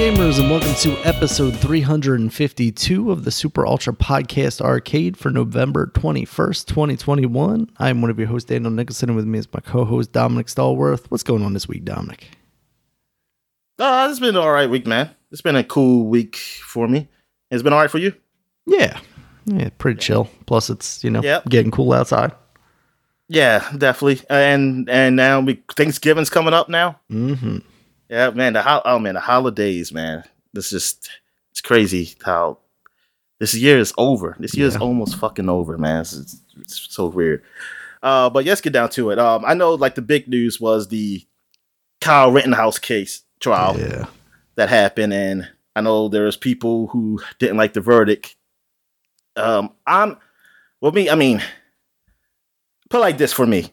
gamers, and welcome to episode 352 of the Super Ultra Podcast Arcade for November 21st, 2021. I'm one of your hosts, Daniel Nicholson, and with me is my co host, Dominic Stallworth. What's going on this week, Dominic? Uh, it's been an all right week, man. It's been a cool week for me. It's been all right for you? Yeah. Yeah, pretty chill. Plus, it's, you know, Yep. getting cool outside. Yeah, definitely. And and now we Thanksgiving's coming up now. hmm Yeah, man. The ho- oh man, the holidays, man. This just it's crazy how this year is over. This year is almost fucking over, man. It's, it's, it's so weird. Uh, but let's get down to it. Um, I know like the big news was the Kyle Rittenhouse case trial. Yeah. that happened, and I know there's people who didn't like the verdict. Um, I'm well, me. I mean, put it like this for me.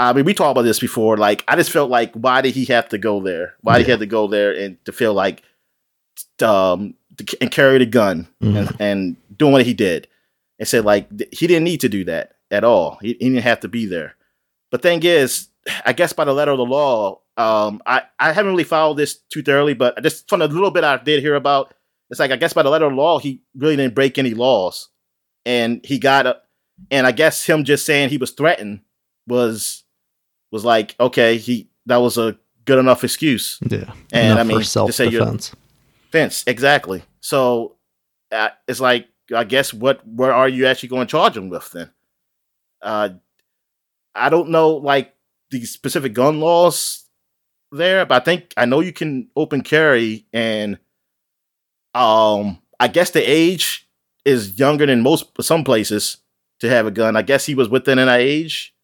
I mean, we talked about this before. Like, I just felt like, why did he have to go there? Why did he Yeah. have to go there and to feel like, um, to, and carry the gun Mhm. and, and doing what he did, and said like th- he didn't need to do that at all. He, he didn't have to be there. But thing is, I guess by the letter of the law, um, I, I haven't really followed this too thoroughly, but just from a little bit I did hear about, it's like I guess by the letter of the law, he really didn't break any laws, and he got a, and I guess him just saying he was threatened was was like okay, he that was a good enough excuse. Yeah. And, Enough I mean, self defense. Fence exactly. So uh, it's like I guess what where are you actually going to charge him with then? Uh, I don't know like the specific gun laws there, but I think I know you can open carry and um I guess the age is younger than most some places to have a gun. I guess he was within that age.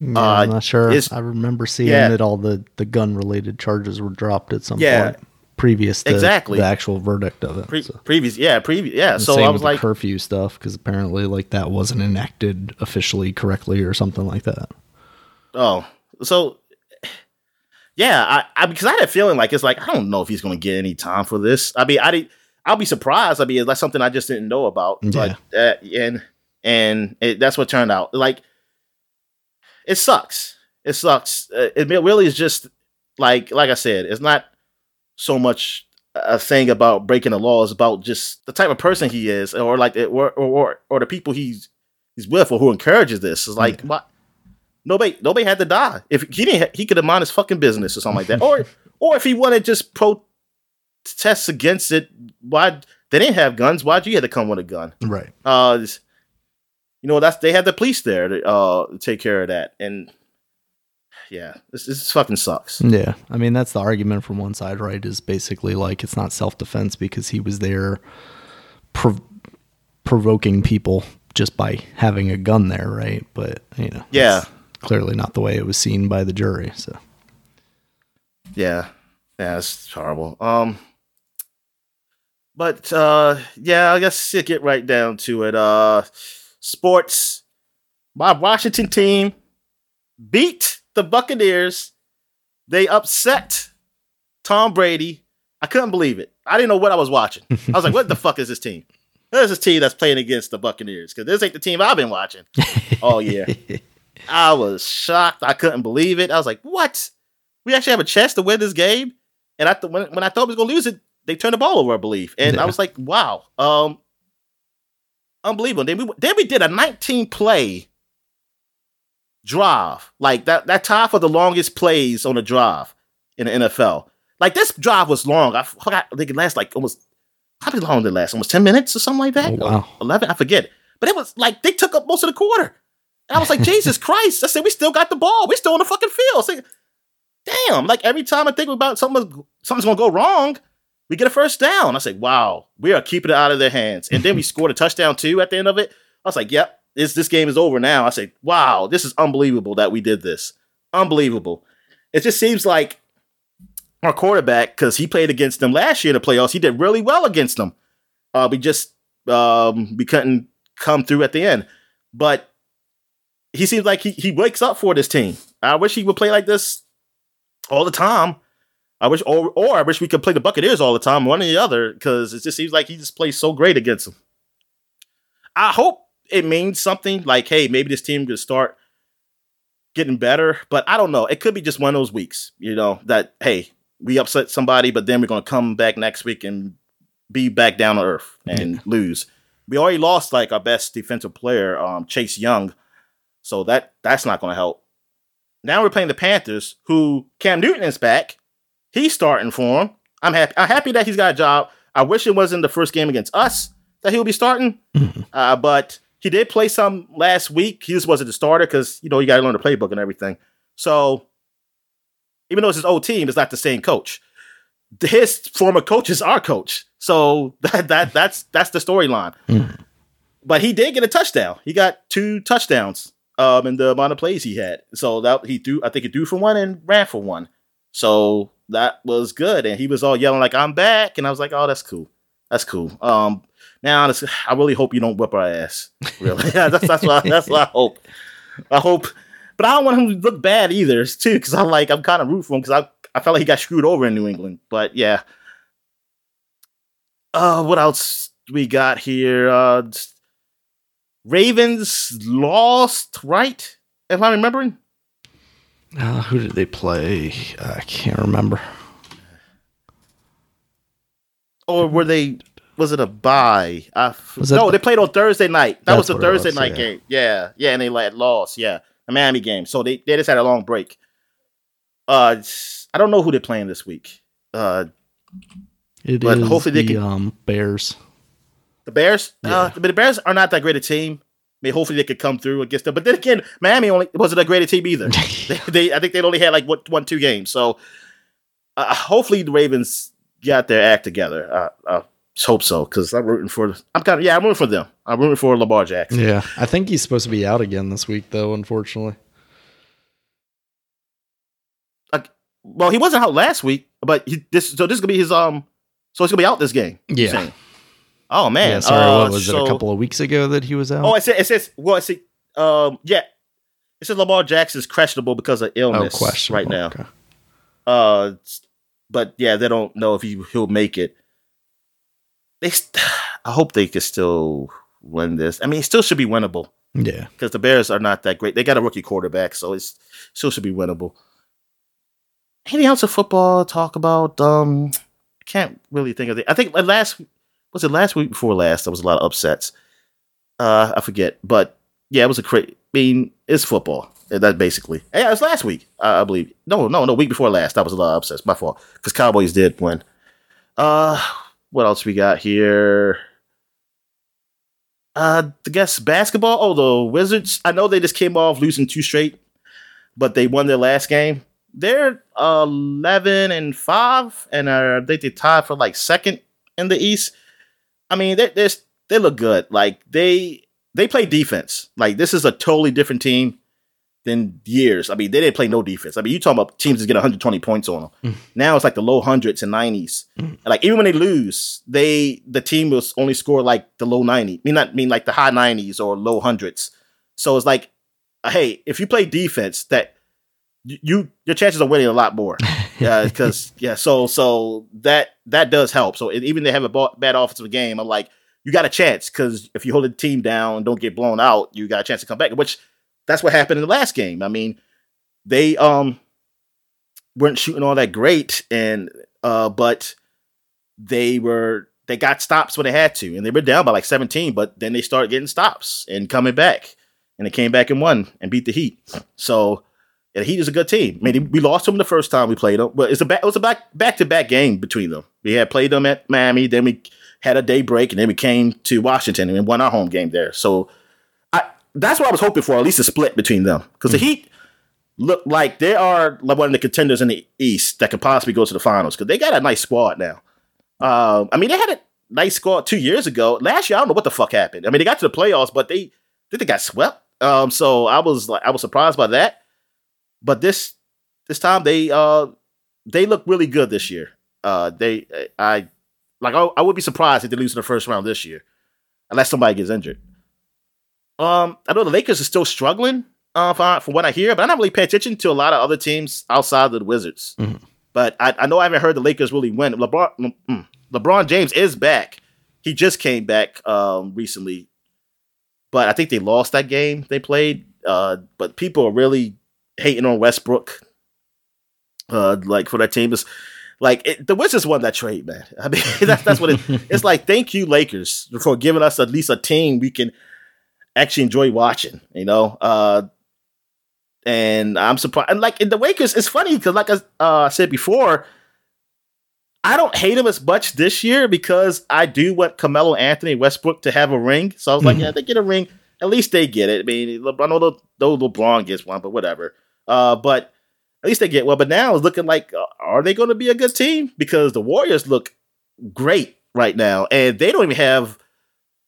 Yeah, Uh, I'm not sure. is- I remember seeing yeah. that all the, the gun related charges were dropped at some Yeah. point previous to Exactly. the actual verdict of it. Pre- so. Previous, yeah, previous, yeah. So same I with was the like, curfew stuff because apparently like that wasn't enacted officially correctly or something like that. Oh, so yeah, I, I because I had a feeling like it's like I don't know if he's going to get any time for this. I mean, I did, I'll be surprised. I mean, that's something I just didn't know about. But uh, and and it, that's what turned out. Like it sucks. It sucks. Uh, it really is just like like I said. It's not so much a thing about breaking the law. It's about just the type of person he is, or like or or or, or the people he's he's with, or who encourages this. It's like what nobody nobody had to die. If he didn't, he could have mind his fucking business or something like that. or or if he wanted just protest against it, why they didn't have guns? Why'd you have to come with a gun? Right. Uh, you know that's they had the police there to uh take care of that, and yeah, this this fucking sucks. Yeah. I mean, that's the argument from one side, right? Is basically like it's not self defense because he was there prov- provoking people just by having a gun there, right? But, you know, Yeah. clearly not the way it was seen by the jury. So, Yeah, yeah, it's horrible. Um, but uh, yeah, I guess to get right down to it. Uh, sports. My Washington team beat the Buccaneers. They upset Tom Brady. I couldn't believe it. I didn't know what I was watching. I was like, "What the fuck is this team? There's this team that's playing against the Buccaneers because this ain't the team I've been watching all year." I was shocked. I couldn't believe it. I was like, "What? We actually have a chance to win this game?" And I th- when, when I thought we was gonna lose it, they turned the ball over, I believe. And Yeah. I was like, "Wow, um, unbelievable." Then we then we did a 19 play drive, like that that tie for the longest plays on a drive in the NFL. Like this drive was long. I forgot. I think it lasted like almost how long did it last? Almost 10 minutes or something like that. Oh, wow. 11, I forget. But it was like they took up most of the quarter. And I was like, Jesus Christ. I said, we still got the ball. We still on the fucking field. I said, damn. Like every time I think about something, something's gonna go wrong, we get a first down. I said, wow, we are keeping it out of their hands. And then we scored a touchdown too at the end of it. I was like, yep, this this game is over now. I said, wow, this is unbelievable that we did this. Unbelievable. It just seems like our quarterback, because he played against them last year in the playoffs, he did really well against them. Uh, we just um, we couldn't come through at the end. But he seems like he, he wakes up for this team. I wish he would play like this all the time. I wish, or or I wish we could play the Buccaneers all the time, one or the other, because it just seems like he just plays so great against them. I hope it means something like, hey, maybe this team could start getting better, but I don't know. It could be just one of those weeks, you know, that hey, we upset somebody, but then we're gonna come back next week and be back down to earth and Yeah. lose. We already lost like our best defensive player, um, Chase Young, so that that's not gonna help. Now we're playing the Panthers, who Cam Newton is back. He's starting for him. I'm happy. I'm happy that he's got a job. I wish it wasn't the first game against us that he'll be starting, Mhm. uh, but he did play some last week. He just wasn't the starter because you know you got to learn the playbook and everything. So even though it's his old team, it's not the same coach. His former coach is our coach, so that that that's that's the storyline. Mhm. But he did get a touchdown. He got two touchdowns um, in the amount of plays he had. So that he threw, I think he threw for one and ran for one. So that was good. And he was all yelling like, "I'm back!" And I was like, "Oh, that's cool. That's cool." Um, now I really hope you don't whip our ass. Really, that's that's what I, that's what I hope. I hope, but I don't want him to look bad either, too, because I'm like I'm kind of root for him because I I felt like he got screwed over in New England. But yeah. Uh, what else we got here? Uh, Ravens lost, right? If I'm remembering. Uh, who did they play? I can't remember. or were they? Was it a bye? I Was no, the- they played on Thursday night. That was the Thursday was, night yeah. game. Yeah, yeah, and they like lost. Yeah, a Miami game. So they they just had a long break. Uh, I don't know who they're playing this week. Uh, It But is hopefully they the can- um, Bears. the Bears. Uh, Yeah. but the Bears are not that great a team. I mean, hopefully they could come through against them. But then again, Miami only wasn't a great team either. they, they I think they only had like what one two games. So uh, hopefully the Ravens got their act together. Uh, I just hope so because I'm rooting for. I'm kind of yeah, I'm rooting for them. I'm rooting for Lamar Jackson. yeah, I think he's supposed to be out again this week, though. Unfortunately, like Well, he wasn't out last week, but he, this so this is gonna be his um. So he's gonna be out this game. Yeah. Oh man. yeah. Sorry, Uh, what was it? A couple of weeks ago that he was out. Oh, it says, it says well, it says um yeah. It says Lamar Jackson's questionable because of oh, illness question right now. Okay. Uh, but yeah, they don't know if he he'll make it. They, st- I hope they can still win this. I mean, it still should be winnable Yeah, because the Bears are not that great. They got a rookie quarterback, so it's still should be winnable. Anything else of football talk about? Um, can't really think of it. I think last was it last week before last. There was a lot of upsets. Uh, I forget, but yeah, it was a crazy. I mean, it's football. That basically. Yeah, it was last week, I believe. No, no, no, week before last. That was a lot of upsets. My fault, because Cowboys did win. Uh, what else we got here? Uh, I guess basketball. Oh, the Wizards. I know they just came off losing two straight, but they won their last game. They're eleven and five, and uh, they they tied for like second in the East. I mean, they they they look good. Like they they play defense. Like this is a totally different team than years. I mean, they didn't play no defense. I mean, you talking about teams that get 120 points on them. Mm. Now it's like the low hundreds and 90s. Mm. Like even when they lose, they the team will only score like the low 90. I mean, not mean like the high 90s or low hundreds. So it's like, hey, if you play defense, that you your chances of winning a lot more. Yeah, because yeah, so so that that does help. So even they have a ba- bad offensive game, I'm like, you got a chance because if you hold the team down don't get blown out, you got a chance to come back. Which that's what happened in the last game. I mean, they um weren't shooting all that great, and uh, but they were they got stops when they had to, and they were down by like 17, but then they started getting stops and coming back, and they came back and won and beat the Heat. So. And the Heat is a good team. I mean, we lost them the first time we played them, but it's a back, it was a back back to back game between them. We had played them at Miami, then we had a day break, and then we came to Washington and won our home game there. So I that's what I was hoping for, at least a split between them, because the Heat look like they are one of the contenders in the East that could possibly go to the finals because they got a nice squad now. Uh, I mean, they had a nice squad two years ago. Last year, I don't know what the fuck happened. I mean, they got to the playoffs, but they they, they got swept. Um, so I was like, I was surprised by that. But this this time they uh they look really good this year. Uh, they I like I, I would be surprised if they lose in the first round this year, unless somebody gets injured. Um, I know the Lakers are still struggling. Uh, from, from what I hear, but I don't really pay attention to a lot of other teams outside of the Wizards. Mhm. But I, I know I haven't heard the Lakers really win. LeBron mm, LeBron James is back. He just came back um, recently, but I think they lost that game they played. Uh, but people are really hating on Westbrook. Uh, like for that team, is Like it, the Wizards won that trade, man. I mean, that's that's what it, it's like. Thank you, Lakers, for giving us at least a team we can actually enjoy watching. You know, uh, and I'm surprised. And like in the Lakers, it's funny because, like I uh, said before, I don't hate him as much this year because I do want Carmelo Anthony Westbrook to have a ring. So I was like, mm-hmm. yeah, they get a ring. At least they get it. I mean, I know though LeBron gets one, but whatever. Uh, but at least they get well. But now it's looking like, uh, are they going to be a good team? Because the Warriors look great right now, and they don't even have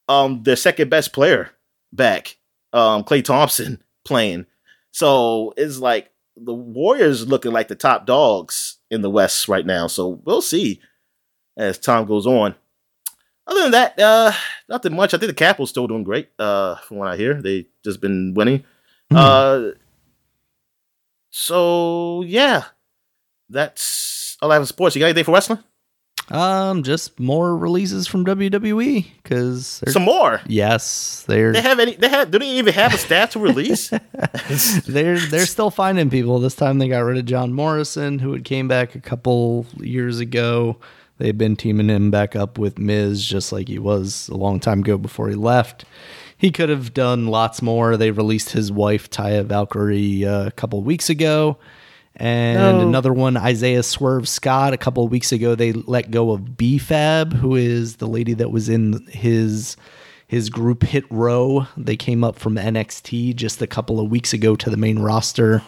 um their second best player back, um Klay Thompson playing. So it's like the Warriors looking like the top dogs in the West right now. So we'll see as time goes on. Other than that, uh, nothing much. I think the Capitals still doing great. Uh, from what I hear, they just been winning. Mm. Uh, so yeah, that's all I have in sports. You got anything for wrestling? Um, just more releases from WWE because some more. Yes, they're they have any. They have. Do they even have a stat to release? they're they're still finding people. This time they got rid of John Morrison, who had came back a couple years ago. They've been teaming him back up with Miz, just like he was a long time ago before he left. He could have done lots more. They released his wife Taya Valkyrie uh, a couple weeks ago and no. another one, Isaiah Swerve Scott. A couple of weeks ago, they let go of B-Fab, who is the lady that was in his his group Hit Row. They came up from NXT just a couple of weeks ago to the main roster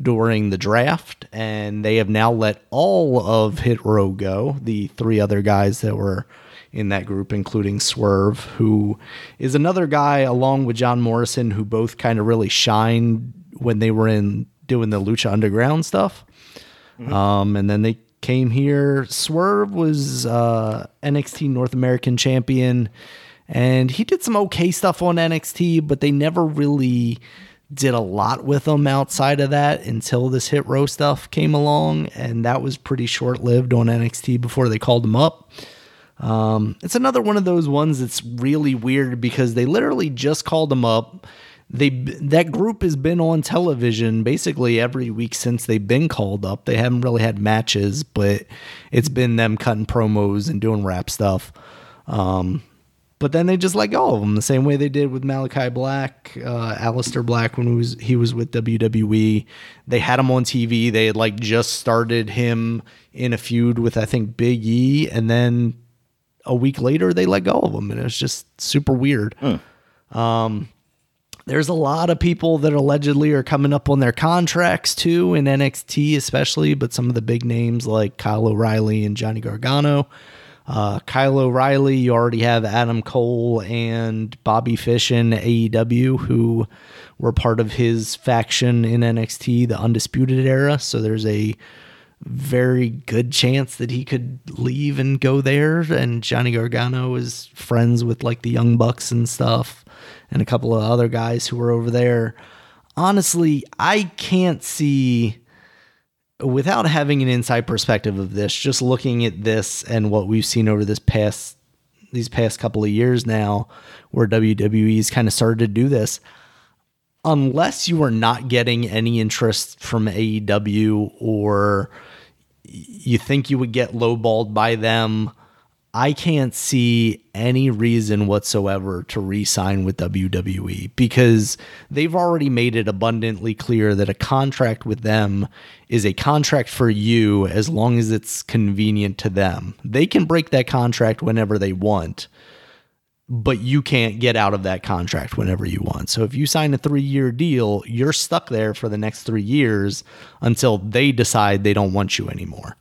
during the draft, and they have now let all of Hit Row go. The three other guys that were in that group, including Swerve, who is another guy along with John Morrison, who both kind of really shined when they were in doing the Lucha Underground stuff. Mm-hmm. Um, and then they came here. Swerve was uh, NXT North American champion, and he did some okay stuff on NXT, but they never really did a lot with him outside of that until this hit row stuff came along, and that was pretty short lived on NXT before they called him up. Um, it's another one of those ones that's really weird because they literally just called him up they that group has been on television basically every week since they've been called up. They haven't really had matches, but it's been them cutting promos and doing rap stuff. Um, but then they just let go of them the same way they did with Malachi Black, uh, Aleister Black when he was he was with WWE. They had him on TV. They had like just started him in a feud with I think Big E, and then a week later they let go of him, and it was just super weird. Mm. Um, there's a lot of people that allegedly are coming up on their contracts too in NXT, especially, but some of the big names like Kyle O'Reilly and Johnny Gargano. Uh, Kyle O'Reilly, you already have Adam Cole and Bobby Fish in AEW, who were part of his faction in NXT, the Undisputed Era. So there's a very good chance that he could leave and go there. And Johnny Gargano is friends with like the Young Bucks and stuff and a couple of other guys who were over there. Honestly, I can't see without having an inside perspective of this, just looking at this and what we've seen over this past these past couple of years now, where WWE's kind of started to do this. Unless you are not getting any interest from AEW or you think you would get lowballed by them I can't see any reason whatsoever to re sign with WWE because they've already made it abundantly clear that a contract with them is a contract for you as long as it's convenient to them. They can break that contract whenever they want, but you can't get out of that contract whenever you want. So if you sign a three year deal, you're stuck there for the next three years until they decide they don't want you anymore.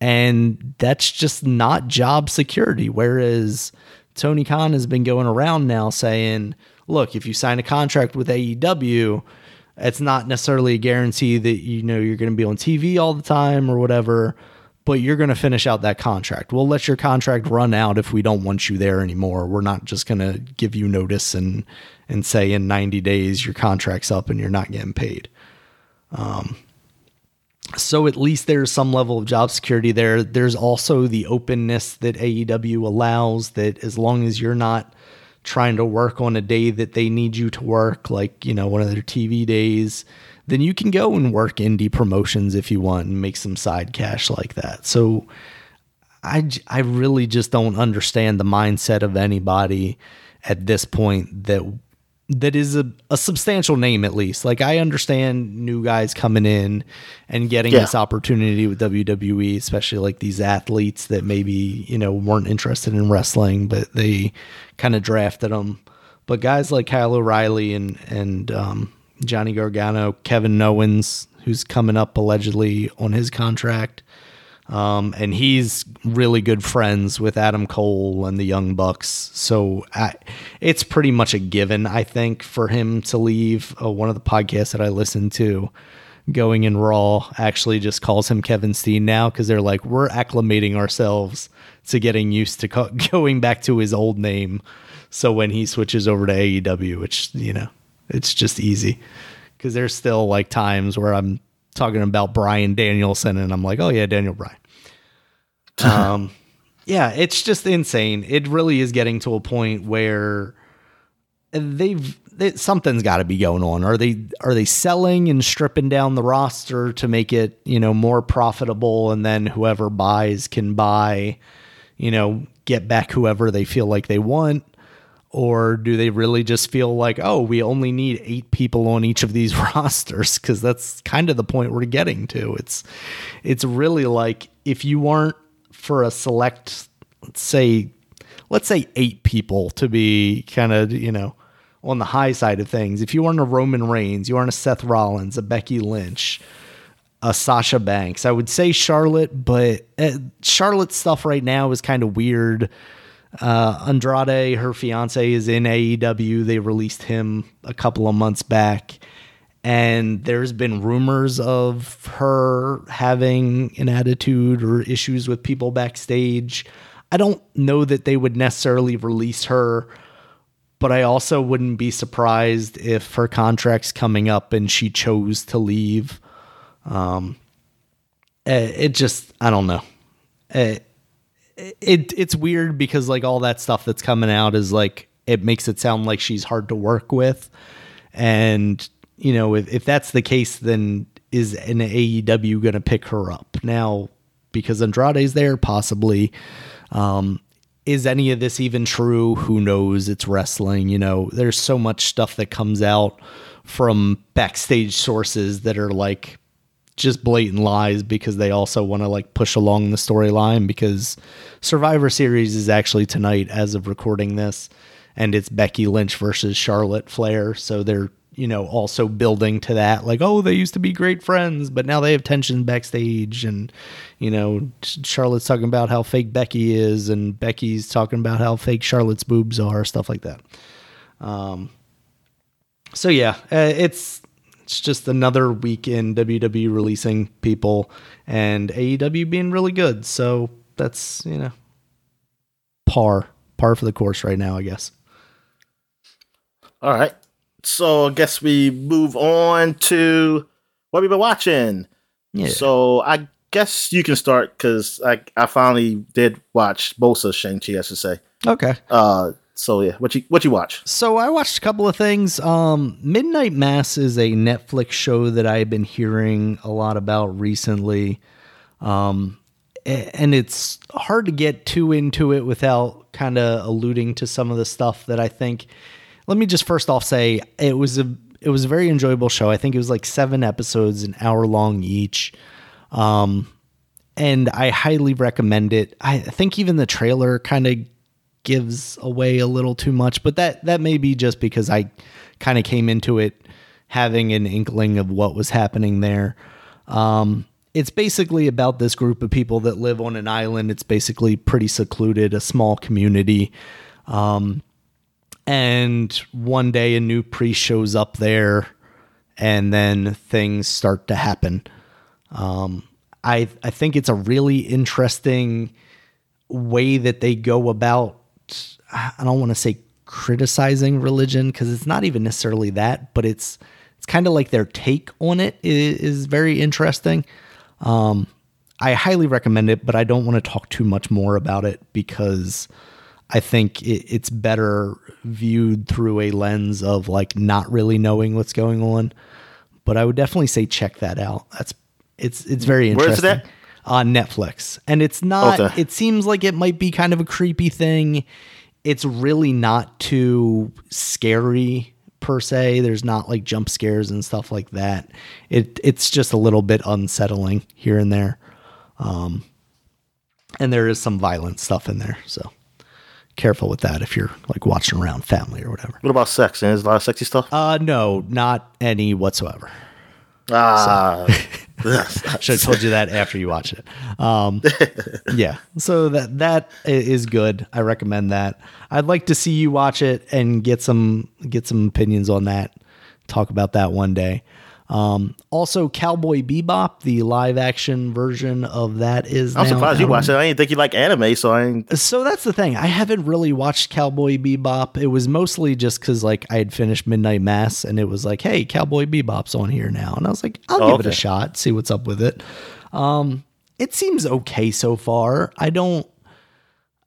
And that's just not job security. Whereas Tony Khan has been going around now saying, look, if you sign a contract with AEW, it's not necessarily a guarantee that you know you're going to be on TV all the time or whatever, but you're going to finish out that contract. We'll let your contract run out if we don't want you there anymore. We're not just going to give you notice and and say in 90 days your contract's up and you're not getting paid. Um, so at least there's some level of job security there. There's also the openness that AEW allows that as long as you're not trying to work on a day that they need you to work, like, you know, one of their TV days, then you can go and work indie promotions if you want and make some side cash like that. So I, I really just don't understand the mindset of anybody at this point that that is a, a substantial name at least. Like I understand new guys coming in and getting Yeah. this opportunity with WWE, especially like these athletes that maybe, you know, weren't interested in wrestling, but they kind of drafted them. But guys like Kyle O'Reilly and and um, Johnny Gargano, Kevin Owens, who's coming up allegedly on his contract, um, and he's really good friends with Adam Cole and the Young Bucks. So I, it's pretty much a given, I think, for him to leave. Uh, one of the podcasts that I listened to, Going in Raw, actually just calls him Kevin Steen now because they're like, we're acclimating ourselves to getting used to co- going back to his old name. So when he switches over to AEW, which, you know, it's just easy because there's still like times where I'm talking about Bryan Danielson and I'm like, oh yeah, Daniel Bryan. um, yeah, it's just insane. It really is getting to a point where they've they, something's got to be going on. Are they are they selling and stripping down the roster to make it you know more profitable, and then whoever buys can buy, you know, get back whoever they feel like they want. Or do they really just feel like, oh, we only need eight people on each of these rosters? Because that's kind of the point we're getting to. It's, it's really like if you aren't for a select, let's say, let's say eight people to be kind of, you know, on the high side of things. If you aren't a Roman Reigns, you aren't a Seth Rollins, a Becky Lynch, a Sasha Banks. I would say Charlotte, but uh, Charlotte's stuff right now is kind of weird. Uh, Andrade, her fiance, is in AEW. They released him a couple of months back. And there's been rumors of her having an attitude or issues with people backstage. I don't know that they would necessarily release her, but I also wouldn't be surprised if her contract's coming up and she chose to leave. Um, it just, I don't know. Eh, it it's weird because like all that stuff that's coming out is like it makes it sound like she's hard to work with. And you know if, if that's the case then is an AEW going to pick her up now? Because Andrade's there possibly. Um is any of this even true? Who knows? It's wrestling you know. There's so much stuff that comes out from backstage sources that are like just blatant lies because they also want to like push along the storyline because Survivor Series is actually tonight as of recording this and it's Becky Lynch versus Charlotte Flair. So they're you know also building to that like oh they used to be great friends but now they have tension backstage and you know Charlotte's talking about how fake Becky is and Becky's talking about how fake Charlotte's boobs are stuff like that. Um so yeah uh, it's it's just another week in WWE releasing people and AEW being really good. So that's, you know, par, par for the course right now, I guess. All right. So I guess we move on to what we've been watching. Yeah. So I guess you can start because I I finally did watch of Shang Chi. I should say. Okay. Uh. So yeah, what you what you watch? So I watched a couple of things. Um, Midnight Mass is a Netflix show that I've been hearing a lot about recently. Um, and it's hard to get too into it without kind of alluding to some of the stuff that I think. Let me just first off say it was a it was a very enjoyable show. I think it was like seven episodes, an hour long each. Um, and I highly recommend it. I think even the trailer kind of gives away a little too much, but that that may be just because I kind of came into it having an inkling of what was happening there. Um, it's basically about this group of people that live on an island. It's basically pretty secluded, a small community. Um, and one day a new priest shows up there, and then things start to happen. Um, I I think it's a really interesting way that they go about I don't want to say criticizing religion because it's not even necessarily that, but it's it's kind of like their take on it is, is very interesting. Um, I highly recommend it, but I don't want to talk too much more about it because I think it, it's better viewed through a lens of like not really knowing what's going on. but I would definitely say check that out. That's it's it's very interesting. it at? On Netflix. And it's not Okay. it seems like it might be kind of a creepy thing. It's really not too scary per se. There's not like jump scares and stuff like that. It it's just a little bit unsettling here and there. Um and there is some violent stuff in there. So careful with that if you're like watching around family or whatever. What about sex? And there's a lot of sexy stuff. Uh no, not any whatsoever. Ah, Should have told you that after you watch it. Um, yeah, so that that is good. I recommend that. I'd like to see you watch it and get some get some opinions on that. Talk about that one day. Um, also, Cowboy Bebop, the live action version of that is. I'm now surprised you watched it. I didn't think you like anime, so I ain't. So that's the thing. I haven't really watched Cowboy Bebop. It was mostly just because like I had finished Midnight Mass and it was like, hey, Cowboy Bebop's on here now, and I was like, I'll Oh, give it a shot, see what's up with it. Um, it seems okay so far. I don't.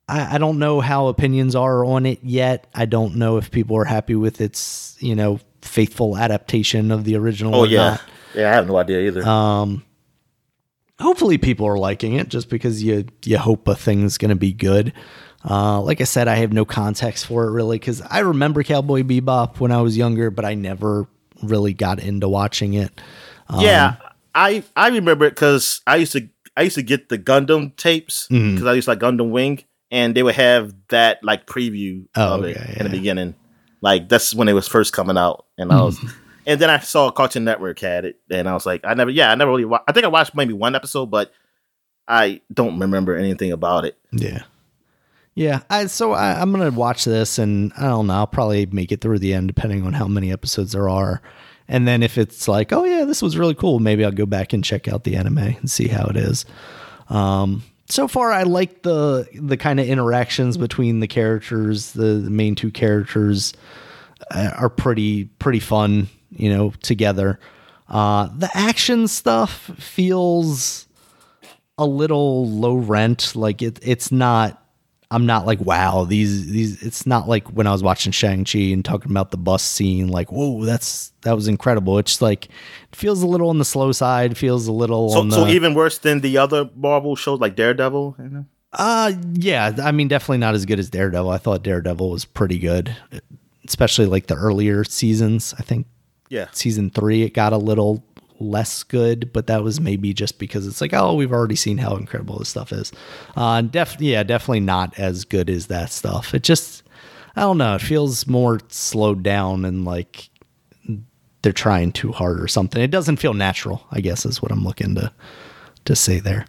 I, I don't know how opinions are on it yet. I don't know if people are happy with its, you know, faithful adaptation of the original. Oh yeah, not. yeah. I have no idea either. Um, hopefully people are liking it just because you you hope a thing's going to be good. Uh, like I said, I have no context for it really because I remember Cowboy Bebop when I was younger, but I never really got into watching it. Um, yeah, I I remember it because I used to I used to get the Gundam tapes because Mhm. I used to like Gundam Wing, and they would have that like preview Oh, of it in yeah. the beginning. Like that's when it was first coming out, and I was. And then I saw Cartoon Network had it, and I was like, I never, yeah, I never really. Wa- I think I watched maybe one episode, but I don't remember anything about it. Yeah. Yeah, I so I, I'm gonna watch this, and I don't know. I'll probably make it through the end, depending on how many episodes there are. And then if it's like, oh yeah, this was really cool, maybe I'll go back and check out the anime and see how it is. Um, so far, I like the the kind of interactions between the characters. The, the main two characters uh, are pretty pretty fun, you know, together. Uh, the action stuff feels a little low rent. Like it, it's not. I'm not like wow. These these. It's not like when I was watching Shang Chi and talking about the bus scene. Like whoa, that's that was incredible. It's like it feels a little on the slow side. Feels a little So, on the. so even worse than the other Marvel shows like Daredevil. You know? Uh yeah, I mean definitely not as good as Daredevil. I thought Daredevil was pretty good, especially like the earlier seasons. I think Yeah, season 3 it got a little less good, but that was maybe just because it's like, oh, we've already seen how incredible this stuff is. Uh def yeah, definitely not as good as that stuff. It just I don't know, it feels more slowed down and like they're trying too hard or something. It doesn't feel natural, I guess is what I'm looking to to say there.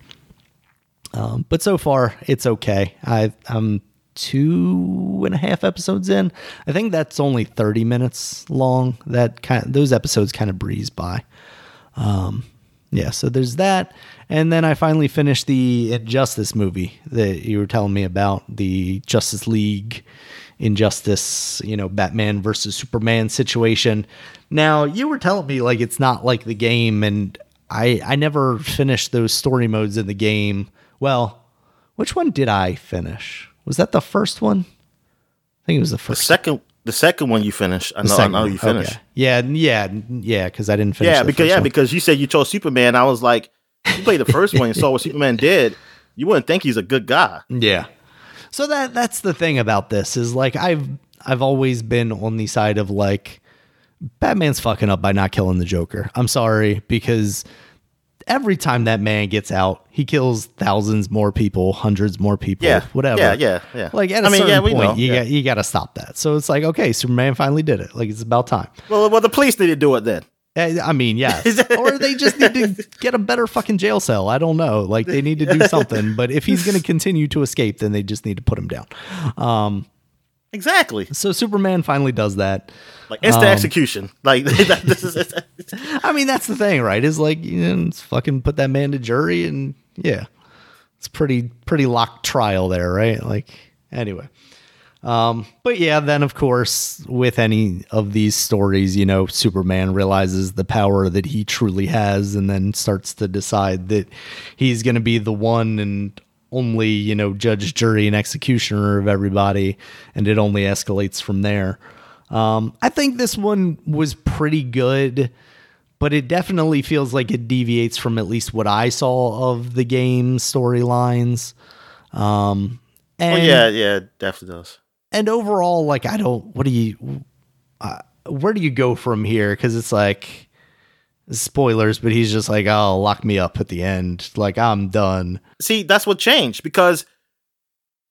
Um, but so far, it's okay. I, I'm two and a half episodes in. I think that's only 30 minutes long. That kind of, those episodes kind of breeze by. Um, yeah, so there's that. And then I finally finished the Injustice movie that you were telling me about, the Justice League Injustice, you know, Batman versus Superman situation. Now, you were telling me like it's not like the game and I I never finished those story modes in the game. Well, which one did I finish? Was that the first one? I think it was the first. the second the second one you finished. I the know, I know you finished. Okay. Yeah, yeah, yeah. Because I didn't finish. Yeah, because yeah, one. because you said you chose Superman. I was like, you played the first one and saw what Superman did. You wouldn't think he's a good guy. Yeah. So that that's the thing about this is like I've I've always been on the side of like Batman's fucking up by not killing the Joker. I'm sorry because every time that man gets out, he kills thousands more people, hundreds more people, Yeah, whatever. Yeah, yeah, yeah. Like at a I mean, certain yeah, point, know. you yeah. got you got to stop that. So it's like, okay, Superman finally did it. Like it's about time. well, well, the police need to do it then. Eh, I mean, yes. or they just need to get a better fucking jail cell. I don't know. Like they need to do something. But if he's going to continue to escape, then they just need to put him down. Um, Exactly. so Superman finally does that. Like instant Um, execution. Like this is. I mean, that's the thing, right? Is like, you know, it's fucking put that man to jury, and yeah, it's pretty pretty locked trial there, right? Like, anyway. Um, but yeah, then of course, with any of these stories, you know, Superman realizes the power that he truly has, and then starts to decide that he's going to be the one and only, you know, judge, jury, and executioner of everybody, and it only escalates from there. Um, I think this one was pretty good, but it definitely feels like it deviates from at least what I saw of the game storylines. Um, Oh and, yeah, yeah, definitely does. and overall, like I don't. What do you? Uh, where do you go from here? Because it's like spoilers, but he's just like, "Oh, lock me up at the end." Like I'm done. See, that's what changed because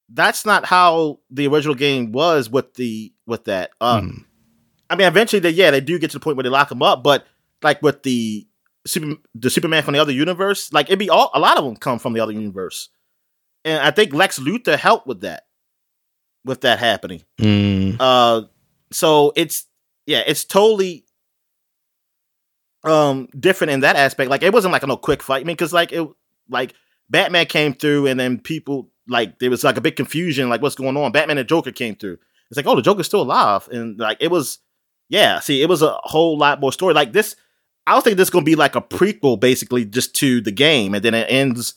that's not how the original game was with the with that. Um, Hmm. I mean, eventually, they yeah, they do get to the point where they lock him up, but like with the super the Superman from the other universe, like it'd be all a lot of them come from the other universe, and I think Lex Luthor helped with that, with that happening. Mm. Uh, so it's yeah, it's totally um different in that aspect. Like it wasn't like a no quick fight. I mean, because like it like Batman came through, and then people like there was like a big confusion, like what's going on. Batman and Joker came through. It's like oh, the Joker's still alive, and like it was yeah. See, it was a whole lot more story. Like this, I was thinking this is gonna be like a prequel, basically, just to the game, and then it ends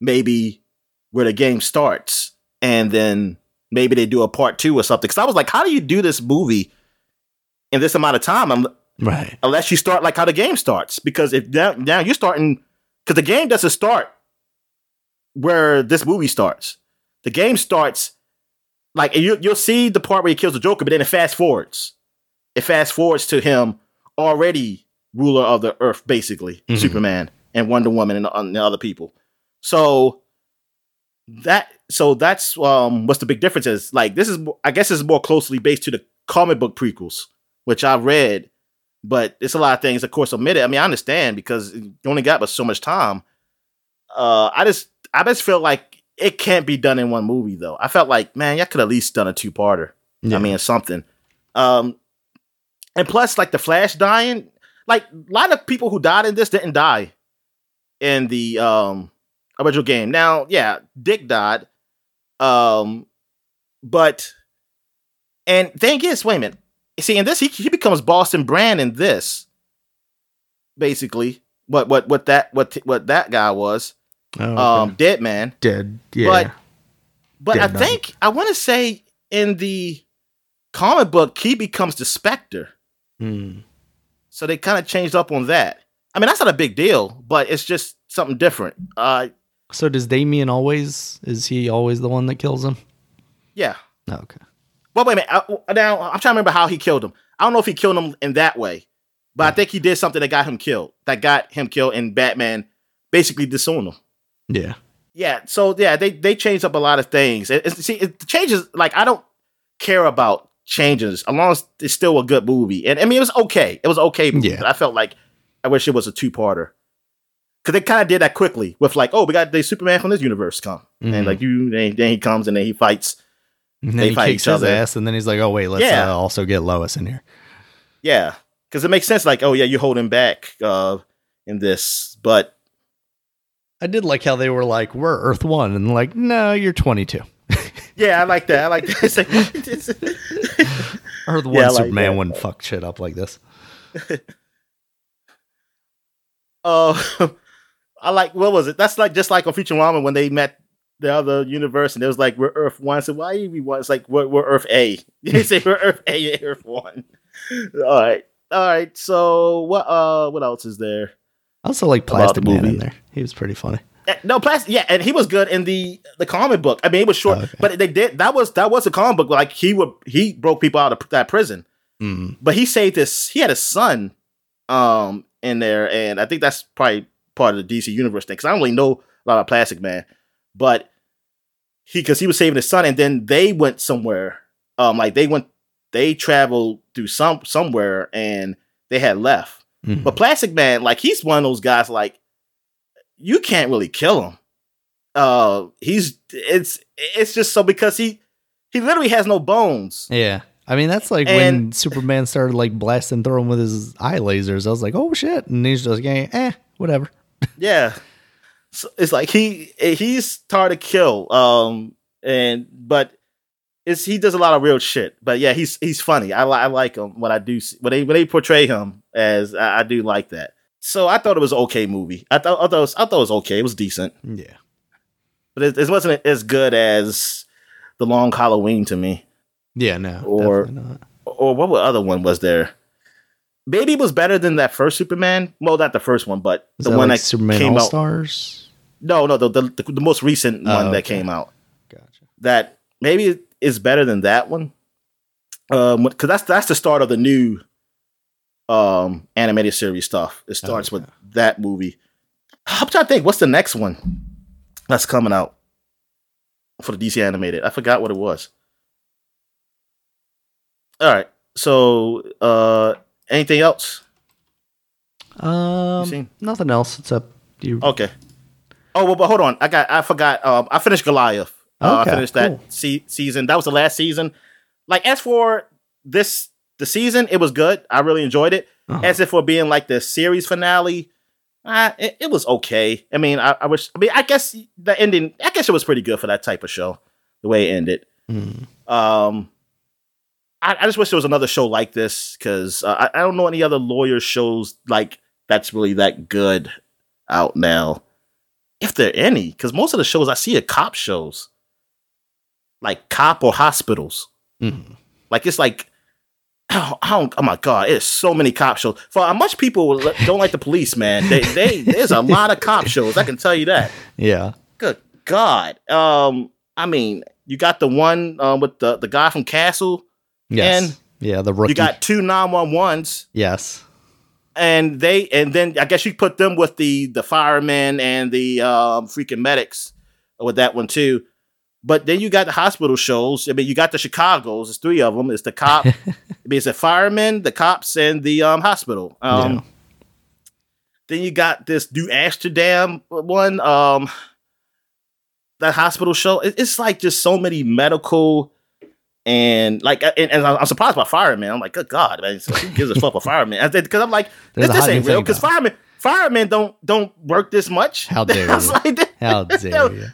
maybe where the game starts, and then maybe they do a part two or something. Because I was like, how do you do this movie in this amount of time? I'm, Right. unless you start like how the game starts. Because if now, now you're starting, because the game doesn't start where this movie starts. The game starts like you, you'll see the part where he kills the Joker, but then it fast forwards. It fast forwards to him already ruler of the earth, basically Mhm. Superman and Wonder Woman and, and the other people. So that so that's um what's the big difference is like this is I guess it's more closely based to the comic book prequels, which I read, but it's a lot of things of course omitted. I mean I understand because you only got but so much time. Uh, I just I just feel like it can't be done in one movie though. I felt like man, y'all could at least done a two parter. Yeah. I mean something. Um, and plus like the Flash dying, like a lot of people who died in this didn't die in the um original game. Now, yeah, Dick died. Um, but and thing is, wait a minute. See, in this, he he becomes Boston Brand in this. Basically, what what what that what what that guy was, Oh, okay. um, Dead Man. dead. Yeah. But but Dead I Man. think I want to say in the comic book, he becomes the Spectre. Hmm. So they kind of changed up on that. I mean, that's not a big deal, but it's just something different. Uh, So does Damian always? Is he always the one that kills him? yeah. No, okay. Well, wait a minute. I, now I'm trying to remember how he killed him. I don't know if he killed him in that way, but I think he did something that got him killed. That got him killed, and Batman basically disowned him. Yeah. Yeah. So yeah, they they changed up a lot of things. It, it's- see, it changes. Like I don't care about changes as long as it's still a good movie. And I mean, it was okay. It was okay. Movie, Yeah. but I felt like I wish it was a two parter. Cause they kind of did that quickly with like, oh, we got the Superman from this universe come, Mhm. and like you, then, then he comes and then he fights. And then They he fight kicks each his other. ass, and then he's like, "Oh wait, let's Yeah. uh, also get Lois in here." Yeah, because it makes sense. Like, oh yeah, you hold him back uh, in this, but I did like how they were like, "We're Earth One," and like, "No, you're 22." yeah, I like that. I like that. It's like, it's- Earth One Yeah, like Superman that. wouldn't fuck shit up like this. uh, I like what was it? That's like just like on Futurama when they met the other universe and it was like we're Earth One. So why are we one? It's like we're, we're Earth A. You say we're Earth A and Earth One. All right, all right. So what? Uh, what else is there? I also like Plastic Man in there. He was pretty funny. Eh, No, plastic. Yeah, and he was good in the the comic book. I mean, it was short, Oh, okay. but they did that was that was a comic book. Like he would he broke people out of that prison, Mm. but he saved his. He had a son, um, in there, and I think that's probably part of the DC universe thing because I don't really know a lot about Plastic Man, but he because he was saving his son, and then they went somewhere. Um, like they went, they traveled through some somewhere, and they had left. Mhm. But Plastic Man, like he's one of those guys, like you can't really kill him. Uh, he's it's it's just so because he he literally has no bones. Yeah. I mean, that's like when Superman started like blasting through him with his eye lasers. I was like, oh shit. And he's just like, eh, whatever. Yeah, so it's like he he's hard to kill. Um, and but it's he does a lot of real shit. But yeah, he's he's funny. I, I like him when I do see, when they when they portray him as I, I do like that. So I thought it was an okay movie. I thought I thought it was, I thought it was okay. It was decent, Yeah. but it, it wasn't as good as the Long Halloween to me. Yeah, no. Or- not. or what other one was there maybe it was better than that first Superman. Well, not the first one, but Is the that one like that Superman came All out. Stars? No, no, the, the the most recent Oh, one that came out. Gotcha. That maybe is better than that one. Um, because that's that's the start of the new um animated series stuff. It starts with that movie. I'm trying to think. What's the next one that's coming out for the DC animated? I forgot what it was. All right. So, uh, anything else? Um, nothing else except you. Okay. Oh well, but hold on. I got. I forgot. Um, I finished Goliath. Uh, Okay, I finished cool. that se- season. That was the last season. Like as for this, the season, it was good. I really enjoyed it. Uh-huh. As if for being like the series finale, uh, it, it was okay. I mean, I, I wish. I mean, I guess the ending. I guess it was pretty good for that type of show. The way it ended. Mm. Um, I, I just wish there was another show like this because uh, I, I don't know any other lawyer shows like that's really that good out now, if there are any. Because most of the shows I see are cop shows, like cop or hospitals. Mhm. Like it's like, oh, I don't, oh my god, it's so many cop shows. For how much people don't like the police, man, they they there's a lot of cop shows. I can tell you that. Yeah. Good God. Um, I mean, you got the one um, with the the guy from Castle. Yes. And yeah, the rookie. You got two nine one ones, yes. and they and then I guess you put them with the the firemen and the um, freaking medics with that one too. But then you got the hospital shows. I mean, you got the Chicago's. It's three of them. It's the cop. I mean, it's the firemen, the cops, and the um, hospital. Um, Yeah. Then you got this New Amsterdam one. Um, that hospital show. It- it's like just so many medical and like, and, and I'm surprised by firemen. I'm like, good God, man, so who gives a fuck about firemen? Because I'm like, this, this ain't real. Because firemen, firemen don't don't work this much. How dare I you. like, How dare you?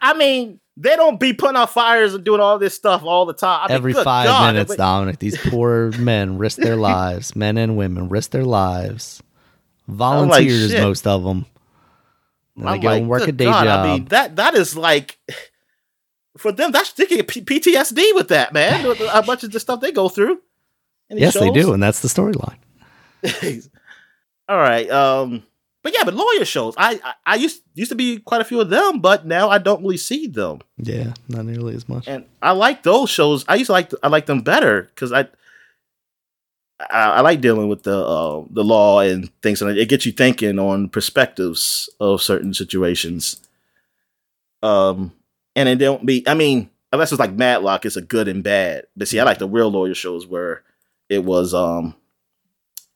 I mean, they don't be putting out fires and doing all this stuff all the time. I mean, Every good five God, minutes, Dominic, these poor men risk their lives. Men and women risk their lives. Volunteers, shit. most of them. And I'm go like, and work a day God, job. I mean, that that is like for them. That's they get P- PTSD with that man. a bunch of the stuff they go through? yes, they do, and that's the storyline. All right. Um. But yeah, but lawyer shows. I, I I used used to be quite a few of them, but now I don't really see them. Yeah, not nearly as much. and I like those shows. I used to like I like them better because I, I I like dealing with the uh, the law and things, and it gets you thinking on perspectives of certain situations. Um, and it don't be. I mean, unless it's like Matlock, it's a good and bad. But see, I like the real lawyer shows where it was um,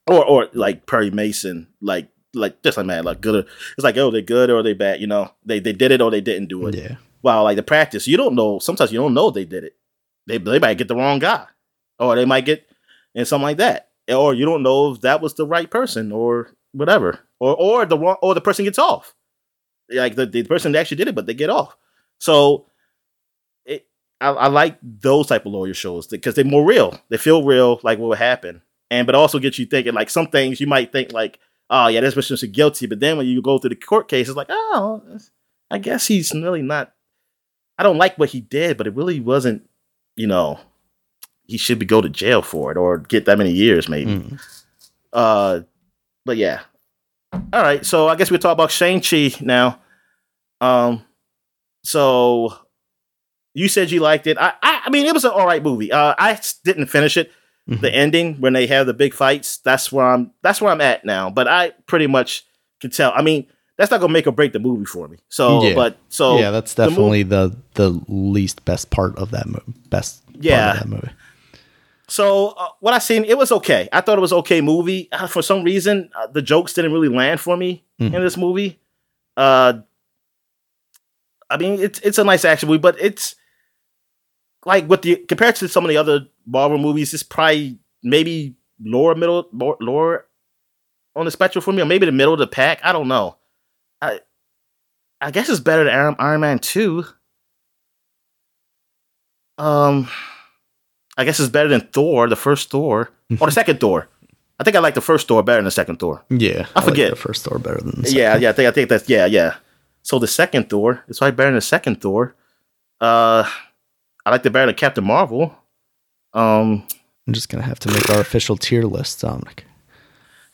or or like Perry Mason, like like just like Matlock, good. Or, it's like oh, they're good or they bad. You know, they they did it or they didn't do it Yeah. while like the practice, you don't know. Sometimes you don't know they did it. They they might get the wrong guy, or they might get and something like that, or you don't know if that was the right person or whatever, or or the wrong or the person gets off. Like the, the person that actually did it, but they get off. So it, I, I like those type of lawyer shows because they're more real. They feel real, like what would happen, and but also get you thinking. Like some things you might think like, oh yeah, this person's guilty, but then when you go through the court case, it's like, oh, I guess he's really not. I don't like what he did, but it really wasn't. You know, he should be go to jail for it or get that many years, maybe. Mm. Uh, but yeah. All right, so I guess we'll talk about Shang Chi now. Um, so you said you liked it. I, I, I mean, it was an all right movie. Uh, I didn't finish it. Mhm. The ending when they have the big fights. That's where I'm. That's where I'm at now. But I pretty much can tell. I mean, that's not gonna make or break the movie for me. So, Yeah. but so yeah, that's the mov- definitely the the least best part of that movie. Best Yeah. part of that movie. So uh, what I seen, it was okay. I thought it was okay movie. Uh, for some reason, uh, the jokes didn't really land for me Mhm. in this movie. Uh, I mean, it's it's a nice action movie, but it's like with the compared to some of the other Marvel movies, it's probably maybe lower middle, more, lower on the spectrum for me, or maybe the middle of the pack. I don't know. I I guess it's better than Iron, Iron Man two. Um. I guess it's better than Thor, the first Thor, or the second Thor. I think I like the first Thor better than the second Thor. Yeah, I like forget. the first Thor better than the Yeah, yeah, I think I think that's yeah, yeah. So the second Thor, it's probably better than the second Thor. Uh, I like the better than Captain Marvel. Um, I'm just gonna have to make our official tier list, Dominic.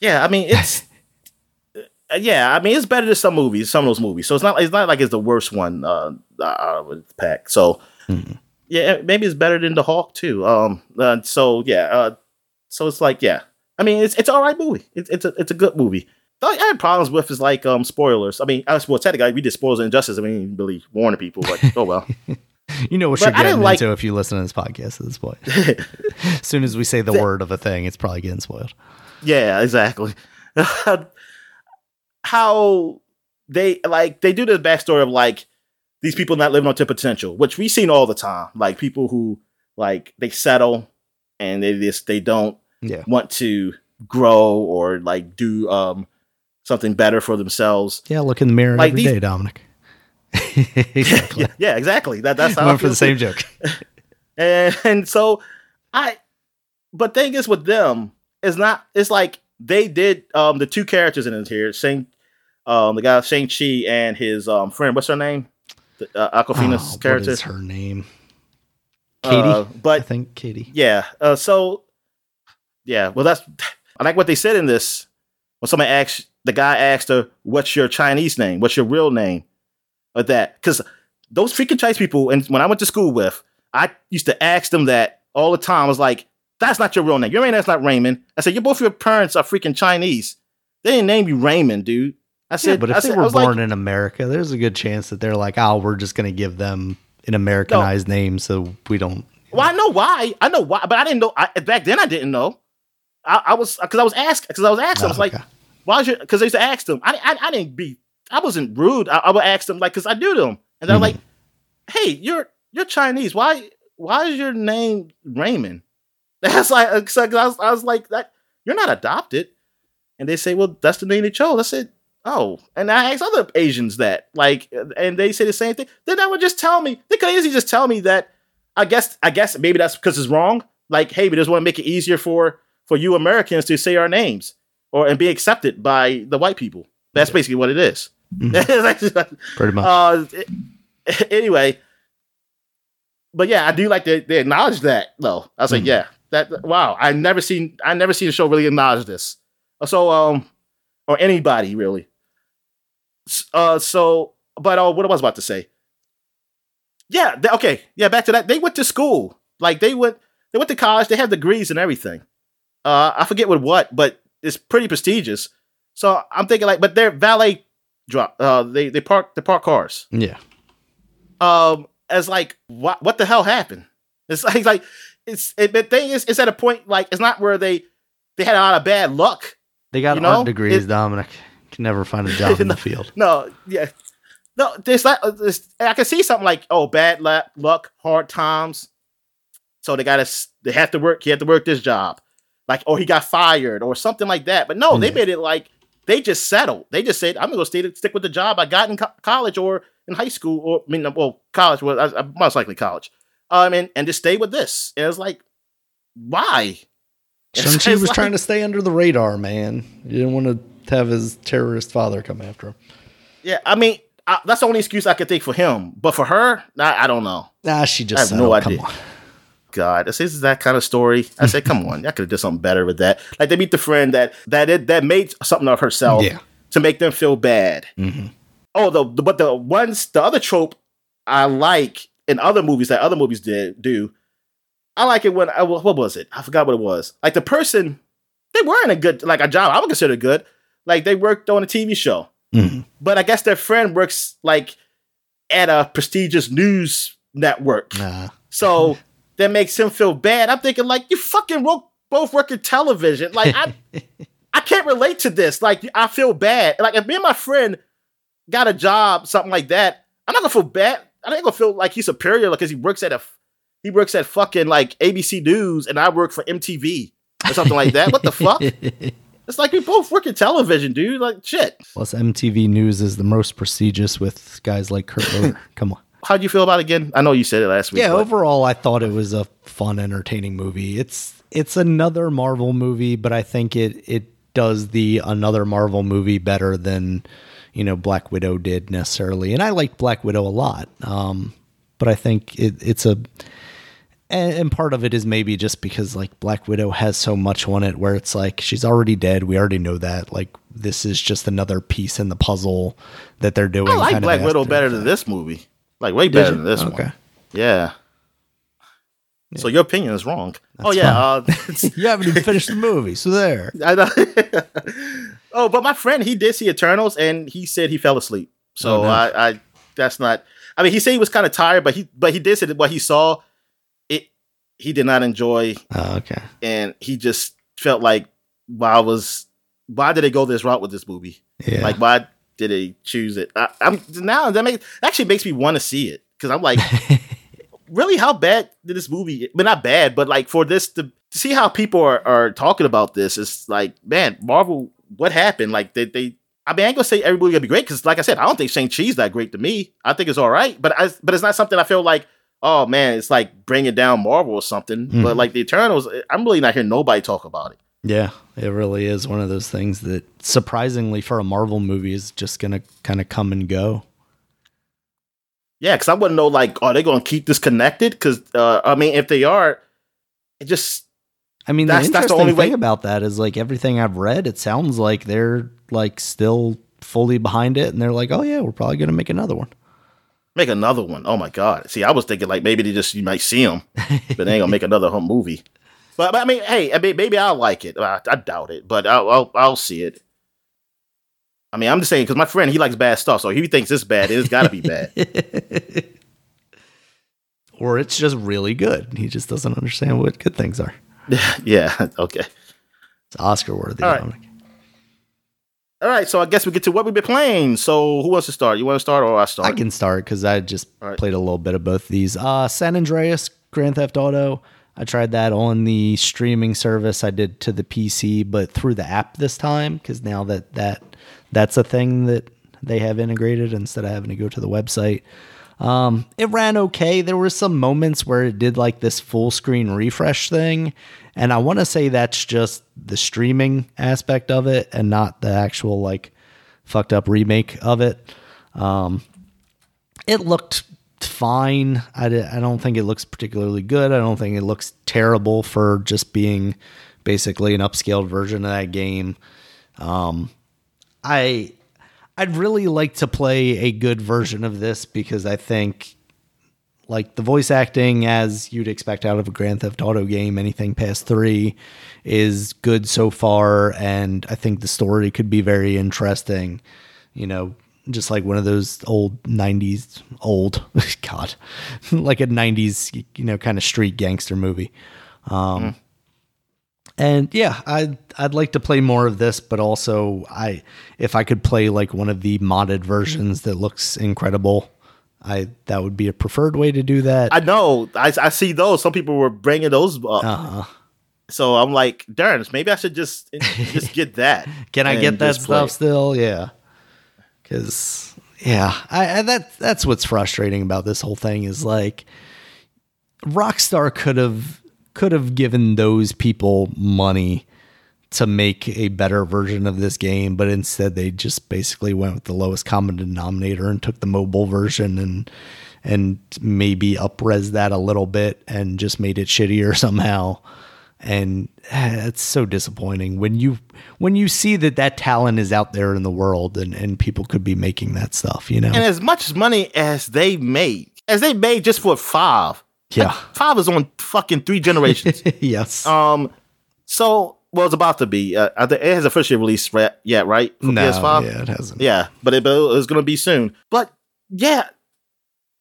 Yeah, I mean it's uh, yeah, I mean it's better than some movies, some of those movies. So it's not it's not like it's the worst one uh, out of the pack. So Mhm. yeah, maybe it's better than the Hawk too. Um, uh, so yeah, uh, so it's like yeah, I mean it's it's all right movie. It's it's a it's a good movie. The only I had problems with is like um spoilers. I mean, I was well technically we did spoilers and injustice. I mean, really warning people, but oh well. You know what But you're I getting didn't like- into if you listen to this podcast at this point. as soon as we say the The- word of a thing, it's probably getting spoiled. Yeah, exactly. How they like they do the backstory of like these people not living up to potential, which we've seen all the time. Like people who like they settle and they just they don't Yeah. want to grow or like do um something better for themselves. Yeah, look in the mirror Like every these- day, Dominic. exactly. Yeah, yeah, exactly. That that's how I for the same joke. And, and so I but thing is with them, it's not it's like they did um the two characters in it here, Shang um the guy Shang Chi and his um friend, what's her name? The, uh, Awkwafina's Oh, character. is her name? Katie. Uh, I think Katie. yeah, uh, so yeah, well that's I like what they said in this. When somebody asked the guy asked her, "What's your Chinese name? What's your real name?" Or that because those freaking Chinese people, and when I went to school with, I used to ask them that all the time. I was like, "That's not your real name. Your real name's not Raymond." I said, "You both your parents are freaking Chinese. They didn't name you Raymond, dude." I said, Yeah, but I if they said- were was like, born in America, there's a good chance that they're like, oh, we're just going to give them an Americanized name so we don't. Well, I know why. I know why, but I didn't know. I, back then, I didn't know. I, I was because I was asked because I was asking. I was Oh, like, okay. "Why is your?" Because they used to ask them. I, I, I didn't be. I wasn't rude. I, I would ask them like because I knew them, and they're Mhm. like, "Hey, you're you're Chinese. Why why is your name Raymond?" That's like uh, so I was, I was like that. You're not adopted, and they say, "Well, that's the name they chose." I said, "Oh," and I asked other Asians that like, and they say the same thing. Then they would just tell me. They could easily just tell me that. I guess I guess maybe that's because it's wrong. Like, hey, we just want to make it easier for for you Americans to say our names or and be accepted by the white people. That's basically what it is. Mhm. Pretty much. uh, it- anyway, but yeah, I do like to they acknowledge that though. I was like, Mhm. yeah, that wow, I never seen I never seen a show really acknowledge this. So um, or anybody really. Uh, so but uh, what I was about to say. Yeah, they- okay, yeah, back to that. They went to school, like they went they went to college. They have degrees and everything. Uh, I forget with what, but it's pretty prestigious. So I'm thinking like, but they're valet drop. Uh, they they park they park cars. yeah. Um, as like what what the hell happened? It's like like it's it, the thing is it's at a point like it's not where they they had a lot of bad luck. They got you know, art degrees, it- Dominic. Can never find a job in the field. No, yeah, no. There's not. There's, I can see something like oh bad luck, luck, hard times. So they got to they have to work. He have to work this job, like or he got fired or something like that. But no, they made it like they just settled. They just said I'm gonna go stay stick with the job I got in co- college or in high school or I mean well college well I, I- most likely college. Um and and just stay with this. And it's like why? Shang-Chi was like- trying to stay under the radar, man. He didn't want to have his terrorist father come after him. Yeah, I mean I, that's the only excuse I could think for him. But for her, I, I don't know. Nah, she just I have settled. no Come idea. God, this is that kind of story. I said, come on, I could have done something better with that. Like they meet the friend that that it, that made something of herself Yeah. to make them feel bad. hmm Oh, the, the but the ones the other trope I like in other movies that other movies did do. I like it when I what was it? I forgot what it was. Like the person they were in a good like a job I would consider good. Like they worked on a TV show, hmm but I guess their friend works like at a prestigious news network. Nah. So that makes him feel bad. I'm thinking like you fucking wo- both work in television. Like I, I can't relate to this. Like I feel bad. Like if me and my friend got a job, something like that, I'm not gonna feel bad. I ain't gonna feel like he's superior because he works at a he works at fucking like ABC News and I work for MTV or something like that. What the fuck? It's like we both work in television, dude. Like shit. Plus, MTV News is the most prestigious with guys like Kurt Loder. Come on. How'd you feel about it again? I know you said it last week. Yeah, but- overall, I thought it was a fun, entertaining movie. It's it's another Marvel movie, but I think it it does the another Marvel movie better than you know Black Widow did necessarily. And I liked Black Widow a lot, um, but I think it, it's a and, and part of it is maybe just because like Black Widow has so much on it where it's like she's already dead. We already know that. Like this is just another piece in the puzzle that they're doing. I like kind of Black Widow better than this movie. Like way better than this Okay. one. Yeah. So your opinion is wrong. oh yeah. Uh, You haven't even finished the movie, so there. I know. oh, but my friend, he did see Eternals, and he said he fell asleep. So Oh, no. I, I, that's not. I mean, he said he was kind of tired, but he, but he did say that what he saw, it, he did not enjoy, Oh, okay. and he just felt like, why was, why did they go this route with this movie? Yeah. Like, why did they choose it? I, I'm now that makes actually makes me want to see it because I'm like, really, how bad did this movie? But not bad, but like for this to, to see how people are, are talking about this, it's like, man, Marvel, what happened? Like, did they? I mean, I ain't gonna say every movie gonna be great because, like I said, I don't think Shang Chi's that great to me. I think it's all right, but I, but it's not something I feel like. Oh man, it's like bringing down Marvel or something. But Mhm. like the Eternals, I'm really not hearing nobody talk about it. Yeah, it really is one of those things that surprisingly for a Marvel movie is just gonna kind of come and go. Yeah, because I wouldn't know like, are they going to keep this connected? Because uh, I mean, if they are, it just I mean, That's- the that's the only thing way- about that is like everything I've read, it sounds like they're like still fully behind it, and they're like, oh yeah, we're probably gonna make another one. make another one. Oh my god! See, I was thinking like maybe they just you might see them, but they ain't gonna make another home movie. But, but I mean, hey, I mean, maybe I'll like it. I, I doubt it, but I'll, I'll I'll see it. I mean, I'm just saying because my friend he likes bad stuff, so he thinks it's bad, it's got to be bad. or it's just really good. He just doesn't understand what good things are. yeah. Okay. It's Oscar worthy. All right. All right. So I guess we get to what we've been playing. So who wants to start? You want to start or I start? I can start because I just right. played a little bit of both these. Uh, San Andreas, Grand Theft Auto. I tried that on the streaming service. I did to the PC, but through the app this time because now that that that's a thing that they have integrated instead of having to go to the website. Um, it ran okay. There were some moments where it did like this full screen refresh thing, and I want to say that's just the streaming aspect of it and not the actual like fucked up remake of it. Um, it looked fine. I, I don't think it looks particularly good. I don't think it looks terrible for just being basically an upscaled version of that game. Um, I I'd really like to play a good version of this because I think like the voice acting as you'd expect out of a Grand Theft Auto game, anything past 3 is good so far and I think the story could be very interesting. You know, just like one of those old 90s old god like a 90s you know kind of street gangster movie um and yeah i'd i'd like to play more of this but also i if i could play like one of the modded versions that looks incredible i that would be a preferred way to do that I know. I, I see those. Some people were bringing those up. uh-huh. So I'm like, darn, maybe I should just just get that. Can I get that stuff it. still? Yeah. Cause yeah, I, I that that's what's frustrating about this whole thing is like Rockstar could have could have given those people money to make a better version of this game, but instead they just basically went with the lowest common denominator and took the mobile version and and maybe upres that a little bit and just made it shittier somehow and eh, it's so disappointing when you when you see that that talent is out there in the world and and people could be making that stuff you know And as much money as they made, as they made just for five, yeah five is on fucking three generations. yes um, so well, it's about to be. Uh, it has officially released ra- yet, right? For no PS5. yeah it hasn't Yeah, but it, but it's going to be soon. But yeah,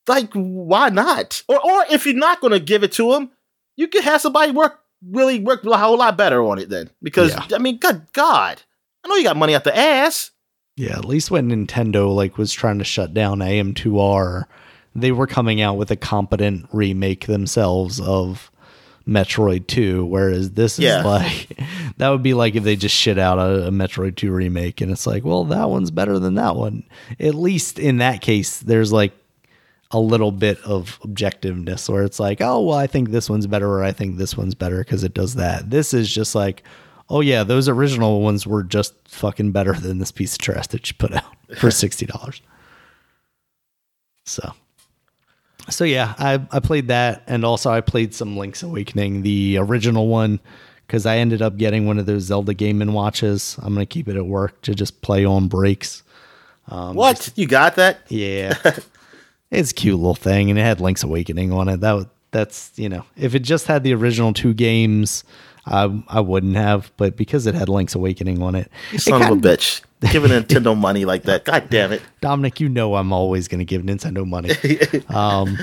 like why not? Or or if you're not going to give it to them you could have somebody work really work a whole lot better on it then. Because Yeah. I mean, good God, I know you got money out the ass. Yeah, at least when Nintendo like was trying to shut down AM2R, they were coming out with a competent remake themselves of Metroid 2, whereas this is like that would be like if they just shit out a, a Metroid 2 remake and it's like, well, that one's better than that one. At least in that case, there's like a little bit of objectiveness where it's like, oh, well, I think this one's better or I think this one's better because it does that. This is just like, oh, yeah, those original ones were just fucking better than this piece of trash that you put out for $60. So, so yeah, I I played that, and also I played some Link's Awakening, the original one, because I ended up getting one of those Zelda Game and Watches. I'm gonna keep it at work to just play on breaks. Um, what you got that? Yeah, it's a cute little thing, and it had Link's Awakening on it. That that's you know, if it just had the original two games, I I wouldn't have, but because it had Link's Awakening on it, you son it of a bitch, giving Nintendo money like that. God damn it, Dominic! You know I'm always going to give Nintendo money. um,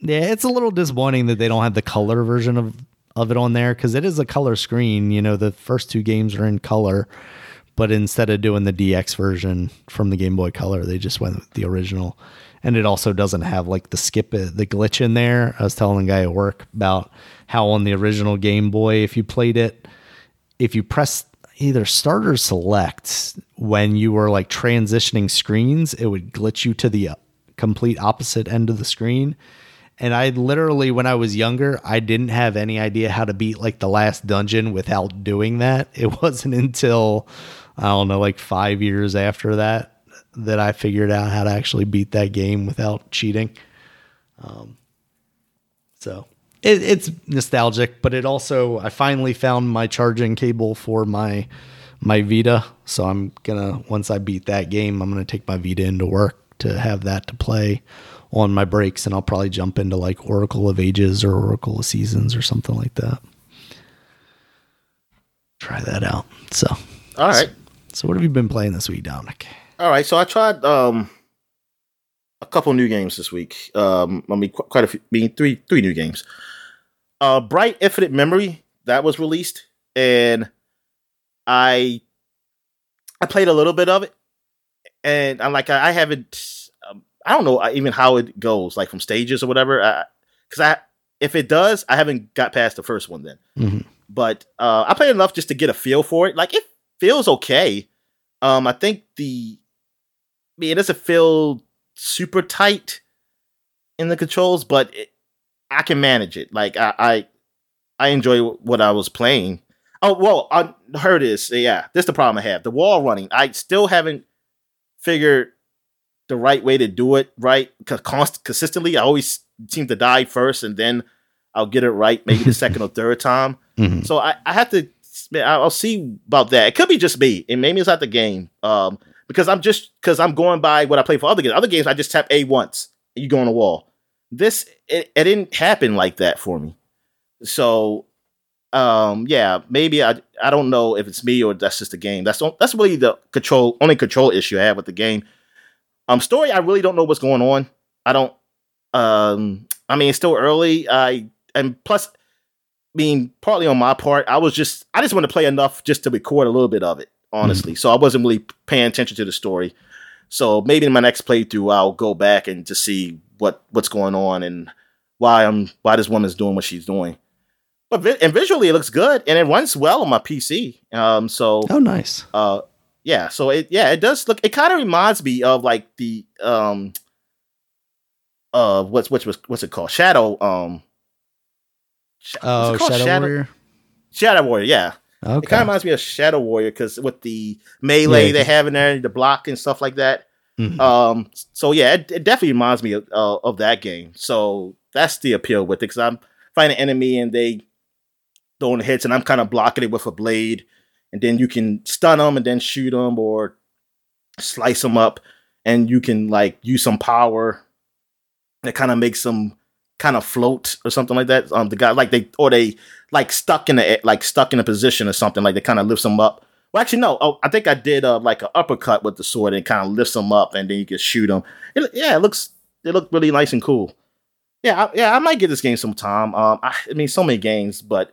yeah, it's a little disappointing that they don't have the color version of of it on there because it is a color screen. You know, the first two games are in color, but instead of doing the DX version from the Game Boy Color, they just went with the original. And it also doesn't have like the skip it, the glitch in there. I was telling the guy at work about how on the original Game Boy, if you played it, if you press either start or select when you were like transitioning screens, it would glitch you to the uh, complete opposite end of the screen. And I literally, when I was younger, I didn't have any idea how to beat like the last dungeon without doing that. It wasn't until, I don't know, like five years after that that I figured out how to actually beat that game without cheating. Um, so it, it's nostalgic, but it also I finally found my charging cable for my my Vita. So I'm gonna once I beat that game, I'm gonna take my Vita into work to have that to play on my breaks, and I'll probably jump into like Oracle of Ages or Oracle of Seasons or something like that. Try that out. So all right. So, so what have you been playing this week, Dominic? All right, so I tried um a couple new games this week. Um, I mean, quite a few, I mean three three new games. Uh, Bright Infinite Memory that was released, and I I played a little bit of it, and I'm like I, haven't um, I don't know even how it goes like from stages or whatever. Because I, I, if it does, I haven't got past the first one then. Mm-hmm. But uh, I played enough just to get a feel for it. Like it feels okay. Um, I think the I it doesn't feel super tight in the controls, but it, I can manage it. Like I, I, I enjoy what I was playing. Oh well, I heard this. Yeah, this is the problem I have. The wall running. I still haven't figured the right way to do it right because const- consistently I always seem to die first and then I'll get it right maybe the second or third time. Mm-hmm. So I, I have to I'll see about that. It could be just me, and maybe it's not the game. Um, because I'm just because I'm going by what I play for other games. Other games I just tap A once and you go on the wall. This it, it didn't happen like that for me. So um yeah, maybe I I don't know if it's me or that's just the game. That's that's really the control only control issue I have with the game. Um story I really don't know what's going on. I don't um I mean it's still early. I and plus being partly on my part, I was just I just want to play enough just to record a little bit of it honestly. Mm. So I wasn't really paying attention to the story. So maybe in my next playthrough, I'll go back and to see what what's going on and why I'm why this woman's doing what she's doing. But vi- and visually, it looks good and it runs well on my PC. Um, so oh, nice. Uh, yeah. So it yeah, it does look. It kind of reminds me of like the um, uh, what's what's what's it called? Shadow. Um. Sh- oh, Shadow, Shadow Warrior. Shadow Warrior. Yeah. Okay. It kind of reminds me of Shadow Warrior because with the melee yeah, they have in there, the block and stuff like that. Mm-hmm. Um, so yeah, it, it, definitely reminds me of, uh, of that game. So that's the appeal with it because I'm fighting an enemy and they throwing hits and I'm kind of blocking it with a blade, and then you can stun them and then shoot them or slice them up, and you can like use some power that kind of makes them kind of float or something like that. Um, the guy like they or they like stuck in the like stuck in a position or something like they kind of lifts them up. Well, actually, no. Oh, I think I did uh, like an uppercut with the sword and kind of lifts them up, and then you can shoot them. It, yeah, it looks it looked really nice and cool. Yeah, I, yeah, I might get this game sometime. Um, I, I mean, so many games, but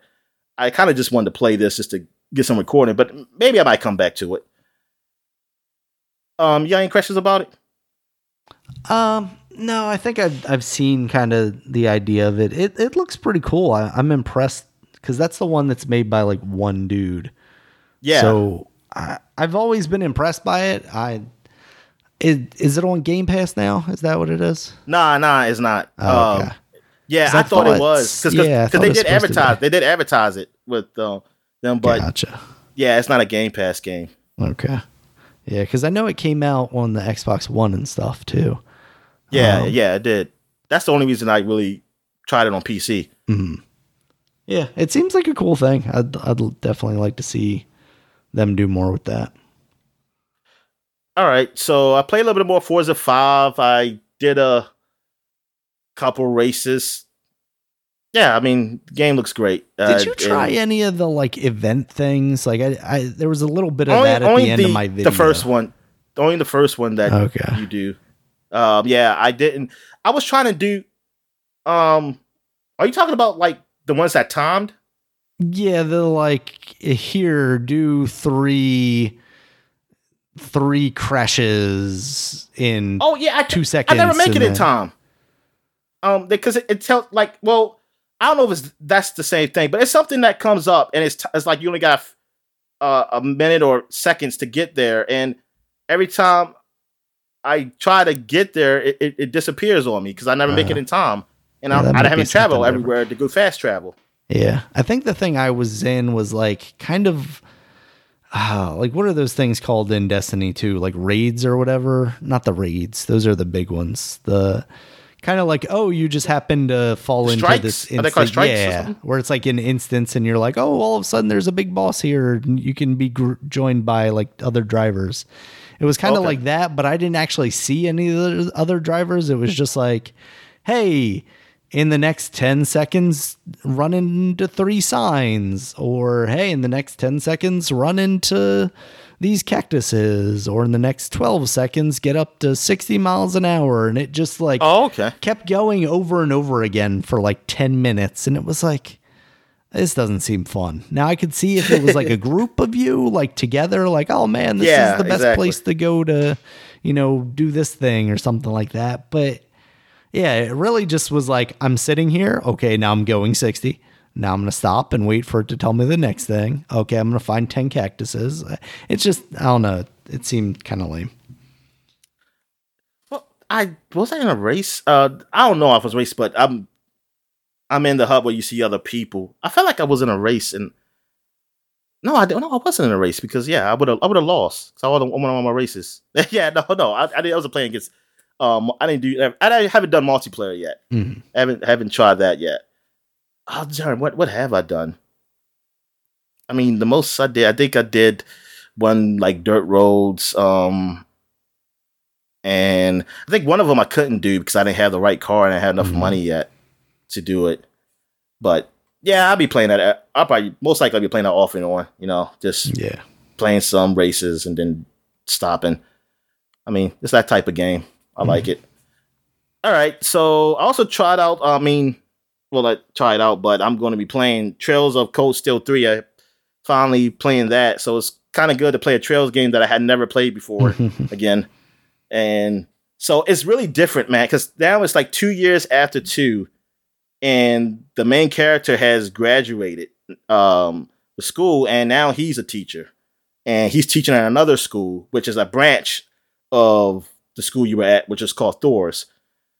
I kind of just wanted to play this just to get some recording. But maybe I might come back to it. Um, you got any questions about it? Um, no, I think I've I've seen kind of the idea of it. It it looks pretty cool. I, I'm impressed because that's the one that's made by like one dude. Yeah. So I, I've always been impressed by it. I it, is it on Game Pass now? Is that what it is? Nah, nah, it's not. Oh, okay. Um, yeah, I, I, thought, thought it was because yeah, they did advertise. They did advertise it with uh, them, but gotcha. yeah, it's not a Game Pass game. Okay. Yeah, because I know it came out on the Xbox One and stuff too. Yeah, um, yeah, it did. that's the only reason I really tried it on PC. Mm-hmm. Yeah, it seems like a cool thing. I'd I'd definitely like to see them do more with that. All right, so I played a little bit more Forza Five. I did a couple races. Yeah, I mean, the game looks great. Did uh, you try any of the like event things? Like, I, I there was a little bit of only, that at the end the, of my video. The first one, only the first one that okay. you do. Um, yeah, I didn't. I was trying to do. Um, are you talking about like the ones that timed? Yeah, the like here do three three crashes in oh yeah I, two seconds. I never make it in time. Um, because it, it tells like well I don't know if it's that's the same thing, but it's something that comes up and it's t- it's like you only got uh, a minute or seconds to get there, and every time I try to get there, it, it, it disappears on me because I never uh, make it uh-huh. in time, and yeah, I, I haven't traveled everywhere to go fast travel. Yeah, I think the thing I was in was like kind of. Uh, like what are those things called in Destiny 2? Like raids or whatever? Not the raids. Those are the big ones. The kind of like oh you just happen to fall strikes? into this instance yeah where it's like an instance and you're like oh all of a sudden there's a big boss here and you can be gr- joined by like other drivers it was kind of okay. like that but i didn't actually see any of the other drivers it was just like hey in the next 10 seconds run into three signs. Or hey in the next 10 seconds run into these cactuses. Or in the next 12 seconds get up to 60 miles an hour. And it just like oh okay. kept going over and over again for like 10 minutes. And it was like this doesn't seem fun. Now i could see if it was like a group of you like together like oh man this yeah, is the best exactly. place to go to you know do this thing or something like that. But yeah it really just was like i'm sitting here okay now i'm going 60 now I'm going to stop and wait for it to tell me the next thing. Okay, I'm going to find 10 cactuses. It's just, I don't know. It seemed kind of lame. Well, I was I in a race? Uh, I don't know if I was race, but I'm I'm in the hub where you see other people. I felt like I was in a race, and no, I don't. No, I wasn't in a race because yeah, I would have I would have lost. So I won all my races. yeah, no, no, I, I, I was playing against. Um, I didn't do. I haven't done multiplayer yet. Mm-hmm. I haven't haven't tried that yet oh, darn, what what have I done? I mean, the most I did, I think I did one like dirt roads, um, and I think one of them I couldn't do because I didn't have the right car and I had enough mm-hmm. money yet to do it. But yeah, I'll be playing that. I'll probably most likely be playing that off and on. You know, just yeah, playing some races and then stopping. I mean, it's that type of game. I mm-hmm. like it. All right, so I also tried out. I mean, well, I tried out, but I'm going to be playing Trails of Cold Steel 3. I finally playing that, so it's kind of good to play a Trails game that I had never played before again. And so it's really different, man, because now it's like two years after two, and the main character has graduated um, the school, and now he's a teacher, and he's teaching at another school, which is a branch of the school you were at, which is called Thors.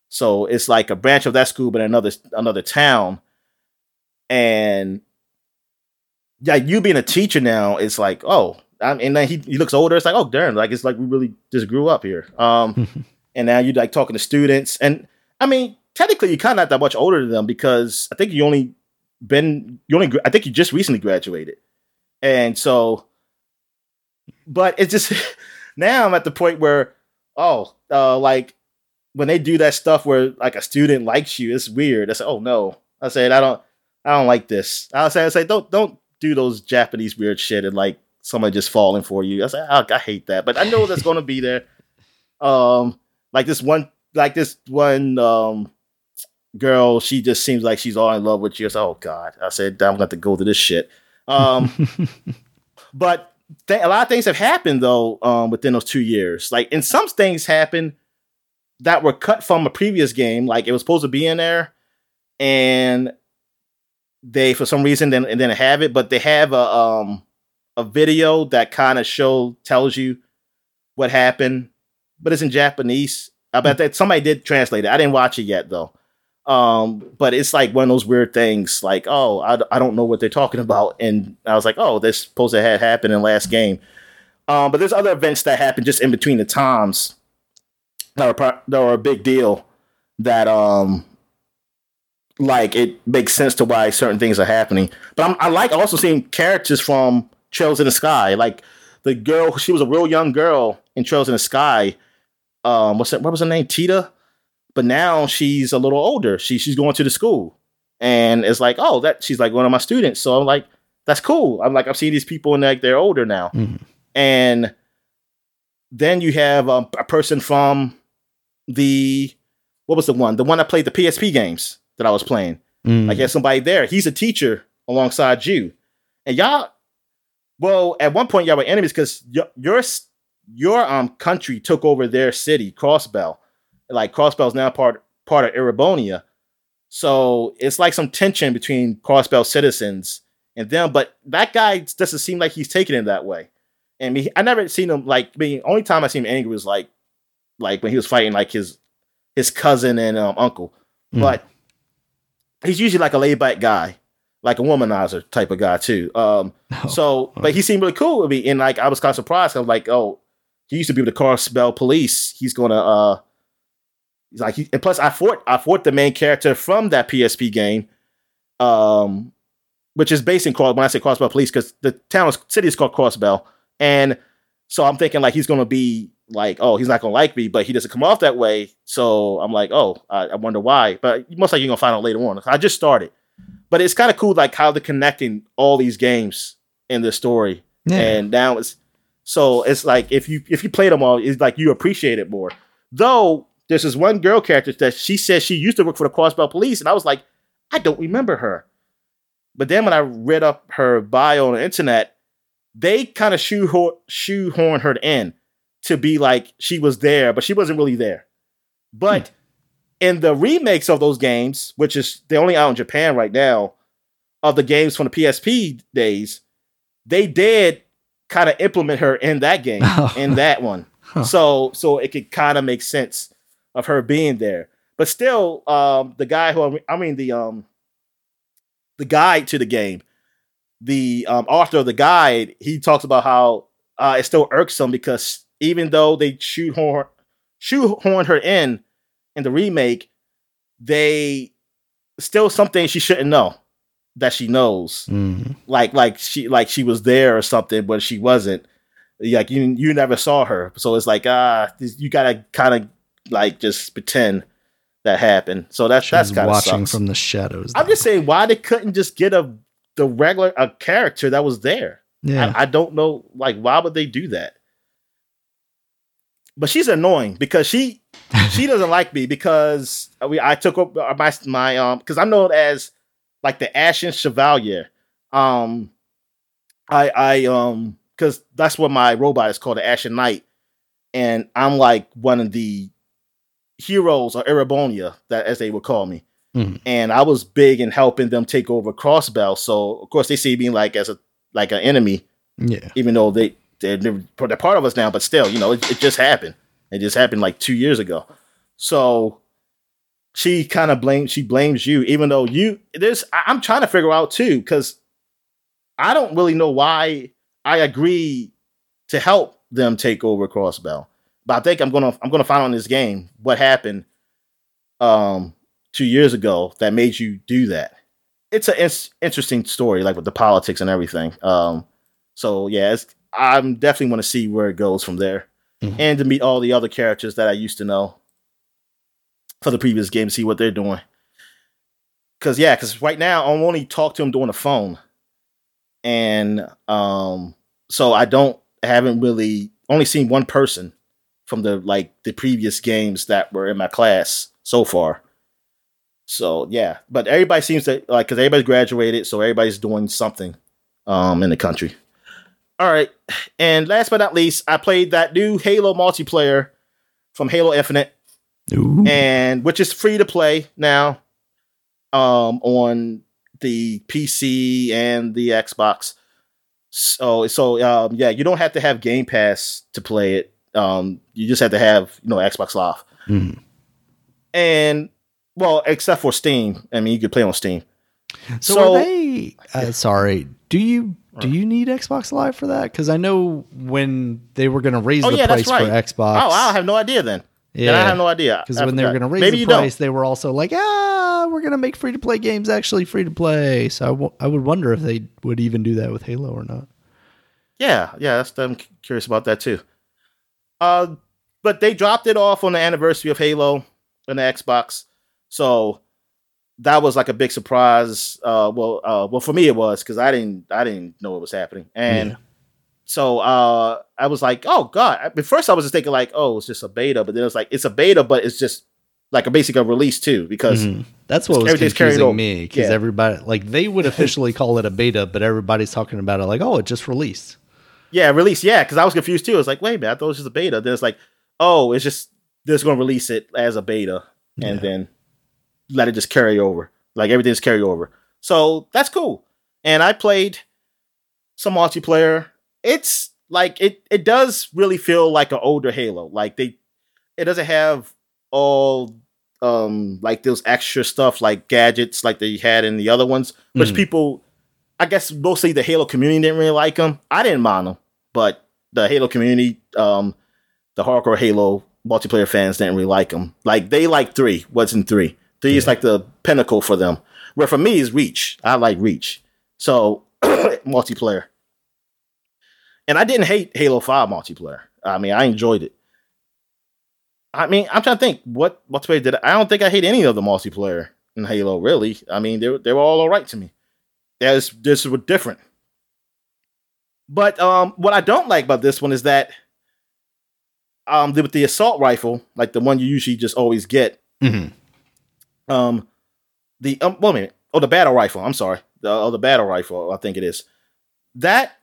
So it's like a branch of that school, but another another town. And yeah, you being a teacher now, it's like, oh, I mean, and then he, he looks older. It's like, oh, darn, like it's like we really just grew up here. Um, and now you're like talking to students, and I mean, technically, you're kind of not that much older than them because I think you only been you only I think you just recently graduated, and so, but it's just now I'm at the point where oh, uh, like when they do that stuff where like a student likes you, it's weird. I said, oh no. I said, I don't I don't like this. I say I say, don't don't do those Japanese weird shit and like someone just falling for you. I said, oh, I hate that. But I know that's gonna be there. Um like this one like this one um girl, she just seems like she's all in love with you. I said, oh God. I said, I'm gonna have to go to this shit. Um but th- a lot of things have happened though um within those two years. Like and some things happen that were cut from a previous game. Like it was supposed to be in there, and they for some reason then and didn't have it. But they have a um a video that kind of show tells you what happened, but it's in Japanese. I bet that somebody did translate it. I didn't watch it yet though. Um, but it's like one of those weird things, like, oh, I, I don't know what they're talking about. And I was like, oh, this supposed to have happened in last game. Um, but there's other events that happen just in between the times that were, that were a big deal. that um like it makes sense to why certain things are happening. But I'm, I like also seeing characters from Trails in the Sky, like the girl. She was a real young girl in Trails in the Sky. Um, what's that? What was her name? Tita. But now she's a little older. She she's going to the school, and it's like, oh, that she's like one of my students. So I'm like, that's cool. I'm like, I've seen these people and like they're older now, Mhm. and then you have um, a person from the what was the one? The one that played the PSP games that I was playing. Mm. Like, there's somebody there. He's a teacher alongside you, and y'all. Well, at one point y'all were enemies because your your your um country took over their city, Crossbell. Like Crossbell's now part part of Erebonia, so it's like some tension between Crossbell citizens and them. But that guy doesn't seem like he's taking it that way. And me, I never seen him like. Me, only time I seen him angry was like, like when he was fighting like his his cousin and um, uncle. Mm. But he's usually like a laid back guy, like a womanizer type of guy too. Um, Oh, so, but he seemed really cool with me, and like I was kind of surprised. I was like, oh, he used to be with the Crossbell Police. He's gonna, uh, like, he, and plus I fought, I fought the main character from that PSP game, um, which is based in Cross. When I say Crossbell Police, because the town is, city is called Crossbell, and so I'm thinking like he's gonna be like, oh, he's not gonna like me, but he doesn't come off that way. So I'm like, oh, I, I wonder why. But most likely you're gonna find out later on. I just started, but it's kind of cool like how they're connecting all these games in the story, yeah. and now it's so it's like if you if you play them all, it's like you appreciate it more. Though there's this one girl character that she says she used to work for the Crossbell Police, and I was like, I don't remember her. But then when I read up her bio on the internet, they kind of shoehorn shoehorn her in to be like she was there, but she wasn't really there. But hmm. in the remakes of those games, which is they're only out in Japan right now, of the games from the PSP days, they did kind of implement her in that game, Oh. in that one. Huh. So so it could kind of make sense of her being there. But still, um, the guy who I mean the um the guide to the game, the um, author of the guide, he talks about how uh, it's still irksome because even though they shoehorn shoehorn her in in the remake, they still something she shouldn't know that she knows Mm. like like she like she was there or something, but she wasn't. Like you you never saw her, so it's like ah, this- you gotta kind of like just pretend that happened. So that's that's kind of watching sucks. from the shadows. I'm just saying why they couldn't just get a the regular a character that was there. yeah. I, I don't know like why would they do that. But she's annoying because she she doesn't like me because we I took up uh, my my um because I'm known as like the Ashen Chevalier. Um, I I um because that's what my robot is called, the Ashen Knight, and I'm like one of the heroes or Erebonia that as they would call me. Mhm. And I was big in helping them take over Crossbell, so of course they see me like as a like an enemy yeah. even though they they're, they're part of us now, but still, you know, it, it just happened. It just happened like two years ago. So she kind of blames she blames you, even though you there's I'm trying to figure out too because I don't really know why I agree to help them take over Crossbell, but I think I'm gonna I'm gonna find out in this game what happened um two years ago that made you do that. It's an in- interesting story, like with the politics and everything. Um, so yeah, it's, I'm definitely want to see where it goes from there, Mhm. and to meet all the other characters that I used to know for the previous game, see what they're doing. Cause yeah, cause right now I'm only talk to them doing the phone, and um, so I don't I haven't really only seen one person from the like the previous games that were in my class so far. So yeah, but everybody seems to like because everybody's graduated, so everybody's doing something um in the country. All right, and last but not least, I played that new Halo multiplayer from Halo Infinite, Ooh. and which is free to play now um on the PC and the Xbox. So so um yeah, you don't have to have Game Pass to play it. Um you just have to have, you know, Xbox Live. Mhm. And well, except for Steam. I mean, you could play on Steam. So, So- are they? Uh, sorry. Do you do you need Xbox Live for that? Because I know when they were going to raise Oh, the yeah, price for. Xbox. Oh, I have no idea then. Yeah, and I have no idea Because I when they were going to raise Maybe the you don't. price, they were also like, ah, we're going to make free to play games actually free to play. So I would wonder if they would even do that with Halo or not. Yeah, yeah, that's I'm curious about that too. Uh, but they dropped it off on the anniversary of Halo and the Xbox, so that was like a big surprise. Uh, well, uh, well for me it was because I didn't I didn't know what was happening, and Yeah. so uh, I was like, oh god. At first, I was just thinking like, oh, it's just a beta, but then it was like it's a beta, but it's just like a basic a release too because Mhm. That's what was everything's carried confusing over. me because Yeah. everybody like they would officially call it a beta, but everybody's talking about it like, oh, it just released. Yeah, release. Yeah, because I was confused too. I was like, wait a minute, I thought it was just a beta. Then it's like, oh, it's just they're just to release it as a beta and Yeah. then let it just carry over. Like everything's carry over. So that's cool. And I played some multiplayer. It's like it. It does really feel like an older Halo. Like they, it doesn't have all um like those extra stuff like gadgets like they had in the other ones, which Mhm. people I guess mostly the Halo community didn't really like them. I didn't mind them, but the Halo community, um, the hardcore Halo multiplayer fans didn't really like them. Like they like three. What's in three? Three is like the pinnacle for them. Where for me is Reach. I like Reach. So multiplayer. And I didn't hate Halo Five multiplayer. I mean, I enjoyed it. I mean, I'm trying to think what multiplayer did I, I don't think I hate any of the multiplayer in Halo. Really, I mean, they were they were all alright to me. As this was different. But um, what I don't like about this one is that um, the, with the assault rifle, like the one you usually just always get, Mm-hmm. um, the um, wait a minute, oh, the battle rifle. I'm sorry, the oh, the battle rifle. I think it is that.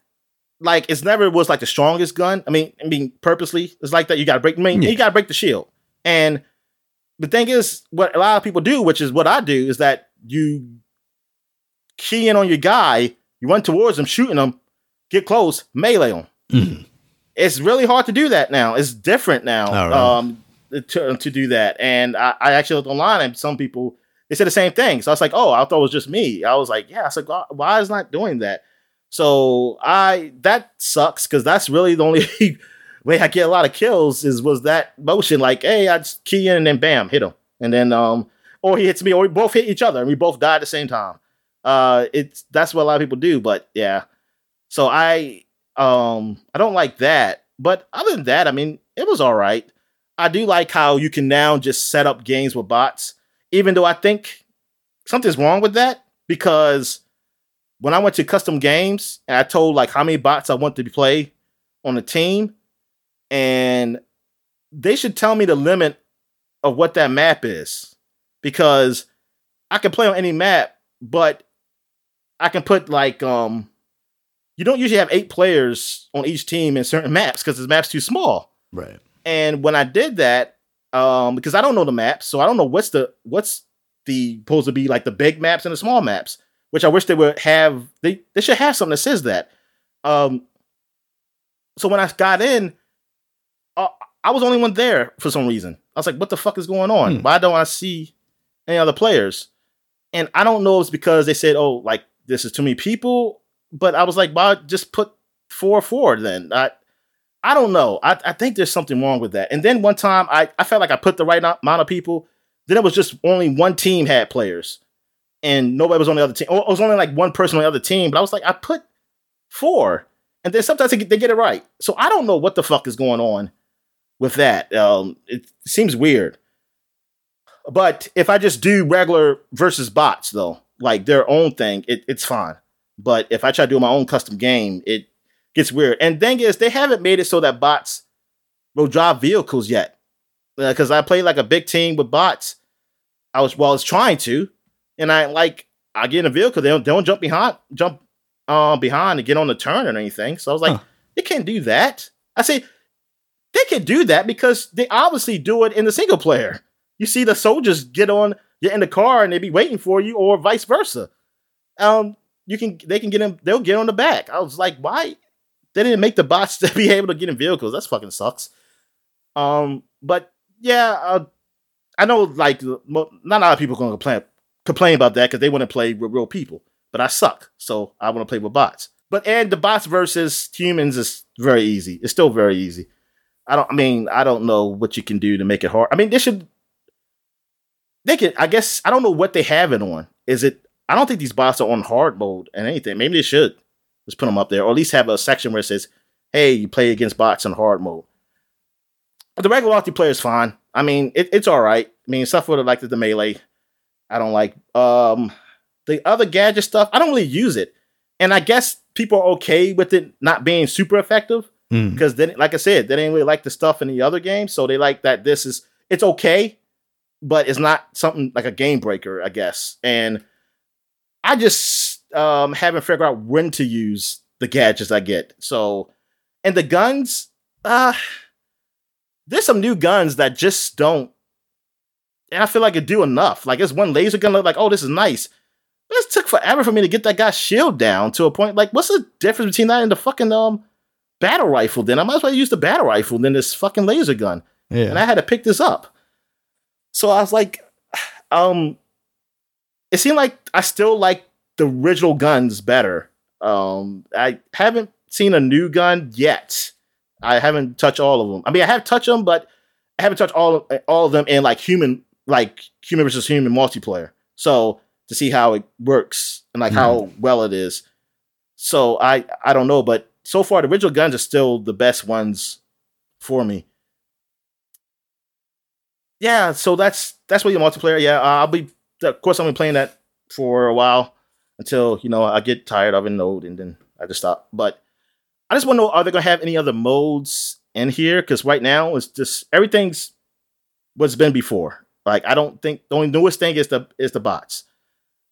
Like it's never was like the strongest gun. I mean, I mean, purposely it's like that. You got to break. I mean, Yeah. you got to break the shield. And the thing is, what a lot of people do, which is what I do, is that you key in on your guy, you run towards him, shooting him, get close, melee him. Mhm. It's really hard to do that now. It's different now really? um, to, to do that. And I, I actually looked online and some people they said the same thing. So I was like, oh, I thought it was just me. I was like, yeah. I was like, why- why is not doing that? So I that sucks because that's really the only way I get a lot of kills is was that motion. Like, hey, I just key in and then bam, hit him, and then um, or he hits me, or we both hit each other, and we both die at the same time. Uh, it's that's what a lot of people do. But yeah, so I um I don't like that. But other than that, I mean, it was all right. I do like how you can now just set up games with bots, even though I think something's wrong with that because when I went to custom games and I told like how many bots I want to play on the team, and they should tell me the limit of what that map is because I can play on any map, but I can put like um you don't usually have eight players on each team in certain maps because the map's too small. Right. And when I did that, um, because I don't know the maps, so I don't know what's the what's the supposed to be like the big maps and the small maps, which I wish they would have. They they should have something that says that. Um, so when I got in, uh, I was the only one there for some reason. I was like, "What the fuck is going on? Hmm. Why don't I see any other players?" And I don't know if it's because they said, "Oh, like this is too many people," but I was like, "Why just put four four then?" I I don't know. I, I think there's something wrong with that. And then one time, I, I felt like I put the right amount of people. Then it was just only one team had players, and nobody was on the other team. It was only like one person on the other team. But I was like, I put four, and then sometimes they get, they get it right. So I don't know what the fuck is going on with that. Um, it seems weird. But if I just do regular versus bots, though, like their own thing, it, it's fine. But if I try to do my own custom game, it gets weird. And thing is, they haven't made it so that bots will drive vehicles yet. Because I played like a big team with bots. I was well, I was trying to, and I like I get in a vehicle. They don't, they don't jump behind, jump uh, behind to get on the turn or anything. So I was like, Huh. they can't do that. I say they can do that because they obviously do it in the single player. You see the soldiers get on, get in the car, and they be waiting for you, or vice versa. Um, you can they can get in, they'll get on the back. I was like, why they didn't make the bots to be able to get in vehicles? That's fucking sucks. Um, but yeah, uh, I know like not a lot of people gonna complain complain about that because they want to play with real people. But I suck, so I want to play with bots. But and the bots versus humans is very easy. It's still very easy. I don't. I mean, I don't know what you can do to make it hard. I mean, they should. They could. I guess I don't know what they have it on. Is it? I don't think these bots are on hard mode and anything. Maybe they should just put them up there, or at least have a section where it says, "Hey, you play against bots in hard mode." But the regular multiplayer is fine. I mean, it, it's all right. I mean, stuff would have liked the melee. I don't like um the other gadget stuff. I don't really use it, and I guess people are okay with it not being super effective Mm. because then, like I said, they didn't really like the stuff in the other games, so they like that this is it's okay, but it's not something like a game breaker, I guess. And I just um haven't figured out when to use the gadgets I get. So, and the guns, uh, there's some new guns that just don't. And I feel like it do enough. Like it's one laser gun, look like, oh, this is nice. But it took forever for me to get that guy's shield down to a point. Like, what's the difference between that and the fucking um battle rifle? Then I might as well use the battle rifle than this fucking laser gun. Yeah. And I had to pick this up. So I was like, um, it seemed like I still like the original guns better. Um, I haven't seen a new gun yet. I haven't touched all of them. I mean, I have touched them, but I haven't touched all all of them in like human, like human versus human multiplayer. So to see how it works and like how well it is. So I I don't know, but so far the original guns are still the best ones for me. Yeah, so that's that's what your multiplayer. Yeah, uh, I'll be of course I've gonna playing that for a while until you know I get tired of it and old, and then I just stop. But I just want to know: Are they gonna have any other modes in here? Because right now it's just everything's what's been before. Like I don't think the only newest thing is the is the bots.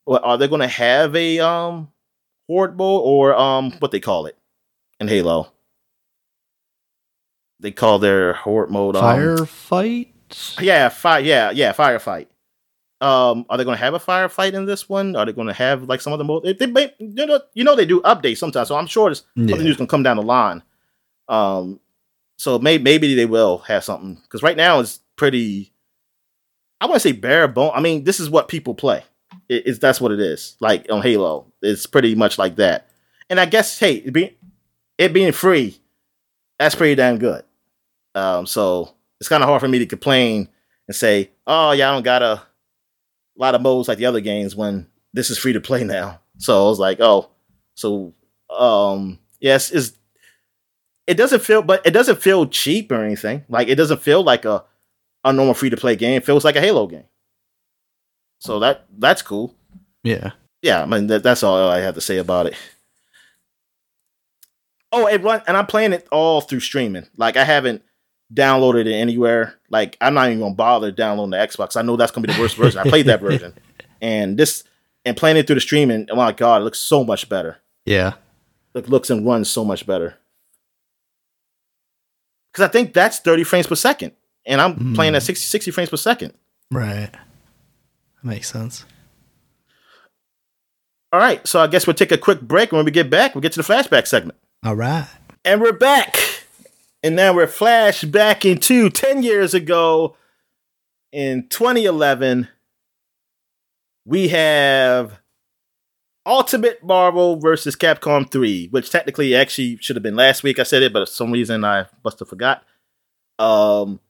But are they gonna have a um horde mode or um what they call it in Halo? They call their horde mode um, Firefight. yeah, fire. Yeah, yeah, firefight. Um, are they going to have a firefight in this one? Are they going to have like some other mode? They, they may, you know, you know, they do updates sometimes, so I'm sure Yeah. other news can come down the line. Um, so maybe maybe they will have something because right now it's pretty. I want to say bare bone. I mean, this is what people play. It, it's that's what it is. Like on Halo, it's pretty much like that. And I guess hey, it being it being free, that's pretty damn good. Um, so it's kind of hard for me to complain and say, "Oh yeah, I don't got a lot of modes like the other games when this is free to play now." So I was like, "Oh, so um, yes, is it doesn't feel, but it doesn't feel cheap or anything. Like it doesn't feel like a a normal free to play game. It feels like a Halo game. So that that's cool. Yeah. Yeah, I mean that, that's all I have to say about it. Oh, it run, and I'm playing it all through streaming. Like I haven't downloaded it anywhere. Like I'm not even gonna bother downloading the Xbox. I know that's gonna be the worst version. I played that version, and this and playing it through the streaming. Oh my god, it looks so much better. Yeah. It looks and runs so much better. Because I think that's 30 frames per second, and I'm hmm. playing at 60, 60 frames per second. Right. Makes sense. All right, so I guess we'll take a quick break. When we get back, we'll get to the flashback segment. All right. And we're back. And now we're flashed back into 10 years ago in 2011. We have Ultimate Marvel versus Capcom 3, which technically actually should have been last week. I said it, but for some reason I must have forgot. Um,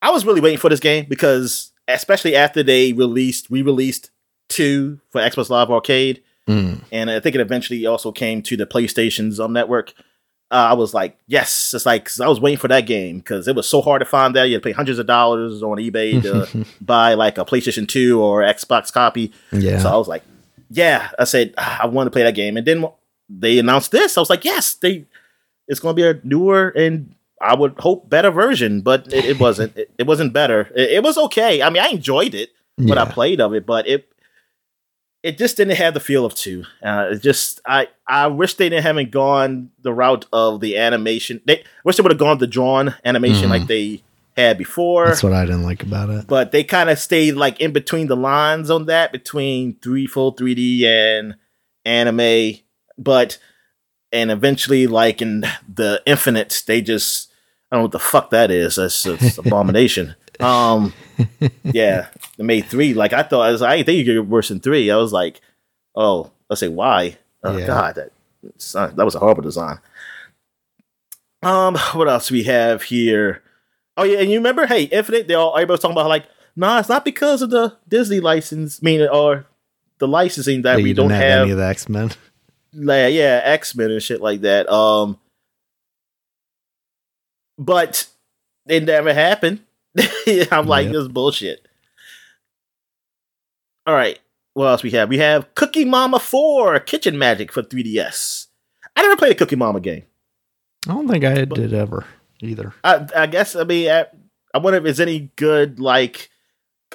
I was really waiting for this game because, especially after they released, re released 2 for Xbox Live Arcade, Mm. and I think it eventually also came to the PlayStation's um, network. Uh, I was like, yes, it's like I was waiting for that game because it was so hard to find that you had to pay hundreds of dollars on eBay to buy like a PlayStation Two or Xbox copy. Yeah. So I was like, yeah, I said "Ah, I want to play that game, and then they announced this. I was like, yes, they it's going to be a newer and I would hope better version, but it, it wasn't. It, it wasn't better. It, it was okay. I mean, I enjoyed it what I played of it, but it it just didn't have the feel of two. Uh, it just I I wish they didn't haven't gone the route of the animation. They wish they would have gone the drawn animation Mhm. like they had before. That's what I didn't like about it. but they kind of stayed like in between the lines on that between three full 3D and anime. But and eventually, like in the Infinite, they just I don't know what the fuck that is. That's it's abomination. Um, yeah, they made three. Like I thought, I, was, I didn't think you could get worse than three. I was like, oh, let's say why? Oh Yeah. god, that that was a horrible design. Um, what else we have here? Oh yeah, and you remember? Hey, Infinite. They all everybody was talking about like, nah, it's not because of the Disney license, meaning or the licensing that That we you don't didn't have. any of the X Men. like, yeah, X Men and shit like that. Um, but it never happened. I'm like, Yep. this is bullshit. All right, what else we have? We have Cooking Mama Four Kitchen Magic for 3DS. I never played a Cooking Mama game. I don't think I did ever either. I, I guess I mean I, I wonder if it's any good like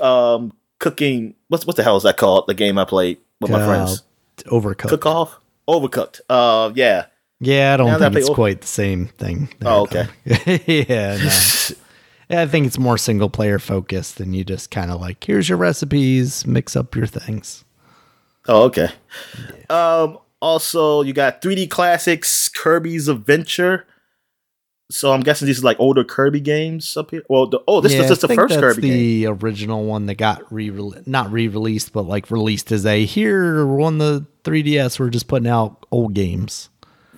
um cooking. What's what the hell is that called? The game I played with my Uh, friends. Overcooked. Cook off, overcooked. Uh, yeah. Yeah, I don't Now think it's Over- quite the same thing. there, Oh, okay. yeah, no. Yeah, I think it's more single player focused, than you just kind of like, here's your recipes, mix up your things. Oh, okay. Um, also, you got 3D classics, Kirby's Adventure. So I'm guessing these are like older Kirby games up here. Well, the, oh, this yeah, is just the first Kirby game. the original one that got re not re released, but like released as a here on the 3DS. We're just putting out old games.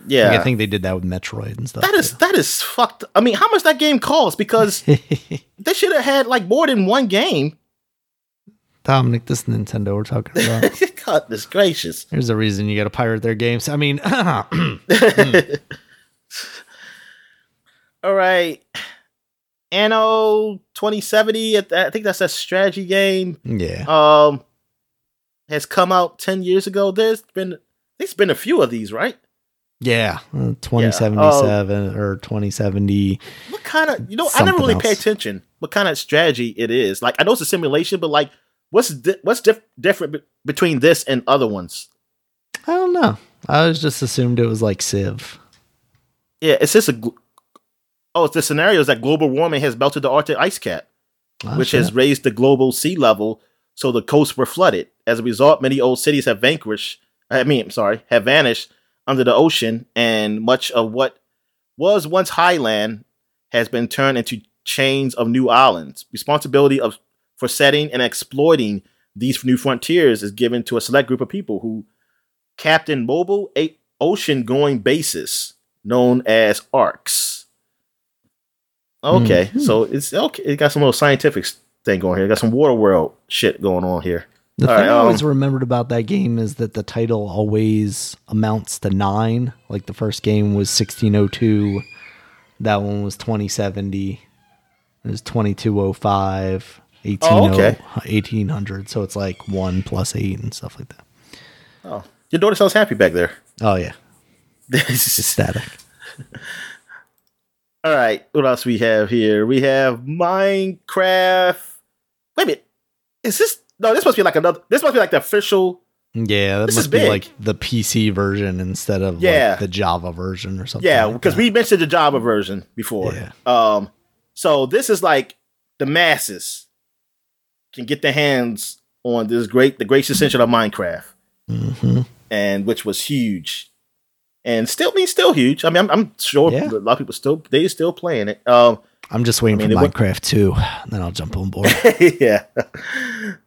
Yeah, Like, I think they did that with Metroid and stuff. that is that is fucked. I mean, how much that game cost? Because they should have had like more than one game. Dominic, this Nintendo we're talking about. Goodness gracious. There's a reason you got to pirate their games. I mean, All right. Anno 2070, I I think that's a strategy game. yeah. Um has come out 10 years ago. There's been there's been a few of these, right? Yeah, uh, 2077 Oh. or 2070. What kind of you know, I never really pay attention what kind of strategy it is. Like I know it's a simulation, but like what's di- what's dif- different be- between this and other ones? I don't know. I was just assumed it was like Civ. Yeah, it's just a gl- Oh, it's the scenario is that global warming has melted the Arctic ice cap. Oh, which shit. has raised the global sea level, so the coasts were flooded. As a result, many old cities have vanquished. I mean, I'm sorry, have vanished under the ocean, and much of what was once highland has been turned into chains of new islands. Responsibility of for setting and exploiting these new frontiers is given to a select group of people who captain mobile a- ocean-going bases known as arks. Okay, Mhm. so it's okay. It got some little scientific thing going here. It got some water world shit going on here. The All thing right, I always um, remembered about that game is that the title always amounts to nine. Like the first game was 1602, that one was 2070, it was 2205, 18, Oh, okay. 1800. So it's like one plus eight and stuff like that. Oh, your daughter sounds happy back there. Oh, yeah. This is just static. All right, what else we have here? We have Minecraft. Wait a minute, is this? No, this must be like another. This must be like the official. Yeah, that This is must be big. like the PC version instead of Yeah. like the Java version or something. Yeah, because that. we mentioned the Java version before. Yeah. Um, so this is like the masses can get their hands on this great, the great essential of Minecraft. Mhm. and which was huge, and still I mean still huge. I mean, I'm, I'm sure Yeah. a lot of people still they still playing it. Um, I'm just waiting I mean, for Minecraft 2, then I'll jump on board. yeah.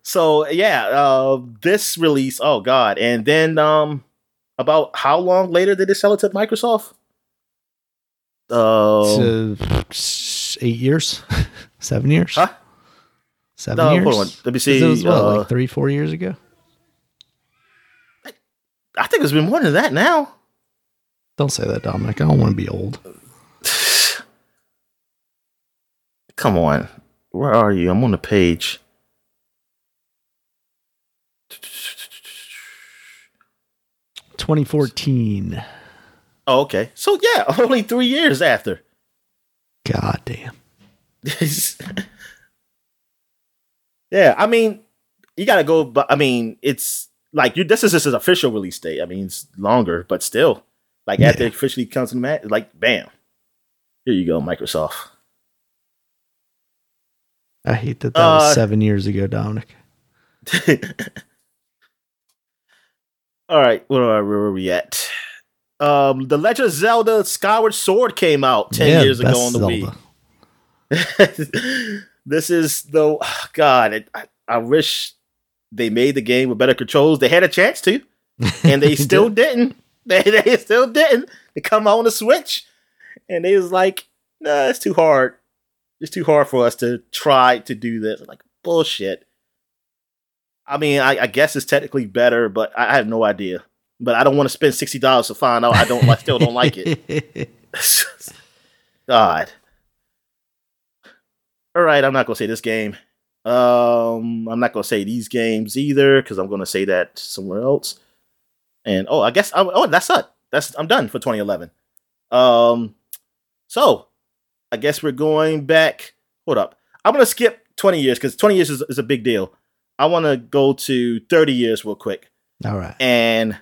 So yeah, uh, this release. Oh god, and then um, about how long later did they sell it to Microsoft? Uh, So, eight years, seven years, Huh? seven No, years. hold on. Let me see, It was what, uh, like three, four years ago. I think it's been more than that now. Don't say that, Dominic. I don't want to be old. Come on, where are you? I'm on the page. Twenty fourteen. Oh, okay. So yeah, only three years after. God damn. yeah, I mean, you gotta go. But I mean, it's like you. This is just an official release date. I mean, it's longer, but still, like after it officially comes to the mat, like bam, here you go, Microsoft. I hate that that Uh, was seven years ago, Dominic. All right, where are, where are we at? Um, the Legend of Zelda: Skyward Sword came out ten Yeah, years ago on the Zelda. Wii. this is the God. It, I, I wish they made the game with better controls. They had a chance to, and they still didn't. They they still didn't. They come out on the Switch, and they was like, "Nah, it's too hard. It's too hard for us to try to do this. Like bullshit. I mean, I, I guess it's technically better, but I, I have no idea. But I don't want to spend sixty dollars to find out I don't I still don't like it. God. All right, I'm not gonna say this game. Um, I'm not gonna say these games either because I'm gonna say that somewhere else. And oh, I guess I'm, oh that's it. That's I'm done for 2011. Um, so I guess we're going back. Hold up, I'm gonna skip 20 years because 20 years is, is a big deal. I want to go to 30 years real quick. All right. And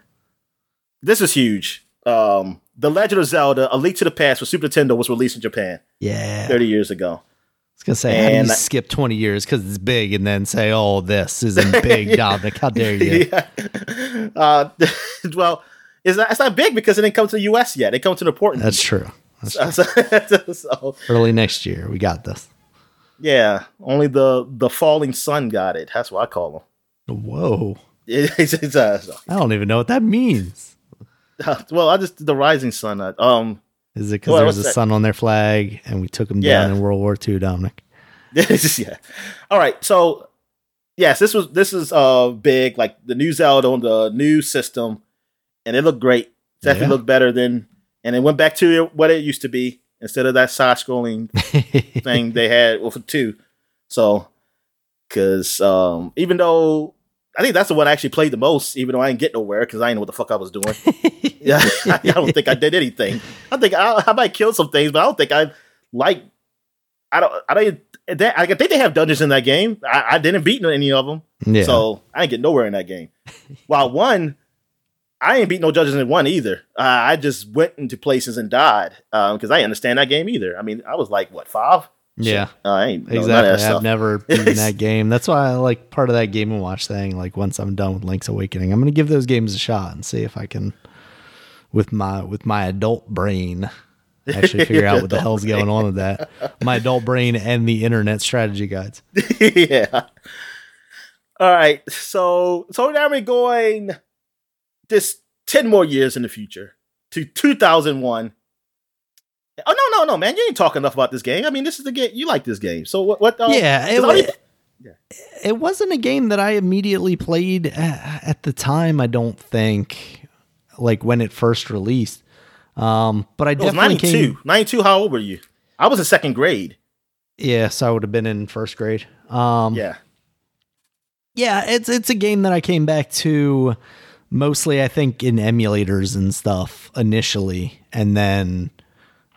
this is huge. Um, The Legend of Zelda: A Link to the Past for Super Nintendo was released in Japan Yeah. 30 years ago. I was gonna say, how do you And I- skip twenty years because it's big, and then say, "Oh, this isn't big, Dominic? How dare you?" yeah. Uh, well, it's not, it's not big because it didn't come to the U.S. yet. It come to the port. That's true. So, so, Early next year, we got this. yeah, only the the falling sun got it. That's what I call them. Whoa! It's, it's, uh, I don't even know what that means. well, I just the rising sun. uh, Um, Is it because Well, there's a that? sun on their flag and we took them Yeah. down in World War II, Dominic? yeah. All right. So yes, this was this is uh big, like the new Zelda on the new system, and it looked great. Definitely Yeah. looked better than, and it went back to what it used to be instead of that side scrolling thing they had with two. So, because um, even though I think that's the one I actually played the most, even though I didn't get nowhere because I didn't know what the fuck I was doing. yeah, I don't think I did anything. I think I, I might kill some things, but I don't think I like. I don't. I don't. That, I think they have dungeons in that game. I, I didn't beat any of them, yeah. so I didn't get nowhere in that game. While one, I ain't beat no judges in one either. Uh, I just went into places and died because I didn't understand that game either. I mean, I was like what five? yeah. Uh, I ain't know none of Exactly. I've stuff. never beaten that game. That's why I like part of that game and watch thing. Like once I'm done with Link's Awakening, I'm gonna give those games a shot and see if I can, with my with my adult brain, actually figure out what the hell's going on with that. My adult brain and the internet strategy guides. yeah. All right. So so now we're going this ten more years in the future to two thousand one. Oh no no no man! You ain't talking enough about this game. I mean, this is the game you like this game. So what? what uh, Yeah, it 'cause I wa- already- It wasn't a game that I immediately played at the time. I don't think, like when it first released. Um, but I it was definitely 92. came. 92, How old were you? I was in second grade. Yeah, so I would have been in first grade. Um, Yeah. yeah, it's it's a game that I came back to mostly I think in emulators and stuff initially. And then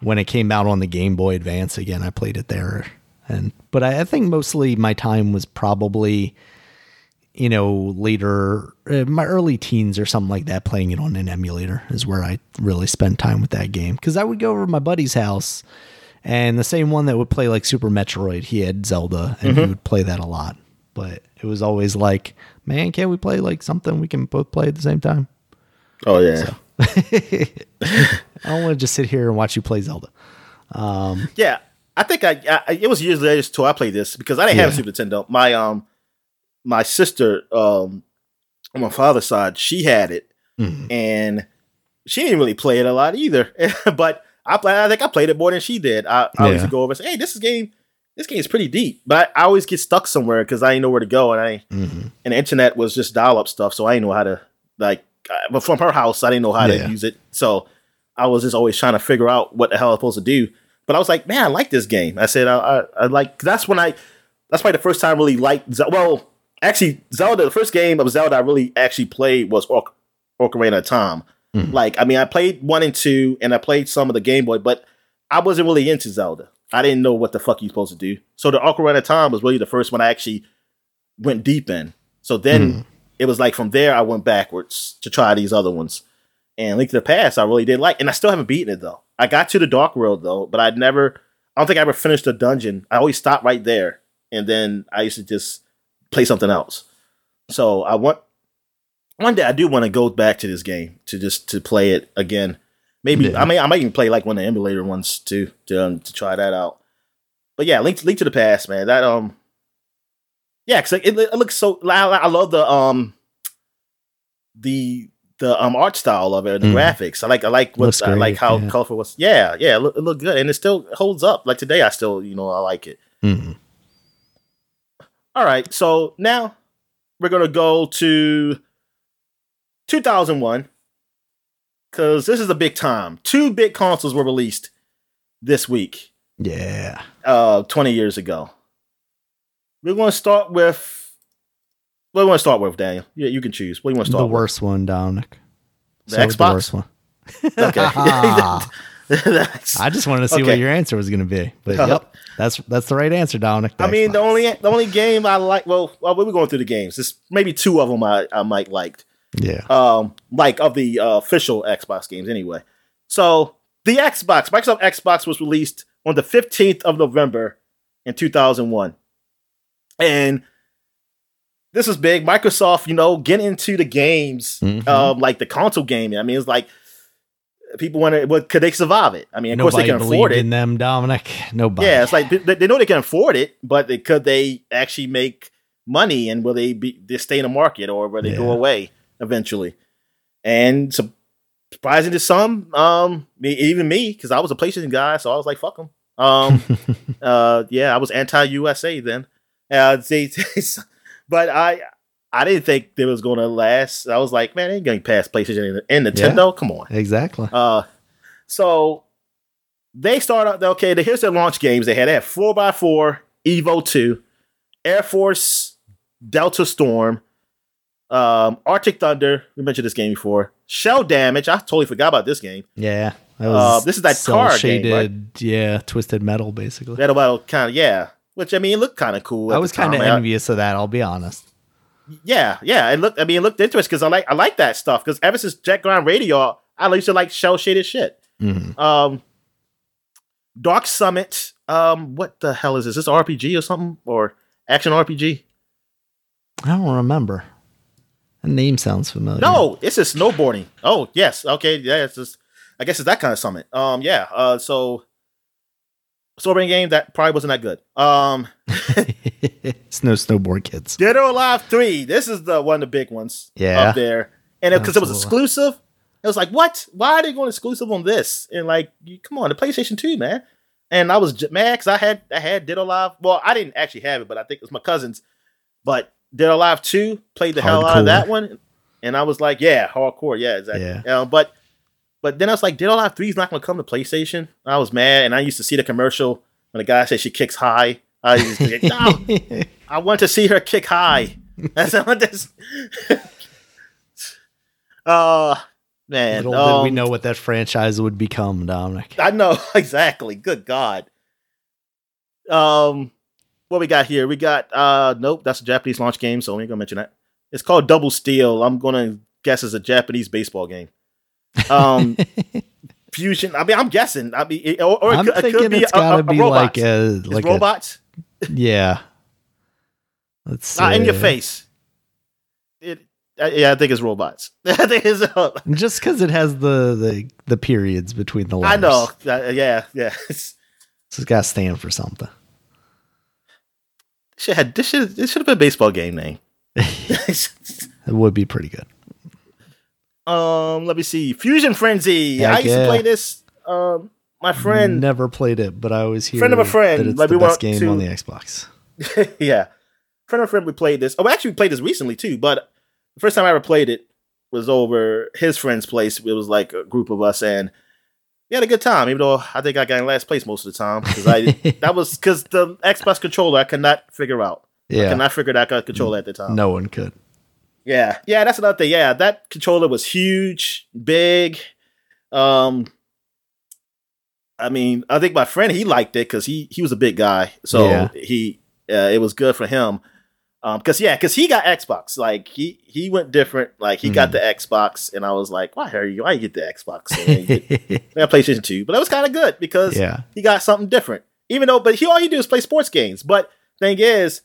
when it came out on the Game Boy Advance again I played it there. And but I, I think mostly my time was probably you know later uh, my early teens or something like that playing it on an emulator is where I really spent time with that game. Cuz I would go over to my buddy's house and the same one that would play like Super Metroid, he had Zelda, and he would play that a lot. But it was always like, man, can't we play like something we can both play at the same time? Oh yeah. I don't want to just sit here and watch you play Zelda. Yeah, I think I, I it was years later until I played this because I didn't have a Yeah. Super Nintendo. My um my sister um on my father's side, she had it, Mhm. and she didn't really play it a lot either. but I play, I think I played it more than she did. I, I always Yeah. go over and say, "Hey, this is game." This game is pretty deep, but I, I always get stuck somewhere because I didn't know where to go, and I Mhm. and the internet was just dial up stuff, so I didn't know how to like. But from her house, I didn't know how Yeah. to use it, so I was just always trying to figure out what the hell I was supposed to do. But I was like, man, I like this game. I said, I, I, I like. That's when I. That's probably the first time I really liked. Ze- Well, actually, Zelda. The first game of Zelda I really actually played was Oc- Ocarina of Time. Mhm. Like, I mean, I played one and two, and I played some of the Game Boy, but I wasn't really into Zelda. I didn't know what the fuck you're supposed to do. So the Ocarina of Time was really the first one I actually went deep in. So then hmm. it was like from there I went backwards to try these other ones. And Link to the Past I really did like, and I still haven't beaten it though. I got to the Dark World though, but I'd never. I don't think I ever finished a dungeon. I always stopped right there, and then I used to just play something else. So I want one day I do want to go back to this game to just to play it again. Maybe Yeah. I may I might even play like one of the emulator ones too to um, to try that out. But yeah, Link Link to the Past, man. That um, yeah, because it, it looks so. I, I love the um, the the um art style of it, and the Mm. graphics. I like I like what I like how yeah. colorful was. Yeah, yeah, it look, it looked good, and it still holds up. Like today, I still you know I like it. Mhm. All right, so now we're gonna go to 2001 because this is a big time. Two big consoles were released this week, Yeah. uh, 20 years ago. We're gonna start with. What do you want to start with, Daniel? Yeah, you can choose. What do you want to The start with? The worst one, Dominic. The Start Xbox? The worst one. Okay. I just wanted to see what your answer was going to be. But Uh-huh. yep, that's that's the right answer, Dominic. I mean, the only the only game I like. Well, well, we're going through the games. There's maybe two of them I, I might liked. Yeah, Um, like of the uh, official Xbox games, anyway. So the Xbox, Microsoft Xbox, was released on the 15th of November in 2001, and this is big. Microsoft, you know, getting into the games, Mhm. um, like the console gaming. I mean, it's like people wonder, what could they survive it? I mean, of course nobody they can afford it. in them, Dominic. Nobody. Yeah, it's like they, they know they can afford it, but they, could they actually make money and will they be they stay in the market or will they go away eventually? And surprising to some, um, even me, because I was a PlayStation guy, so I was like, "Fuck them." Um, uh, yeah, I was anti USA then. Uh, they, but I I didn't think it was going to last. I was like, man, they ain't going past PlayStation and Nintendo. Come on. exactly. Uh, so they start out. Okay, here's their launch games. They had had four x four, Evo two, Air Force, Delta Storm, um, Arctic Thunder. We mentioned this game before. Cel Damage. I totally forgot about this game. Yeah, Uh, this is that car game, right? shaded. Yeah, twisted metal, basically. That about kind of yeah. Which I mean, it looked kind of cool. I was kind of time. I- envious of that. I'll be honest. Yeah, yeah. It looked. I mean, it looked interesting because I like I like that stuff. Because ever since Jet Grind Radio, I used to like cel shaded shit. Mhm. Um, Dark Summit. Um, what the hell is this? Is this RPG or something or action RPG? I don't remember. The name sounds familiar. No, it's just snowboarding. Oh yes, okay, yeah. It's just. I guess it's that kind of summit. Um, yeah. Uh, so snowboarding game that probably wasn't that good. Um, it's no snowboard kids. Dead or Alive Three. This is the one of the big ones. Yeah. up there, and because it, was exclusive, it was like, what? Why are they going exclusive on this? And like, come on, the PlayStation Two, man. And I was mad because I had I had Dead or Alive. Well, I didn't actually have it, but I think it was my cousins. But Dead Alive Two played the hell out of that one, and I was like, yeah, hardcore, yeah, exactly. Yeah. Uh, but but then I was like, Dead Alive Three is not going to come to PlayStation. I was mad, and I used to see the commercial when the guy said she kicks high. I was like, no, I want to see her kick high. That's what this. uh man. Little did we um, know what that franchise would become, Dominic. I know exactly. Good God. Um, what we got here? We got uh, nope, that's a Japanese launch game, so we ain't gonna mention that. It's called Double Steel. I'm gonna guess it's a Japanese baseball game. Um, Fusion. I mean, I'm guessing. I mean, it, or, or it, I'm could, it thinking could be it's a, a, gotta a be robot. like a It's like a robots. yeah. Let's see. Not in your face. It. Uh, yeah, I think it's robots. I think it's. Uh, Just because it has the, the the periods between the I know. Uh, yeah, yeah. It's, So it's got to stand for something. Should had this should this should have been a baseball game name. It would be pretty good. um, let me see. Fuzion Frenzy. Heck I used to play this. Um, my friend. Never played it, but I always hear Friend of a friend, that it's like the best game to- on the Xbox. yeah, friend of a friend. We played this. Oh, actually, we played this recently too. But the first time I ever played it was over his friend's place. It was like a group of us, and we had a good time. Even though I think I got in last place most of the time because I that was because the Xbox controller I could not figure out. Yeah, I could not figure out that controller at the time. no one could. Yeah, yeah, that's another thing. Yeah, that controller was huge, big. Um, I mean, I think my friend he liked it because he he was a big guy, so Yeah. he uh, it was good for him. Um, because yeah, because he got Xbox, like he he went different. Like he got Mhm. the Xbox, and I was like, why are you? Why you get the Xbox? Get- I got PlayStation Two, but that was kind of good because yeah, he got something different. Even though, but he all he do is play sports games. But thing is,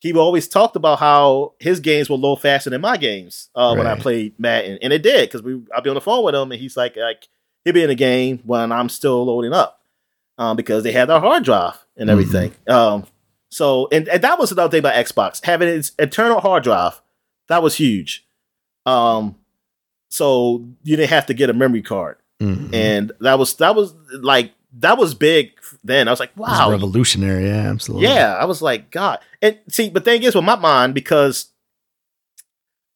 he always talked about how his games will load faster than my games uh, when I played Madden, and it did because we I'll be on the phone with him, and he's like, like he'll be in the game when I'm still loading up, um, because they have their hard drive and everything. Um, so and, and that was another thing about Xbox having its internal hard drive that was huge. Um, so you didn't have to get a memory card, Mhm. and that was that was like that was big then. I was like, It was wow, revolutionary. Yeah, absolutely. yeah. I was like, God, and see, but thing is with my mind because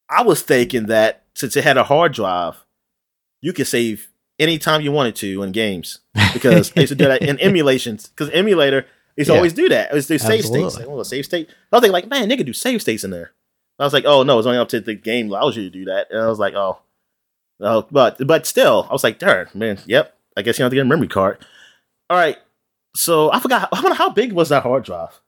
I was thinking that since it had a hard drive, you could save anytime you wanted to in games because they used to do that in emulations because emulator used Yeah. always do that. It's was do save states. Like, oh, save state. I was thinking like, man, they could do save states in there. I was like, oh no, it's only up to the game allows you to do that. And I was like, oh, oh, but but still, I was like, darn, man, yep. I guess you have to get a memory card. All right. So I forgot. I wonder how big was that hard drive?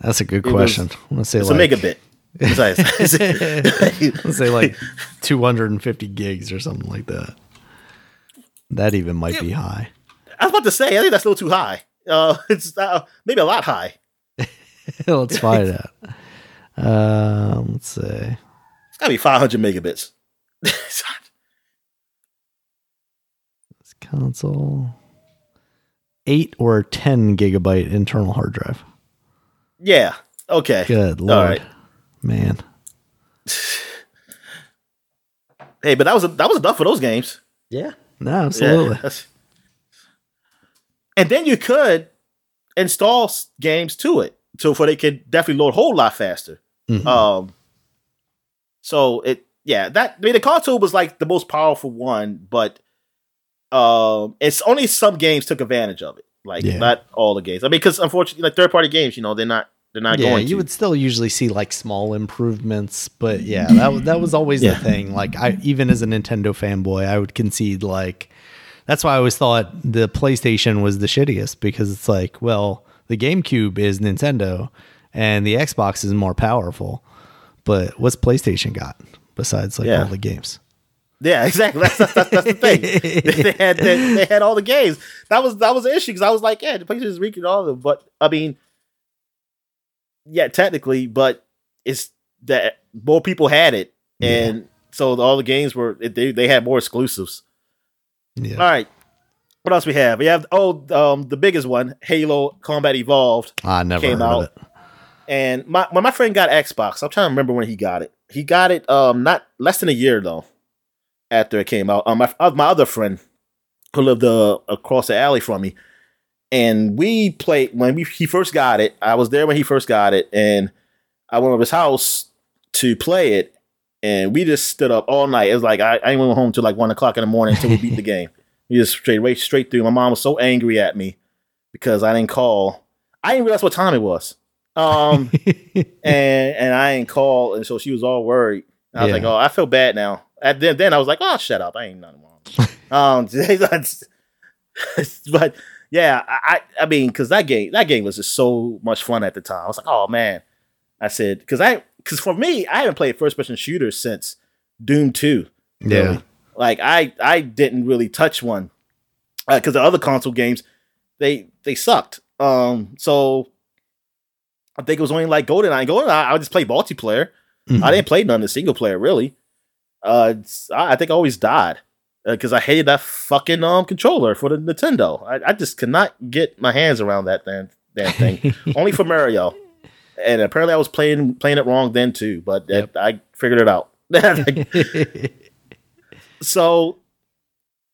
That's a good It was- question. I'm gonna say It's like a megabit. Let's say like 250 gigs or something like that. That even might be high. I was about to say, I think that's a little too high. Uh, it's uh, maybe a lot high. let's find out. Um, let's see. It's gotta be 500 megabits. This console. Eight or 10 gigabyte internal hard drive. yeah. Okay. Good All lord, right. man. Hey, but that was that was enough for those games. Yeah, no, absolutely. Yeah, and then you could install games to it, so for they could definitely load a whole lot faster. Mhm. Um, so it, yeah, that I mean the console was like the most powerful one, but um, it's only some games took advantage of it, like Yeah. not all the games. I mean, because unfortunately, like third party games, you know, they're not they're not yeah, going. you to. would still usually see like small improvements, but yeah, that was that was always Yeah. the thing. Like I even as a Nintendo fanboy, I would concede like that's why I always thought the PlayStation was the shittiest because it's like, well, the GameCube is Nintendo and the Xbox is more powerful. But what's PlayStation got besides like Yeah. all the games? Yeah, exactly. That's, that's, that's, that's the thing. they, had they, they had all the games. That was that was the issue because I was like, yeah, the PlayStation is reeking all of them. But I mean, yeah, technically, but it's that more people had it, and so all the games were they they had more exclusives. Yeah. All right, what else we have? We have oh um the biggest one, Halo Combat Evolved. I never came heard out. of it. And my when my friend got Xbox, I'm trying to remember when he got it. He got it um not less than a year though after it came out. Um, my uh, my other friend who lived uh, across the alley from me, and we played when we, he first got it. I was there when he first got it, and I went over his house to play it, and we just stood up all night. It was like I, I went home till like one o'clock in the morning until we beat the game. We just straight right straight through. My mom was so angry at me because I didn't call. I didn't realize what time it was. Um, and and I didn't call, and so she was all worried. And I was Yeah. like, oh, I feel bad now. And then then I was like, oh, shut up, I ain't nothing wrong. um, but yeah, I I I mean, because that game that game was just so much fun at the time. I was like, oh man, I said because I because for me, I haven't played first person shooters since Doom Two. yeah. Like I I didn't really touch one because the other console games they they sucked. Um, so I think it was only like GoldenEye. GoldenEye, I would just play multiplayer. Mhm. I didn't play none of the single player really. Uh, I, I think I always died because I hated that fucking um controller for the Nintendo. I, I just could not get my hands around that damn, damn thing. only for Mario, and apparently I was playing playing it wrong then too. But Yep. I figured it out. so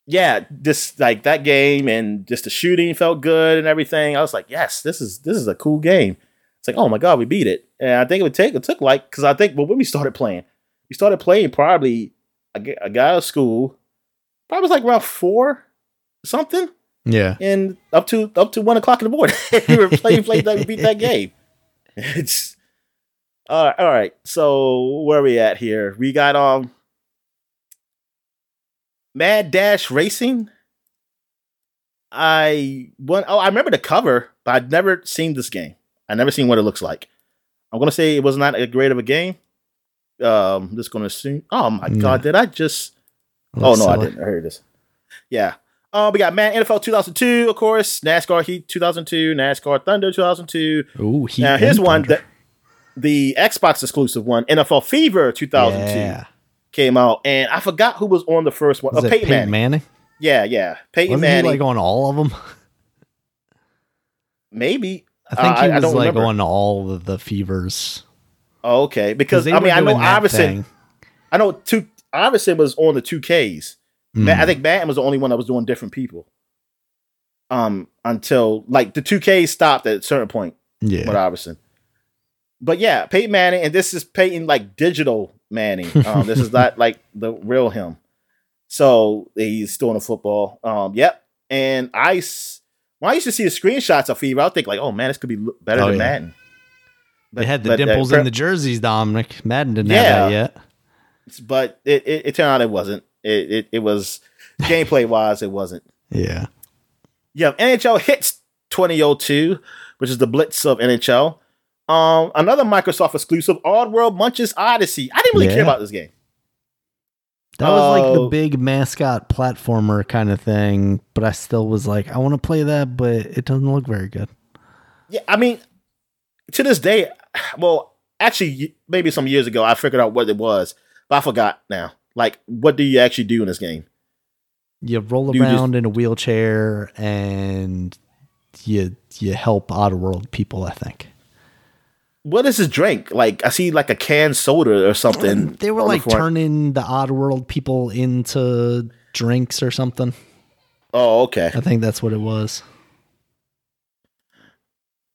yeah, just like that game and just the shooting felt good and everything. I was like, yes, this is this is a cool game. It's like, oh my god, we beat it. And I think it would take it took like because I think well, when we started playing, we started playing probably I I got out of school, probably was like around four something, yeah. and up to up to one o'clock in the morning, we were playing playing that we beat that game. It's all right. All right. So where are we at here? We got um Mad Dash Racing. I one oh I remember the cover, but I'd never seen this game. I never seen what it looks like. I'm gonna say it was not a great of a game. Um, just gonna assume. Oh my No. god, did I just? Oh no, I didn't. I heard this. Yeah. Uh, we got Man NFL 2002, of course. NASCAR Heat 2002, NASCAR Thunder 2002. Ooh, Heat now here's one that the Xbox exclusive one, NFL Fever 2002, Yeah. came out, and I forgot who was on the first one. Was oh, Peyton, Peyton Manning. Manning? Yeah, yeah, Peyton Wasn't Manning. he like on all of them? maybe. I think he Uh, I was don't like remember. on all of the fevers. Oh, okay, because I mean I know Iverson. thing. I know two Iverson was on the two Ks. Mm. I think Madden was the only one that was doing different people. Um, until like the two Ks stopped at a certain point yeah. with Iverson. But yeah, Peyton Manning, and this is Peyton like digital Manning. Um, this is not like the real him. So he's still in the football. Um, yep. And I, when I used to see the screenshots of Fever, I would think like, oh man, this could be better Oh, than yeah. Madden. They had the but, uh, dimples pre- in the jerseys, Dominic. Madden didn't Yeah. have that yet. but it, it, it turned out it wasn't. It it, it was gameplay wise, it wasn't. Yeah. Yeah, NHL Hitz 2002, which is the Blitz of NHL. Um, another Microsoft exclusive, Oddworld Munch's Oddysee. I didn't really Yeah. care about this game. That was like the Oh. big mascot platformer kind of thing, but I still was like, I want to play that, but it doesn't look very good. Yeah, I mean, to this day, well, actually, maybe some years ago, I figured out what it was, but I forgot now. Like, what do you actually do in this game? You roll You just- around in a wheelchair and you you help Oddworld people, I think. What is this drink? Like, I see like a canned soda or something. They were on the like turning the Oddworld people into drinks or something. Oh, okay. I think that's what it was.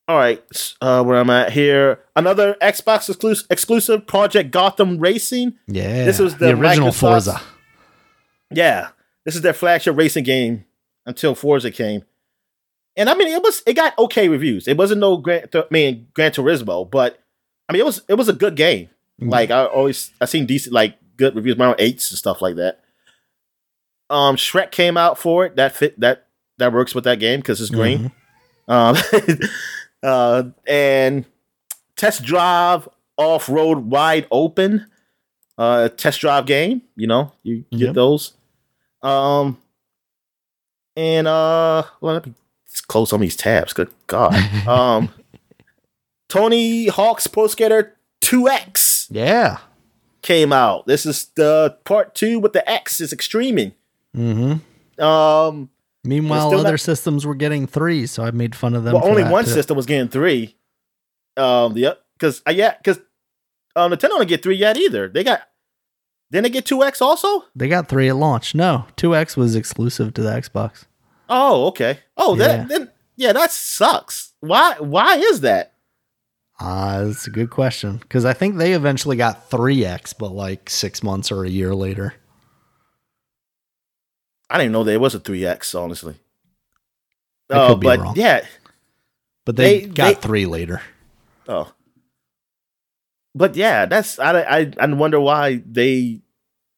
All right, uh, where I'm at here, another Xbox exclusive, exclusive Project Gotham Racing. Yeah. This was the original Microsoft's- Forza. Yeah, this is their flagship racing game until Forza came, and I mean it was it got okay reviews. It wasn't no Gran, I mean Gran Turismo, but I mean it was it was a good game. Mm. Like I always I seen decent like good reviews, around eights and stuff like that. Um, Shrek came out for it. That fit that that works with that game because it's green. Mhm. Um, uh, and test drive off road wide open. Uh, test drive game. You know, you get Yep. those. Um, and uh, well, let me close some of these tabs. Good God. um, Tony Hawk's Pro Skater 2X Yeah. came out. This is the part two with the X is extreming. hmm Um, Meanwhile, other not- systems were getting three, so I made fun of them. well, only one too. system was getting three. Um, the because uh, yeah, because um, Nintendo didn't get three yet either. They got didn't they get two X also? They got three at launch. No, 2X was exclusive to the Xbox. Oh, okay. Oh, Yeah. that then yeah, that sucks. Why? Why is that? Ah, that's a good question. Because I think they eventually got 3X, but like six months or a year later. I didn't know there was a three X. Honestly. Oh, but wrong. yeah. But they, They- got they- three later. Oh. But yeah, that's I I I wonder why they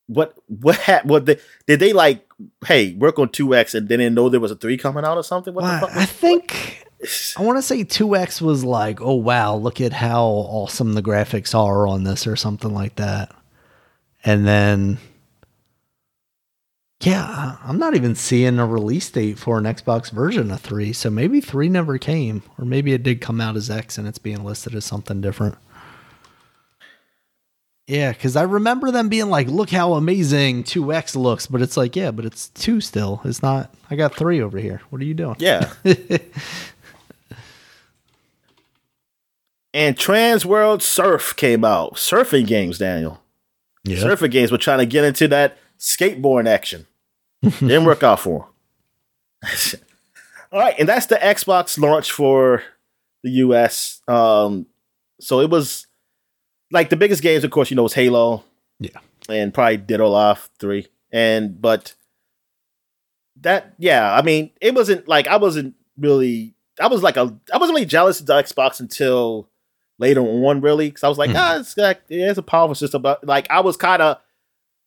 what what ha- what they did they like hey work on two X and they didn't know there was a three coming out or something? What Well, the fuck? I think I want to say 2X was like, oh wow, look at how awesome the graphics are on this or something like that. And then yeah, I'm not even seeing a release date for an Xbox version of 3, so maybe 3 never came or maybe it did come out as X and it's being listed as something different. Yeah, cuz I remember them being like, look how amazing 2X looks, but it's like, yeah, but it's 2 still. It's not I got 3 over here. What are you doing? Yeah. and Trans World Surf came out. Surfing games, Daniel. Yeah. Surfing games were trying to get into that skateboard action. Didn't work out for them. All right, and that's the Xbox launch for the US. Um, so it was like the biggest games, of course, you know, was Halo. Yeah. And probably Dead or Alive 3. And but that yeah, I mean, it wasn't like I wasn't really I was like a I wasn't really jealous of the Xbox until later on, really, because I was like, Hmm. ah, it's like it's a powerful system, but like I was kind of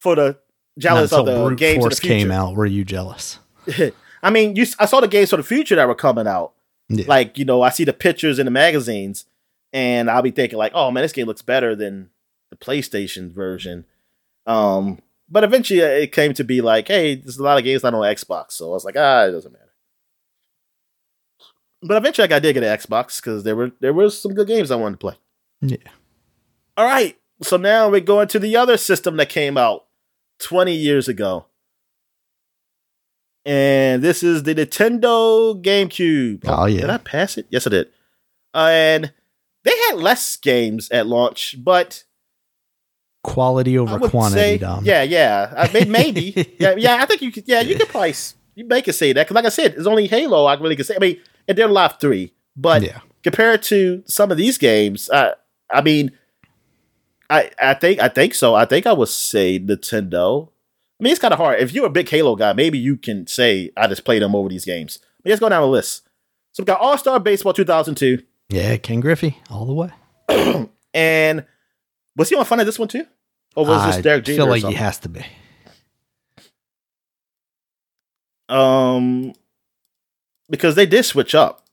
for the jealous of the Brute games Force the came out. Were you jealous? I mean, you I saw the games for the future that were coming out. Yeah. Like you know, I see the pictures in the magazines, and I'll be thinking like, oh man, this game looks better than the PlayStation version. Um, but eventually, uh, it came to be like, hey, there's a lot of games not on Xbox, so I was like, ah, it doesn't matter. But eventually, I did get an Xbox because there were there were some good games I wanted to play. Yeah. All right, so now we're going to the other system that came out 20 years ago. And this is the Nintendo GameCube. Oh, yeah. Did I pass it? Yes, I did. and they had less games at launch, but quality over quantity, say, Dom. yeah, yeah, I mean, maybe, yeah, yeah. I think you could, yeah, you could probably you make it say that because, like I said, it's only Halo I really could say. I mean, and or Alive three, but Yeah. compared to some of these games, I, I mean, I, I think, I think so. I think I would say Nintendo. I mean, it's kind of hard. If you're a big Halo guy, maybe you can say I just played them over these games. But let's go down the list. So we got All Star Baseball 2002, Yeah, Ken Griffey all the way. and was he on fun of this one too, or was I this Derek Jeter? I feel like he has to be. Um, because they did switch up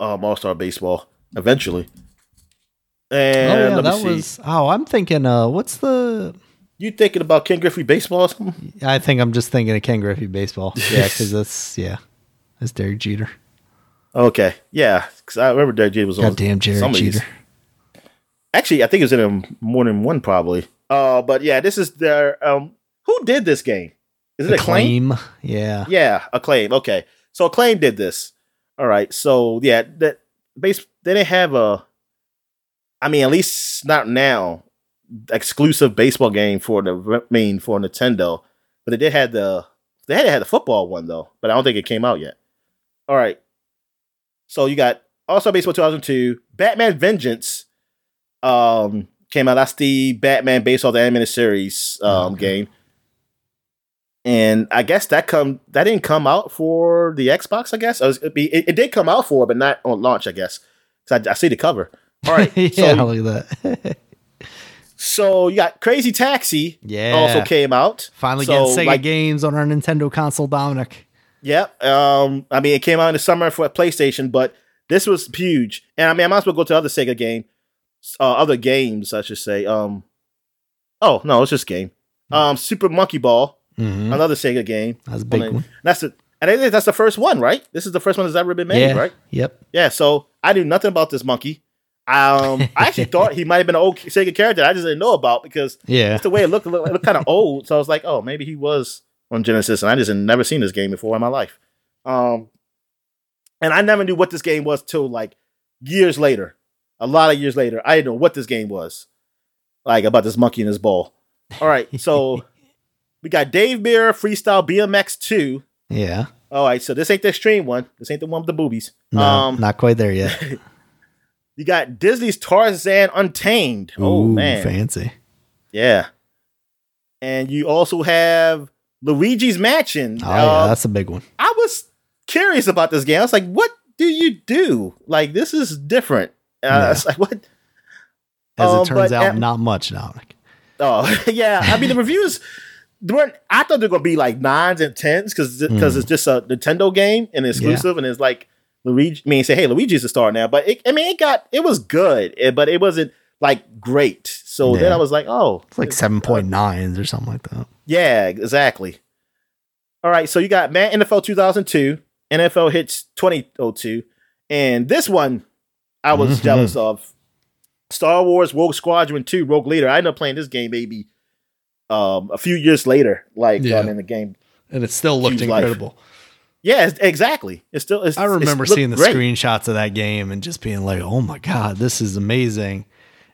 um All Star Baseball eventually. And oh yeah, that see. was. Oh, I'm thinking. Uh, what's the? you thinking about Ken Griffey baseball or something? I think I'm just thinking of Ken Griffey baseball. Yeah, because that's yeah, that's Derek Jeter. Okay, yeah, because I remember Derek Jeter was on. Goddamn Derek some of these. Jeter. Actually, I think it was in a more than one probably. Uh, but yeah, this is their um. Who did this game? Is it Acclaim? Yeah. Yeah, Acclaim. Okay, so Acclaim did this. All right, so yeah, that base they didn't have a. I mean, at least not now, exclusive baseball game for the I mean for Nintendo, but they did have the they had had the football one though, but I don't think it came out yet. All right, so you got also baseball 2002, Batman Vengeance, um, came out. That's the Batman based off the animated series um Okay. game. And I guess that come that didn't come out for the Xbox. I guess It, was- it, it did come out for, it, but not on launch. I guess 'Cause I, I see the cover. All right, yeah, so look at that. so you got Crazy Taxi. yeah. also came out. Finally So, getting Sega like- games on our Nintendo console, Dominic. Yep. Um, I mean, it came out in the summer for PlayStation, but this was huge. And I mean, I might as well go to other Sega game, uh, other games, I should say. Um, oh no, it's just game. Um, Super Monkey Ball, Mm-hmm. another Sega game. That's a big one. That's the and I think that's the first one, right? This is the first one that's ever been made, Yeah. right? Yep. Yeah. So I knew nothing about this monkey. Um, I actually thought he might have been an old Sega character I just didn't know about because Yeah. that's the way it looked. It looked, looked kind of old. So I was like, oh, maybe he was on Genesis, and I just had never seen this game before in my life. Um, and I never knew what this game was till like years later. A lot of years later, I didn't know what this game was. Like about this monkey and his ball. All right, so we got Dave Mirra Freestyle BMX two. Yeah. All right, so this ain't the extreme one. This ain't the one with the boobies. No, um, not quite there yet. you got Disney's Tarzan Untamed. oh man, fancy. yeah. And you also have Luigi's Mansion. Oh yeah, Uh, that's a big one. I was curious about this game. I was like, what do you do? Like, this is different. Uh, Yeah. It's like, what? As um, it turns out, um, not much, Dominic. Oh, yeah. I mean, the reviews weren't. I thought they're gonna be like nines and tens because because Mm. it's just a Nintendo game and exclusive, and it's like Luigi. I mean, say, hey, Luigi's a star now, but it, I mean, it got it was good, eh, but it wasn't like great. So then I was like, oh, It's like seven point nines or something like that. Yeah, exactly. All right, so you got Man NFL 2002, NFL Hits 2002, and this one I was Mhm. jealous of. Star Wars Rogue Squadron 2 Rogue Leader. I ended up playing this game maybe um, a few years later, like Yeah. um, in the game. And it still looked Huge life. Yeah, it's- exactly. It's still. It's, I remember looked seeing the great. screenshots of that game and just being like, "Oh my god, this is amazing!"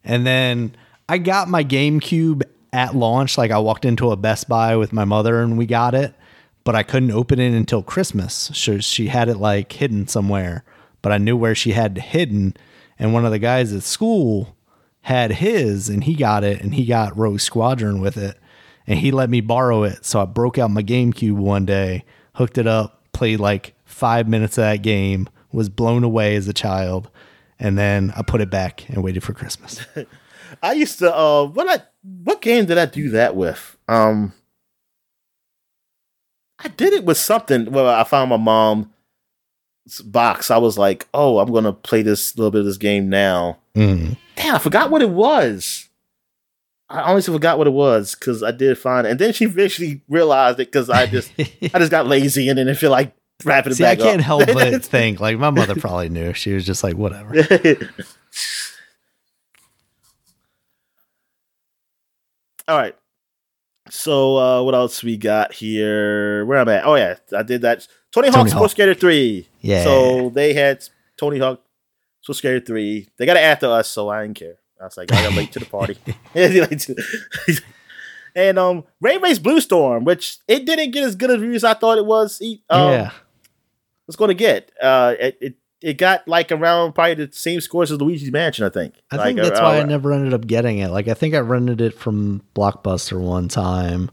And then I got my GameCube at launch. Like I walked into a Best Buy with my mother and we got it, but I couldn't open it until Christmas. So she had it like hidden somewhere, but I knew where she had hidden. And one of the guys at school had his, and he got it, and he got Rogue Squadron with it, and he let me borrow it. So I broke out my GameCube one day, hooked it up, played like five minutes of that game, was blown away as a child, and then I put it back and waited for Christmas. I used to. Uh, what I what game did I do that with? Um, I did it with something where I found my mom's box. I was like, oh, I'm gonna play this little bit of this game now. Mm. Damn, I forgot what it was. I honestly forgot what it was because I did find it, and then she eventually realized it because I just I just got lazy and didn't feel like wrapping it See, I can't up. help but think like my mother probably knew. She was just like, whatever. All right. So uh what else we got here? Where am I at? Oh yeah, I did that. Tony Hawk Tony Sports Hawk. Skater 3. Yeah. So they had Tony Hawk's Pro Skater 3. They got it after us, so I didn't care. I was like, I got late to the party. and um, Wave Race Blue Storm, which it didn't get as good reviews as I thought it was. Um, yeah, was going to get. Uh, it, it it got like around probably the same scores as Luigi's Mansion. I think. I like, think that's uh, why I uh, never ended up getting it. Like I think I rented it from Blockbuster one time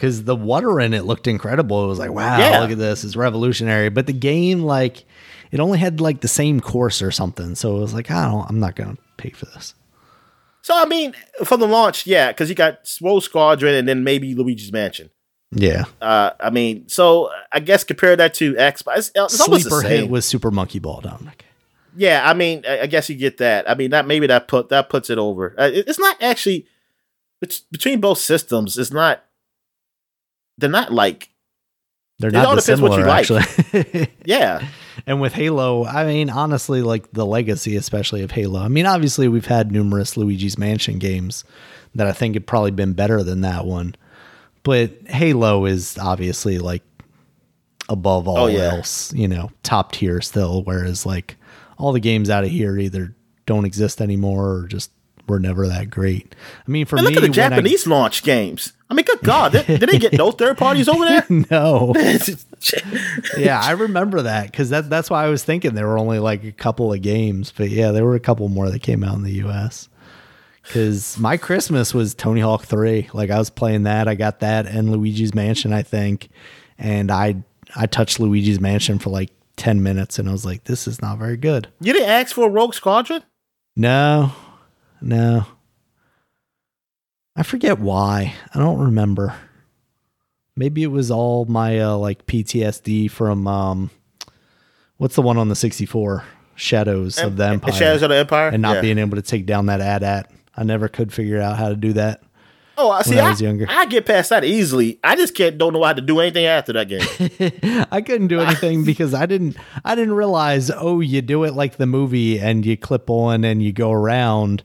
because the water in it looked incredible. It was like, wow, Yeah. look at this, it's revolutionary. But the game, like, it only had like the same course or something. So it was like, I don't, I'm not gonna pay for this. So I mean, from the launch, yeah, because you got Rogue Squadron and then maybe Luigi's Mansion. Yeah, Uh, I mean, so I guess compare that to Xbox. It's, it's sleeper hit was Super Monkey Ball, Dominic. Yeah, I mean, I I guess you get that. I mean, that maybe that put that puts it over. Uh, it- it's not actually it's, between both systems. It's not. They're not like They're It not all depends what you like. yeah, And with Halo, I mean, honestly, like the legacy, especially of Halo. I mean, obviously, we've had numerous Luigi's Mansion games that I think have probably been better than that one. But Halo is obviously like above oh, all Oh, yeah. else, you know, top tier still. Whereas like all the games out of here either don't exist anymore or just were never that great. I mean, for and me, look at the when I- Japanese launch games. I mean, good God, did, did they get no third parties over there? no. yeah, I remember that because that, that's why I was thinking there were only like a couple of games, but yeah, there were a couple more that came out in the U.S. Because my Christmas was Tony Hawk Three. Like I was playing that, I got that and Luigi's Mansion, I think, and I I touched Luigi's Mansion for like ten minutes, and I was like, this is not very good. you didn't ask for a Rogue Squadron? No, no, I forget why. I don't remember. Maybe it was all my uh, like PTSD from um, what's the one on the sixty four Shadows of the Empire, Shadows of the Empire, and not Yeah. being able to take down that AT-AT. I never could figure out how to do that. Oh, I see. I I, was younger. I get past that easily. I just can't. Don't know how to do anything after that game. I couldn't do anything because I didn't I didn't realize oh you do it like the movie and you clip on and you go around.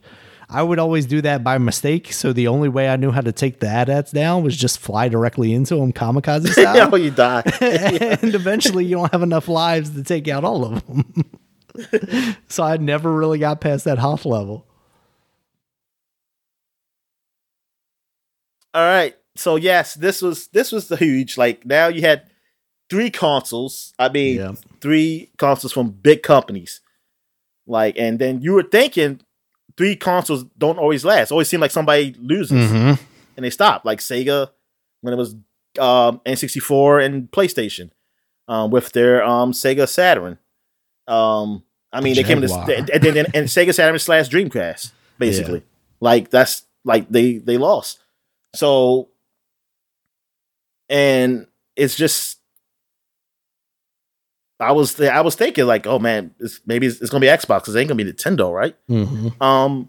I would always do that by mistake. So the only way I knew how to take the AT-ATs down was just fly directly into them kamikaze style. oh, you die. and eventually you don't have enough lives to take out all of them. so I never really got past that Hoth level. All right. So yes, this was this was the huge. Like now you had three consoles. I mean, Yeah. three consoles from big companies. Like, and then you were thinking three consoles don't always last. Always seem like somebody loses Mm-hmm. and they stop. Like Sega when it was um, N64 and PlayStation um, with their um, Sega Saturn. Um, I mean, they came to and, then and, and Sega Saturn slash Dreamcast, basically. Like that's like they they lost. So, and it's just, I was I was thinking like, oh man, it's, maybe it's, it's gonna be Xbox because it ain't gonna be Nintendo, right? Mm-hmm. Um,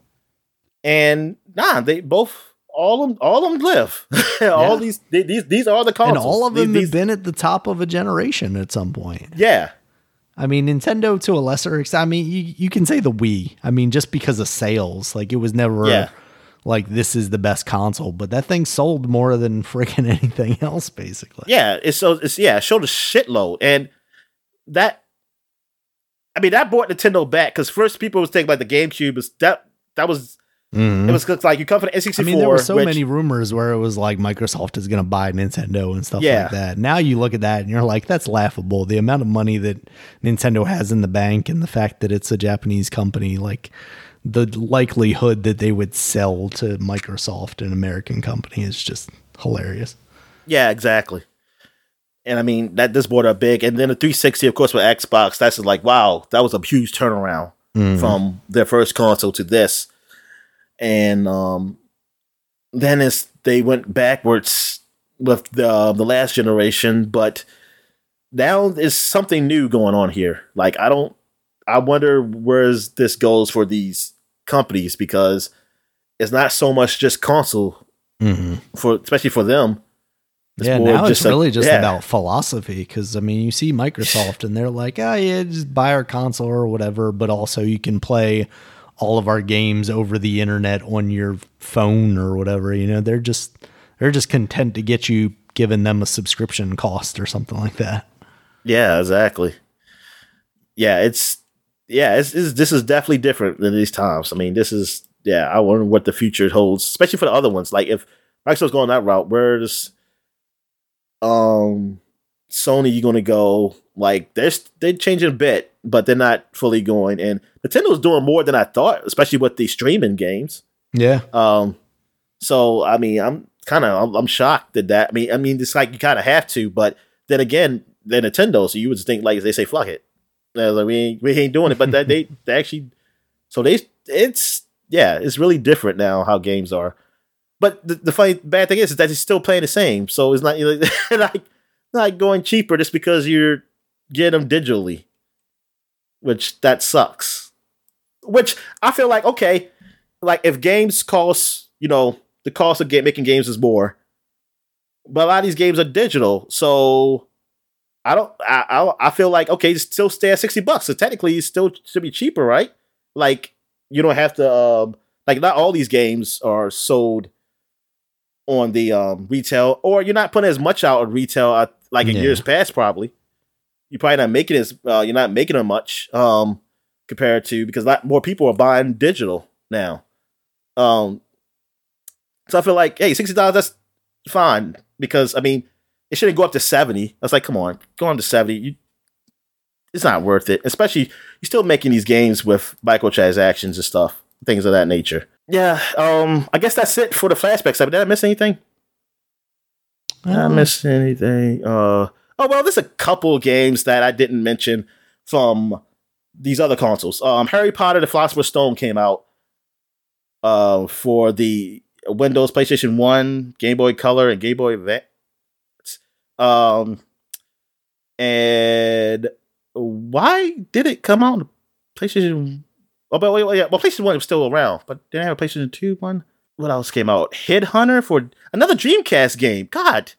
and nah, they both all of them all of them live. all Yeah. these they, these these are the consoles. And all of them These- have been at the top of a generation at some point. yeah, I mean, Nintendo to a lesser extent. I mean, you, you can say the Wii. I mean, just because of sales, like it was never Yeah. like this is the best console, but that thing sold more than freaking anything else, basically. yeah. It's so it's yeah, it showed a shitload, and that. I mean, that brought Nintendo back because first people was thinking like the GameCube was that that was Mhm. it was like you come from the N64. I mean, there were so which- many rumors where it was like Microsoft is going to buy Nintendo and stuff Yeah. like that. Now you look at that and you're like, that's laughable. The amount of money that Nintendo has in the bank and the fact that it's a Japanese company, like the likelihood that they would sell to Microsoft, an American company, is just hilarious. Yeah, exactly. And I mean that this brought up big, and then the 360, of course, with Xbox. That's just like wow, that was a huge turnaround Mhm. from their first console to this. And um, then it's they went backwards with the the last generation, but now there's something new going on here. Like I don't, I wonder where this goes for these companies because it's not so much just console Mhm. for especially for them. It's yeah, now it's a- really just yeah. about philosophy because I mean, you see Microsoft and they're like, oh yeah, just buy our console or whatever, but also you can play all of our games over the internet on your phone or whatever. You know, they're just they're just content to get you giving them a subscription cost or something like that. Yeah, exactly. Yeah, it's yeah, it's, it's this is definitely different than these times. I mean, this is yeah, I wonder what the future holds, especially for the other ones. Like if Microsoft's going that route, where's um Sony you're gonna go? Like they're they're changing a bit, but they're not fully going. And Nintendo's doing more than I thought, especially with the streaming games. Yeah. Um, so I mean, I'm kind of I'm, I'm, shocked at that. I mean, I mean, it's like you kind of have to, but then again, they're Nintendo, so you would think like they say fuck it, like, we ain't we ain't doing it, but that they they actually, so they it's yeah, it's really different now how games are. But the, the funny bad thing is, is that it's still playing the same, so it's not like not going cheaper just because you're getting them digitally, which that sucks. Which I feel like okay, like if games cost you know the cost of get, making games is more, but a lot of these games are digital, so I don't. I I, I feel like okay, still stay at sixty bucks. So technically, it still should be cheaper, right? Like you don't have to. Um, like not all these games are sold on the um, retail, or you're not putting as much out on retail uh, like in yeah. years past. Probably you're probably not making as uh, you're not making them much um, compared to because a lot more people are buying digital now. Um, so I feel like hey, sixty dollars that's fine because I mean it shouldn't go up to seventy. I was like, come on, go on to seventy. You, it's not worth it, especially you're still making these games with microtransactions and stuff, things of that nature. Yeah, um, I guess that's it for the flashbacks. Did I miss anything? Did I miss anything? Uh, oh well, there's a couple games that I didn't mention from these other consoles. Um, Harry Potter: The Philosopher's Stone came out uh, for the Windows, PlayStation One, Game Boy Color, and Game Boy Advance. Um, and why did it come out on PlayStation Oh, but wait, wait, yeah. Well, PlayStation One was still around, but didn't have a PlayStation Two one. What else came out? Headhunter for another Dreamcast game. God,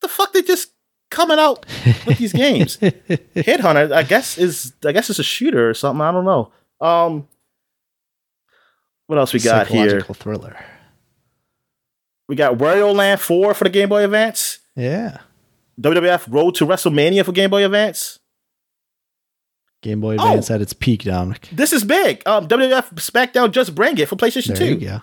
the fuck they just coming out with these games? Headhunter, I guess is I guess it's a shooter or something. I don't know. Um, what else we got here? thriller. We got Wario Land Four for the Game Boy Advance. Yeah. WWF Road to WrestleMania for Game Boy Advance. Game Boy Advance oh, at its peak, Dominic. This is big. Um, WWF SmackDown just bring it for PlayStation there 2. Yeah.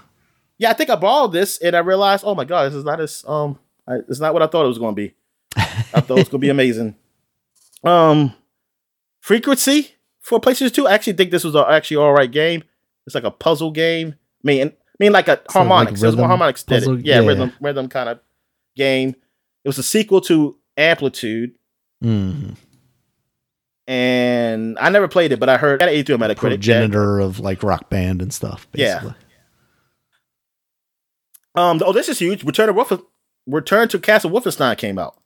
Yeah, I think I borrowed this and I realized, oh my god, this is not as um, I, it's not what I thought it was going to be. I thought it was going to be amazing. Um, frequency for PlayStation 2. I actually think this was a, actually all right game. It's like a puzzle game. I mean, I mean like a so Harmonix. Like it was more Harmonix did it. Yeah, yeah, rhythm, rhythm kind of game. It was a sequel to Amplitude. Mm-hmm and I never played it, but I heard got an 83 on Metacritic. Progenitor of like rock band and stuff. Basically. Yeah. Um. Oh, this is huge. Return to Wolf- Return to Castle Wolfenstein came out.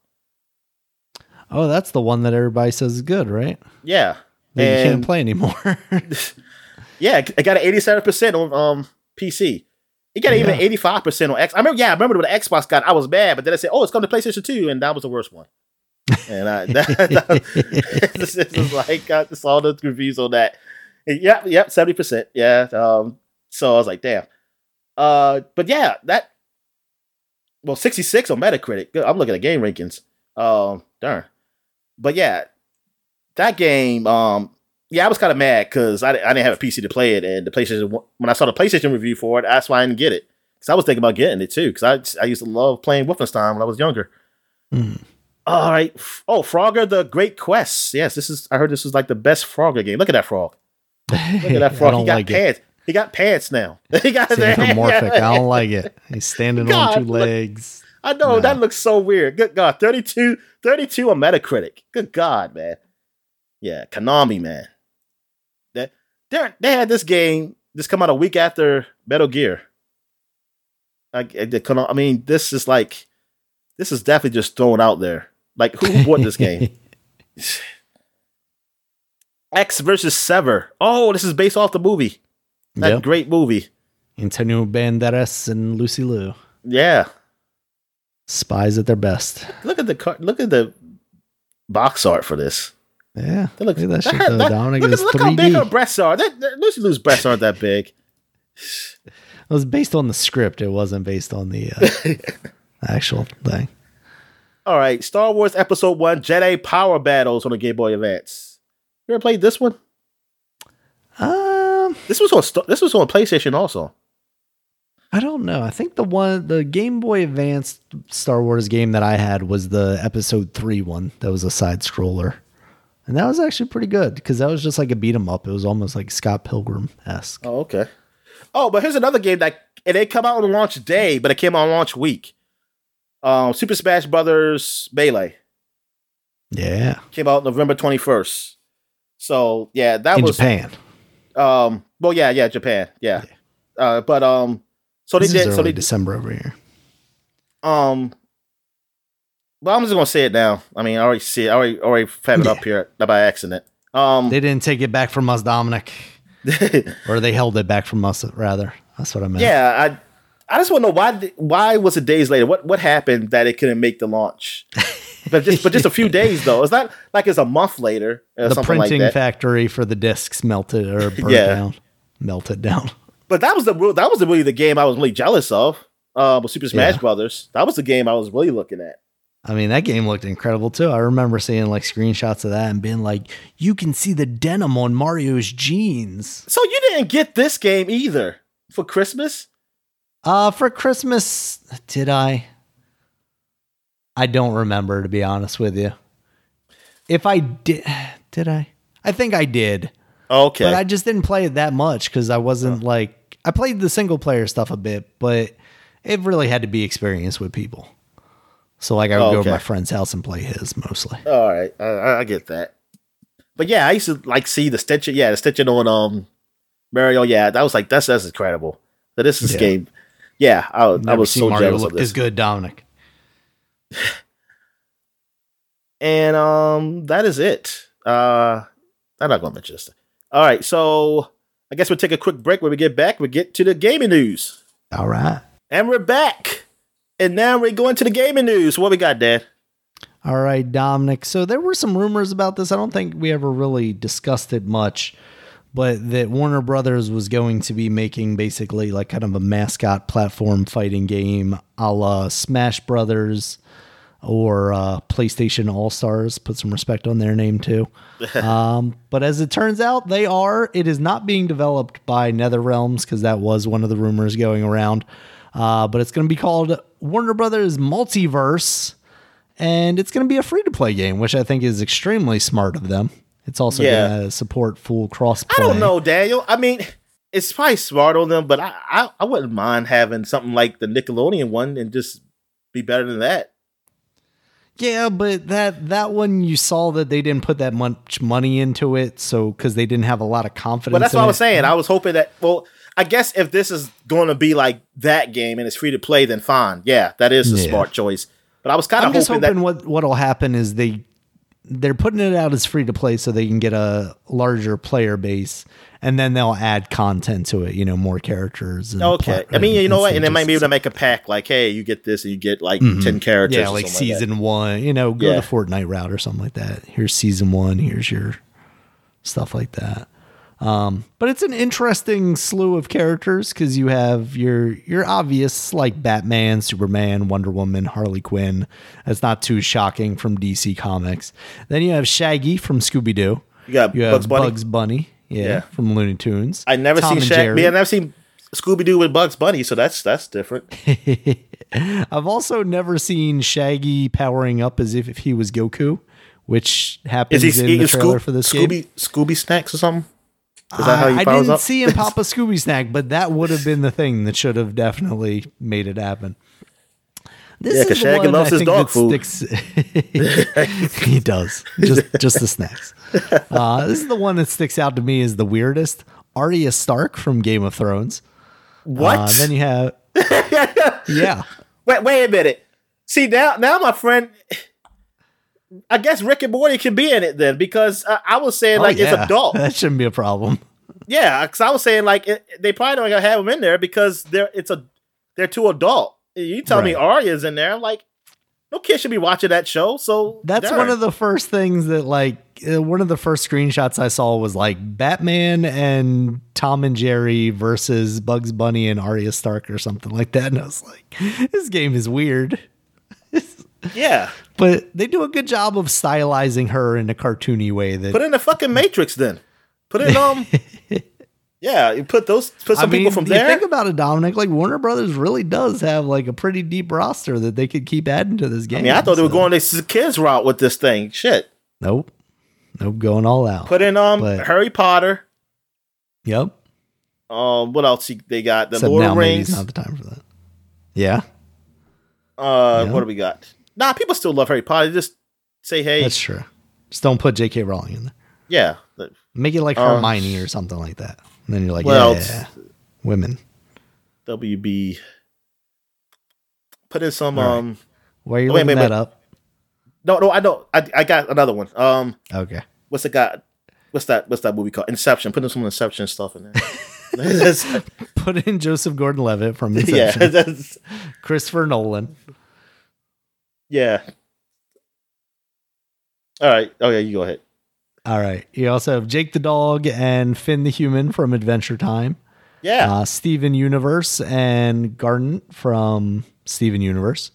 Oh, that's the one that everybody says is good, right? Yeah. And you can't play anymore. yeah, I got an 87 percent on um PC. It got yeah. even 85 percent on X. I remember. Yeah, I remember when the Xbox got. I was bad, but then I said, "Oh, it's coming to PlayStation 2," and that was the worst one and I that, that, this, is like I just saw the reviews on that. yep, yep, seventy percent. Yeah. Um. So I was like, damn. Uh. But yeah, that. Well, sixty six on Metacritic. I'm looking at game rankings. Um. Darn. But yeah, that game. Um. Yeah, I was kind of mad because I, I didn't have a PC to play it, and the PlayStation. When I saw the PlayStation review for it, that's why I didn't get it. Because I was thinking about getting it too. Because I I used to love playing Wolfenstein when I was younger. Mm. All right. Oh, Frogger the Great Quest. Yes, this is. I heard this was like the best Frogger game. Look at that frog. Look at that frog. he got like pants. It. He got pants now. he got anthropomorphic. I don't like it. He's standing God, on two legs. Look, I know no. that looks so weird. Good God, 32, 32 on Metacritic. Good God, man. Yeah, Konami, man. That they they had this game just come out a week after Metal Gear. Like, eh, I mean, this is like this is definitely just thrown out there. Like who bought this game? Ecks versus Sever. Oh, this is based off the movie. That yep. great movie. Antonio Banderas and Lucy Liu. Yeah. Spies at their best. Look at the car- look at the box art for this. Yeah, that looks, look at that, that shit Dominic. Look, look how big her breasts are. That, that, Lucy Liu's breasts aren't that big. It was based on the script. It wasn't based on the uh, actual thing. All right, Star Wars Episode One: Jedi Power Battles on the Game Boy Advance. You ever played this one? Um, this was on this was on PlayStation also. I don't know. I think the one, the Game Boy Advance Star Wars game that I had was the Episode Three one. That was a side scroller, and that was actually pretty good because that was just like a beat 'em up. It was almost like Scott Pilgrim esque. Oh, okay. Oh, but here's another game that it didn't come out on launch day, but it came out on launch week. Um, Super Smash Brothers Melee Yeah, came out November 21st. So yeah, that in was Japan. um. Well, yeah, yeah, Japan, yeah. Uh, but um, so they This is did. So they December over here. um. Well, I'm just gonna say it now. I mean, I already see it. I already already have it Yeah. up here by accident. Um. They didn't take it back from us, Dominic, or they held it back from us. Rather, that's what I meant. yeah, I I just want to know why why was it days later? What what happened that it couldn't make the launch? but just but just a few days though. It's not like it's a month later or the something like printing that. factory for the discs melted or burned Yeah. down, melted down. but that was the that was the really the game I was really jealous of. Uh, with Super Smash Yeah. Brothers, that was the game I was really looking at. I mean, that game looked incredible too. I remember seeing like screenshots of that and being like, "You can see the denim on Mario's jeans." So you didn't get this game either for Christmas? Uh, for Christmas, did I? I don't remember to be honest with you. If I did, did I? I think I did. Okay, But I just didn't play it that much because I wasn't like I played the single player stuff a bit, but it really had to be experienced with people. So like I would go to my friend's house and play his mostly. All right, I- I, get that. But yeah, I used to like see the stitching. Yeah, the stitching on um Mario. Yeah, that was like that's that's incredible. So this is Yeah. game. Yeah, I, I Never was seen so Mario jealous look of as this. good, Dominic. And um, that is it. Uh, I'm not gonna mention this. All right, so I guess we'll take a quick break. When we get back, we get to the gaming news, All right. and we're back. And now we're going to the gaming news. What we got, Dad? All right, Dominic. So there were some rumors about this. I don't think we ever really discussed it much, but that Warner Brothers was going to be making basically like kind of a mascot platform fighting game a la Smash Brothers or uh, PlayStation All Stars. Put some respect on their name too. um, but as it turns out, they are. It is not being developed by NetherRealms because that was one of the rumors going around. Uh, but it's going to be called Warner Brothers MultiVersus and it's going to be a free to play game, which I think is extremely smart of them. It's also Yeah. going to support full cross I don't know, Daniel. I mean, it's probably smart on them, but I, I I wouldn't mind having something like the Nickelodeon one and just be better than that. Yeah, but that that one you saw that they didn't put that much money into it, so because they didn't have a lot of confidence. But that's what I was saying. I was hoping that. Well, I guess if this is going to be like that game and it's free to play, then fine. Yeah, that is a Yeah. smart choice. But I was kind of just hoping, hoping that. what what'll happen is they they're putting it out as free to play so they can get a larger player base, and then they'll add content to it. You know, more characters. And Okay, pla- I mean, you know what, and they might be able to make a pack like, hey, you get this, and you get like ten characters. Mm-hmm. Yeah, like season one. You know, go Yeah. the Fortnite route or something like that. Here's season one. Here's your stuff like that. Um, but it's an interesting slew of characters because you have your your obvious like Batman, Superman, Wonder Woman, Harley Quinn. That's not too shocking from DC Comics. Then you have Shaggy from Scooby Doo. You got You have Bugs Bunny. Bugs Bunny, yeah, Yeah. from Looney Tunes. I never Tom seen and Shaq. Me, I never seen Scooby Doo with Bugs Bunny, so that's that's different. I've also never seen Shaggy powering up as if, if he was Goku, which happens in the trailer for this game. Scooby Scooby snacks or something? Is that how I, didn't up? see him pop a Scooby snack, but that would have been the thing that should have definitely made it happen. This Yeah, 'cause the Shaggy loves I his dog that food. Sticks, he does just just the snacks. Uh, this is the one that sticks out to me as the weirdest. Arya Stark from Game of Thrones. What? Uh, then you have yeah. wait, wait a minute. See now, now my friend. I guess Rick and Morty can be in it then because uh, I was saying Oh, like it's yeah. adult. That shouldn't be a problem. Yeah, because I was saying like it, they probably don't gonna have them in there because they're it's a they're too adult. You tell me Right. Arya's in there, I'm like, no kid should be watching that show. So That's darn. one of the first things that like uh, one of the first screenshots I saw was like Batman and Tom and Jerry versus Bugs Bunny and Arya Stark or something like that, and I was like, this game is weird. Yeah. But they do a good job of stylizing her in a cartoony way that Put in the fucking Matrix then. Put in um. Yeah, you put those put some I mean, people from you there. think about it, Dominic. Like Warner Brothers really does have like a pretty deep roster that they could keep adding to this game. I mean, I thought they were going this kids route with this thing. Shit. Nope, nope, going all out. Put in um But- Harry Potter. yep. Um, what else they got? The Except Lord now of maybe Rings. it's not the time for that. Yeah, Uh, Yeah. what do we got? Nah, people still love Harry Potter. Just say hey, that's true. Just don't put J.K. Rowling in there. yeah. Make it like Uh, Hermione or something like that. And then you're like, Well, yeah, women. WB. Put in some right. um. Why are you Oh, wait, looking wait, that wait. up? No, no, I know. I I got another one. Um, Okay. what's the guy? What's that? What's that movie called? Inception. Put in some Inception stuff in there. Put in Joseph Gordon-Levitt from yeah, Inception. that's, Christopher Nolan. Yeah. All right. Oh yeah, you go ahead. All right. You also have Jake the dog and Finn the human from Adventure Time. Yeah. Uh, Steven Universe and Garnet from Steven Universe.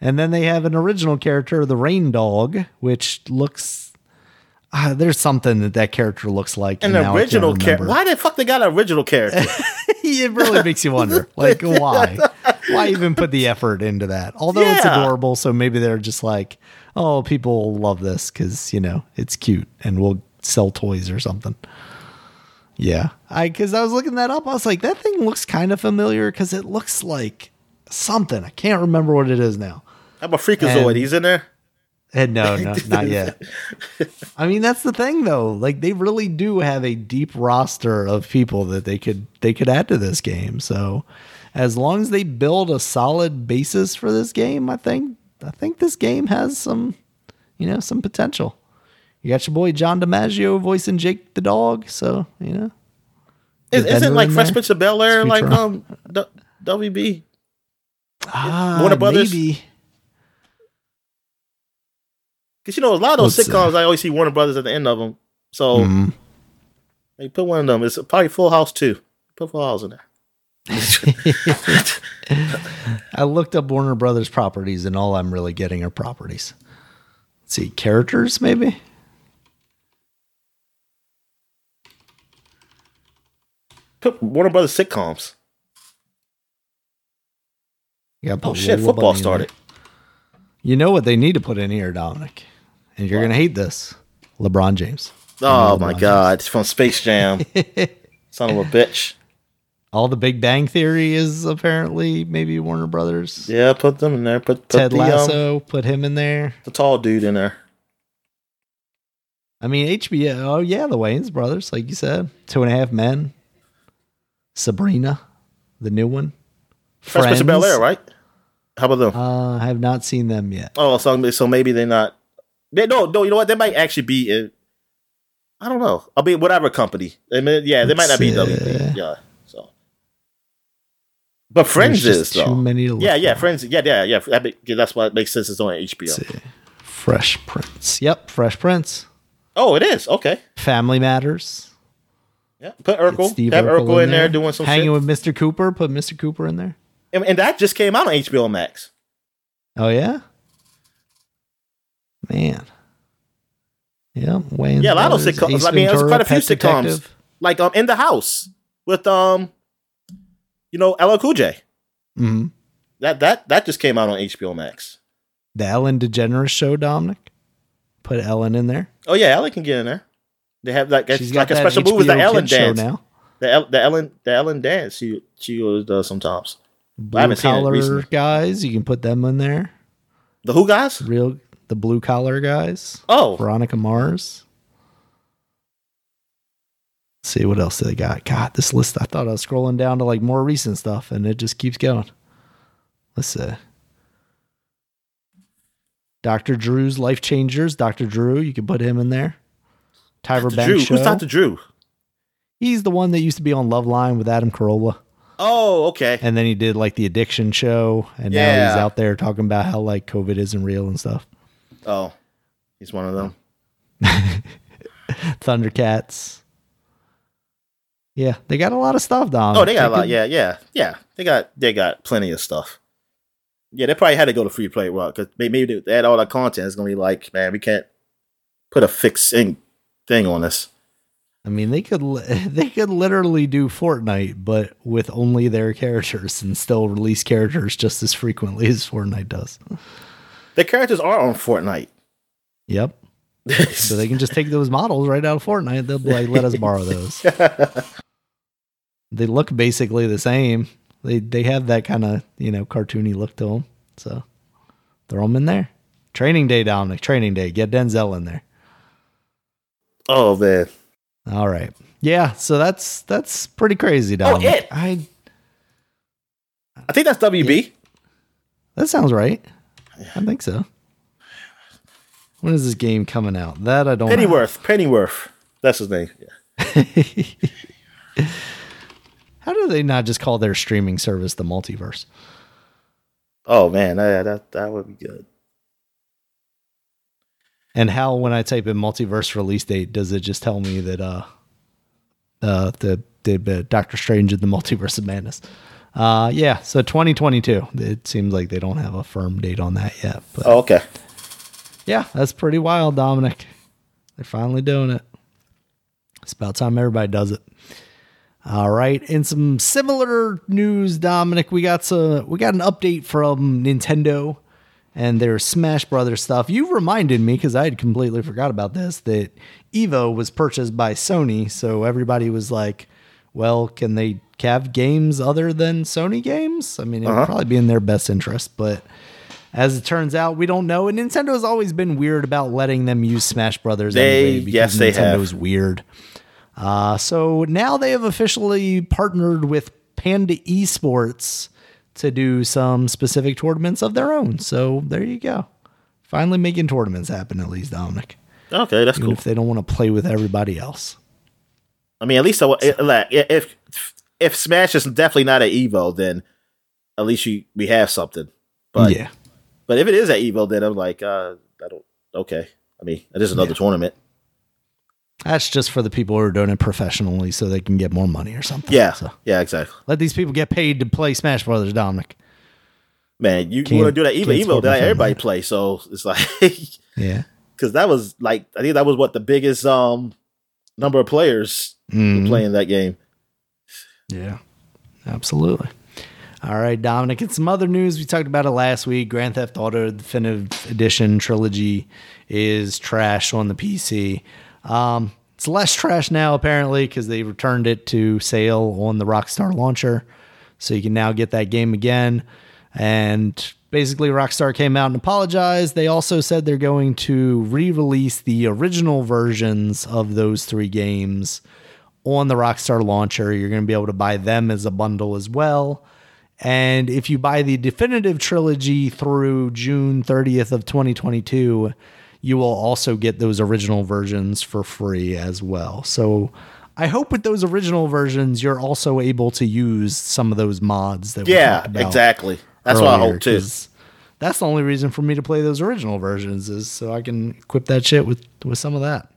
And then they have an original character, the Reindog, which looks. Uh, there's something that that character looks like. An and now I can't original character. Why the fuck they got an original character? it really makes you wonder, like, why? Why even put the effort into that? Although it's adorable, so maybe they're just like, oh, people love this because you know it's cute and we'll sell toys or something. Yeah, I because I was looking that up, I was like, that thing looks kind of familiar because it looks like something. I can't remember what it is now. How about Freakazoid? And- He's in there. And no, no, not yet. I mean, that's the thing though. Like they really do have a deep roster of people that they could they could add to this game. So as long as they build a solid basis for this game, I think I think this game has some you know, some potential. You got your boy John DiMaggio voicing Jake the dog, so you know. Is, isn't like Fresh? Prince of Bel Air like um D- WB? Ah, Warner Brothers? Maybe. Because you know a lot of those see. sitcoms, I always see Warner Brothers at the end of them. So Mhm. they put one of them. It's probably Full House too. Put Full House in there. I looked up Warner Brothers properties, and all I'm really getting are properties. Let's see, characters maybe. Put Warner Brothers sitcoms. Gotta Oh shit! Football started. You know what they need to put in here, Dominic, and you're gonna hate this. LeBron James. Oh LeBron my James. god! It's from Space Jam. Son of a bitch. All the Big Bang Theory is apparently maybe Warner Brothers. Yeah, put them in there. Put, put Ted the, um, Lasso, put him in there. the tall dude in there. I mean HBO. Oh yeah, the Wayans brothers, like you said. Two and a Half Men. Sabrina, the new one. Fresh Prince of Bel Air, right? How about them? Uh, I have not seen them yet. Oh, so so maybe they're not. They no no. You know what? They might actually be. In, I don't know. I'll be whatever company. I mean, yeah, they might not be. WB. Yeah. So, but Friends is though. too many to yeah, yeah. Friends. Yeah, yeah, yeah. That make- That's what makes sense. It's on HBO. Fresh Prince. Yep, Fresh Prince. Oh, it is okay. Family Matters. Yeah, put Urkel. Steve Have Urkel, Urkel in there doing some hanging shit. with Mr. Cooper. Put Mr. Cooper in there. and, and that just came out on HBO Max. Oh yeah, man. Yeah, Wayne. Yeah, a lot of sitcoms. I mean, there's quite a few sitcoms. Like um, in the house with um, you know, LL Cool J. hmm That that that just came out on HBO Max. The Ellen DeGeneres Show, Dominic. Put Ellen in there. Oh yeah, Ellen can get in there. They have like a, She's like a special move with the HBO Ellen dance. now. The El, the Ellen the Ellen dance. She she does sometimes. I Blue haven't collar guys, you can put them in there. The Who guys? Real, the blue collar guys. Oh, Veronica Mars. Let's see what else they got. God, this list. I thought I was scrolling down to like more recent stuff, and it just keeps going. Let's see. Dr. Drew's Life Changers. Dr. Drew, you can put him in there. Tyra Dr. Banks Drew. show. Who's Dr. Drew? He's the one that used to be on Loveline with Adam Carolla, Oh, okay. and then he did like the addiction show, and now he's out there talking about how like COVID isn't real and stuff. Oh, he's one of them. Thundercats. Yeah, they got a lot of stuff, Dom. Oh, they got a lot. could- Yeah, yeah, yeah. They got they got plenty of stuff. Yeah, they probably had to go to free play route because maybe they had all that content. It's gonna be like, man, we can't put a fixed thing, thing on this. I mean, they could they could literally do Fortnite, but with only their characters, and still release characters just as frequently as Fortnite does. The characters are on Fortnite. Yep. So they can just take those models right out of Fortnite. They'll be like, let us borrow those. they look basically the same. They they have that kind of you know cartoony look to them. So throw them in there. Training day, Dominic. Training day. Get Denzel in there. oh man. All right. Yeah. So that's that's pretty crazy, Dominic. Oh, it. I I think that's WB. that sounds right. I think so. When is this game coming out? That I don't. know. Pennyworth. Pennyworth. That's his name. Yeah. How do they not just call their streaming service the multiverse? Oh man, that, that that would be good. And how, when I type in multiverse release date, does it just tell me that uh, uh the the uh, Doctor Strange in the Multiverse of Madness? Uh, yeah. So 2022. It seems like they don't have a firm date on that yet, but Oh, okay. yeah, that's pretty wild, Dominic. They're finally doing it. It's about time everybody does it. All right, in some similar news, Dominic, we got some we got an update from Nintendo and their Smash Brothers stuff. You reminded me because I had completely forgot about this that Evo was purchased by Sony, so everybody was like, "Well, can they have games other than Sony games?" I mean, it would Uh-huh. probably be in their best interest, but as it turns out, we don't know. And Nintendo has always been weird about letting them use Smash Brothers. They- anyway, yes, they have. Nintendo's weird. Uh, so now they have officially partnered with Panda Esports to do some specific tournaments of their own. So there you go. Finally making tournaments happen, at least, Dominic. Okay, that's Even cool. if they don't want to play with everybody else. I mean, at least I, if if Smash is definitely not at Evo, then at least you, we have something. But yeah. but if it is at Evo, then I'm like, uh, I don't. Okay, I mean, it is another Yeah. tournament. That's just for the people who are doing it professionally so they can get more money or something. Yeah, So yeah, exactly. let these people get paid to play Smash Brothers, Dominic. Man, you, want to do that Evo? Evo, my everybody play. So it's like Yeah. because that was like I think that was what the biggest um number of players Mhm. playing that game. Yeah, absolutely. All right, Dominic, and some other news. We talked about it last week. Grand Theft Auto Definitive Edition Trilogy is trash on the PC. Um, it's less trash now, apparently, because they returned it to sale on the Rockstar launcher. So you can now get that game again. And basically, Rockstar came out and apologized. They also said they're going to re release the original versions of those three games on the Rockstar launcher. You're going to be able to buy them as a bundle as well. And if you buy the definitive trilogy through June 30th of 2022, you will also get those original versions for free as well. So I hope with those original versions you're also able to use some of those mods that we Yeah, exactly. That's what I hope too. That's the only reason for me to play those original versions is so I can equip that shit with with some of that.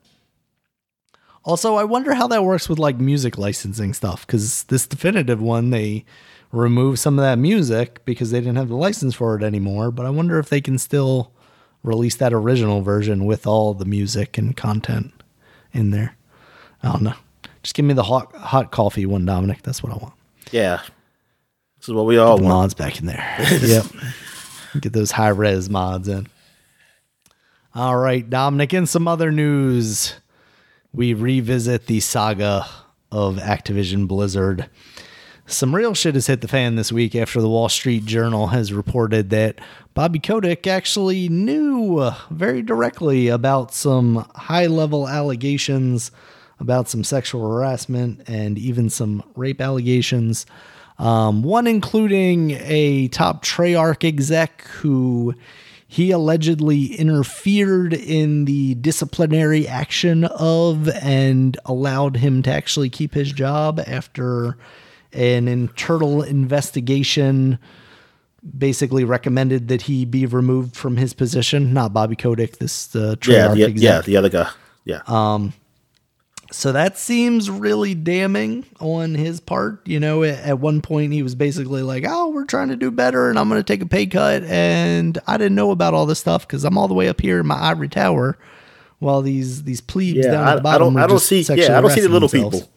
Also, I wonder how that works with like music licensing stuff because this definitive one they removed some of that music because they didn't have the license for it anymore. But I wonder if they can still release that original version with all the music and content in there. I don't know. Just give me the hot hot coffee one, Dominic. That's what I want Yeah, this is what we all the want. mods back in there. yep. Get those high res mods in. All right, Dominic, and some other news. We revisit the saga of Activision Blizzard. Some real shit has hit the fan this week after the Wall Street Journal has reported that Bobby Kotick actually knew very directly about some high level allegations about some sexual harassment and even some rape allegations. Um, one including a top Treyarch exec who he allegedly interfered in the disciplinary action of and allowed him to actually keep his job after an internal investigation basically recommended that he be removed from his position. Not Bobby Kotick, this uh, Yeah, the, yeah, the other guy. Yeah, Uh, So that seems really damning on his part. You know, at, one point he was basically like, "Oh, we're trying to do better, and I'm going to take a pay cut." And I didn't know about all this stuff because I'm all the way up here in my ivory tower, while these these plebes Yeah, down at the I, I bottom don't. I don't see. Yeah, I don't see the little themselves. people.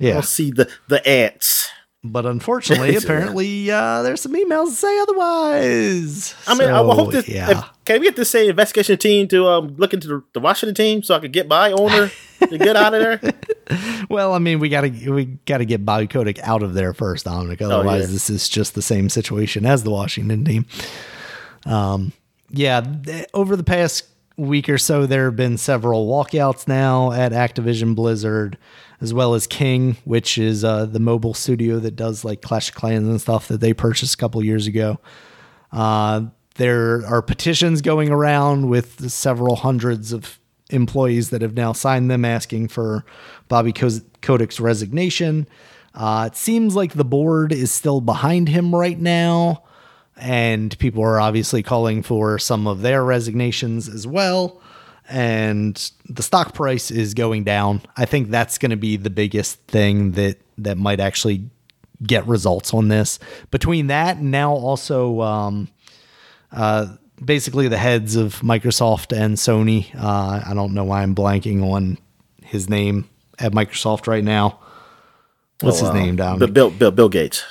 I Yeah, don't see the the ants. But unfortunately, apparently, uh, there's some emails that say otherwise. I mean, I hope this. Yeah. if- can we get this say investigation team to um look into the, the Washington team so I could get my owner to get out of there? Well, I mean, we gotta we gotta get Bobby Kotick out of there first, Dominic. Otherwise, Oh, yeah. this is just the same situation as the Washington team. Um, yeah, th- over the past week or so, there have been several walkouts now at Activision Blizzard, as well as King, which is uh, the mobile studio that does like Clash of Clans and stuff that they purchased a couple years ago. Uh, there are petitions going around with several hundreds of employees that have now signed them asking for Bobby Kotick's resignation. Uh, it seems like the board is still behind him right now, and people are obviously calling for some of their resignations as well. And the stock price is going down. I think that's going to be the biggest thing that that might actually get results on this. Between that and now also um, uh, basically the heads of Microsoft and Sony. Uh, I don't know why I'm blanking on his name at Microsoft right now. What's Oh, his uh, name down? Bill, Bill Bill Bill Gates.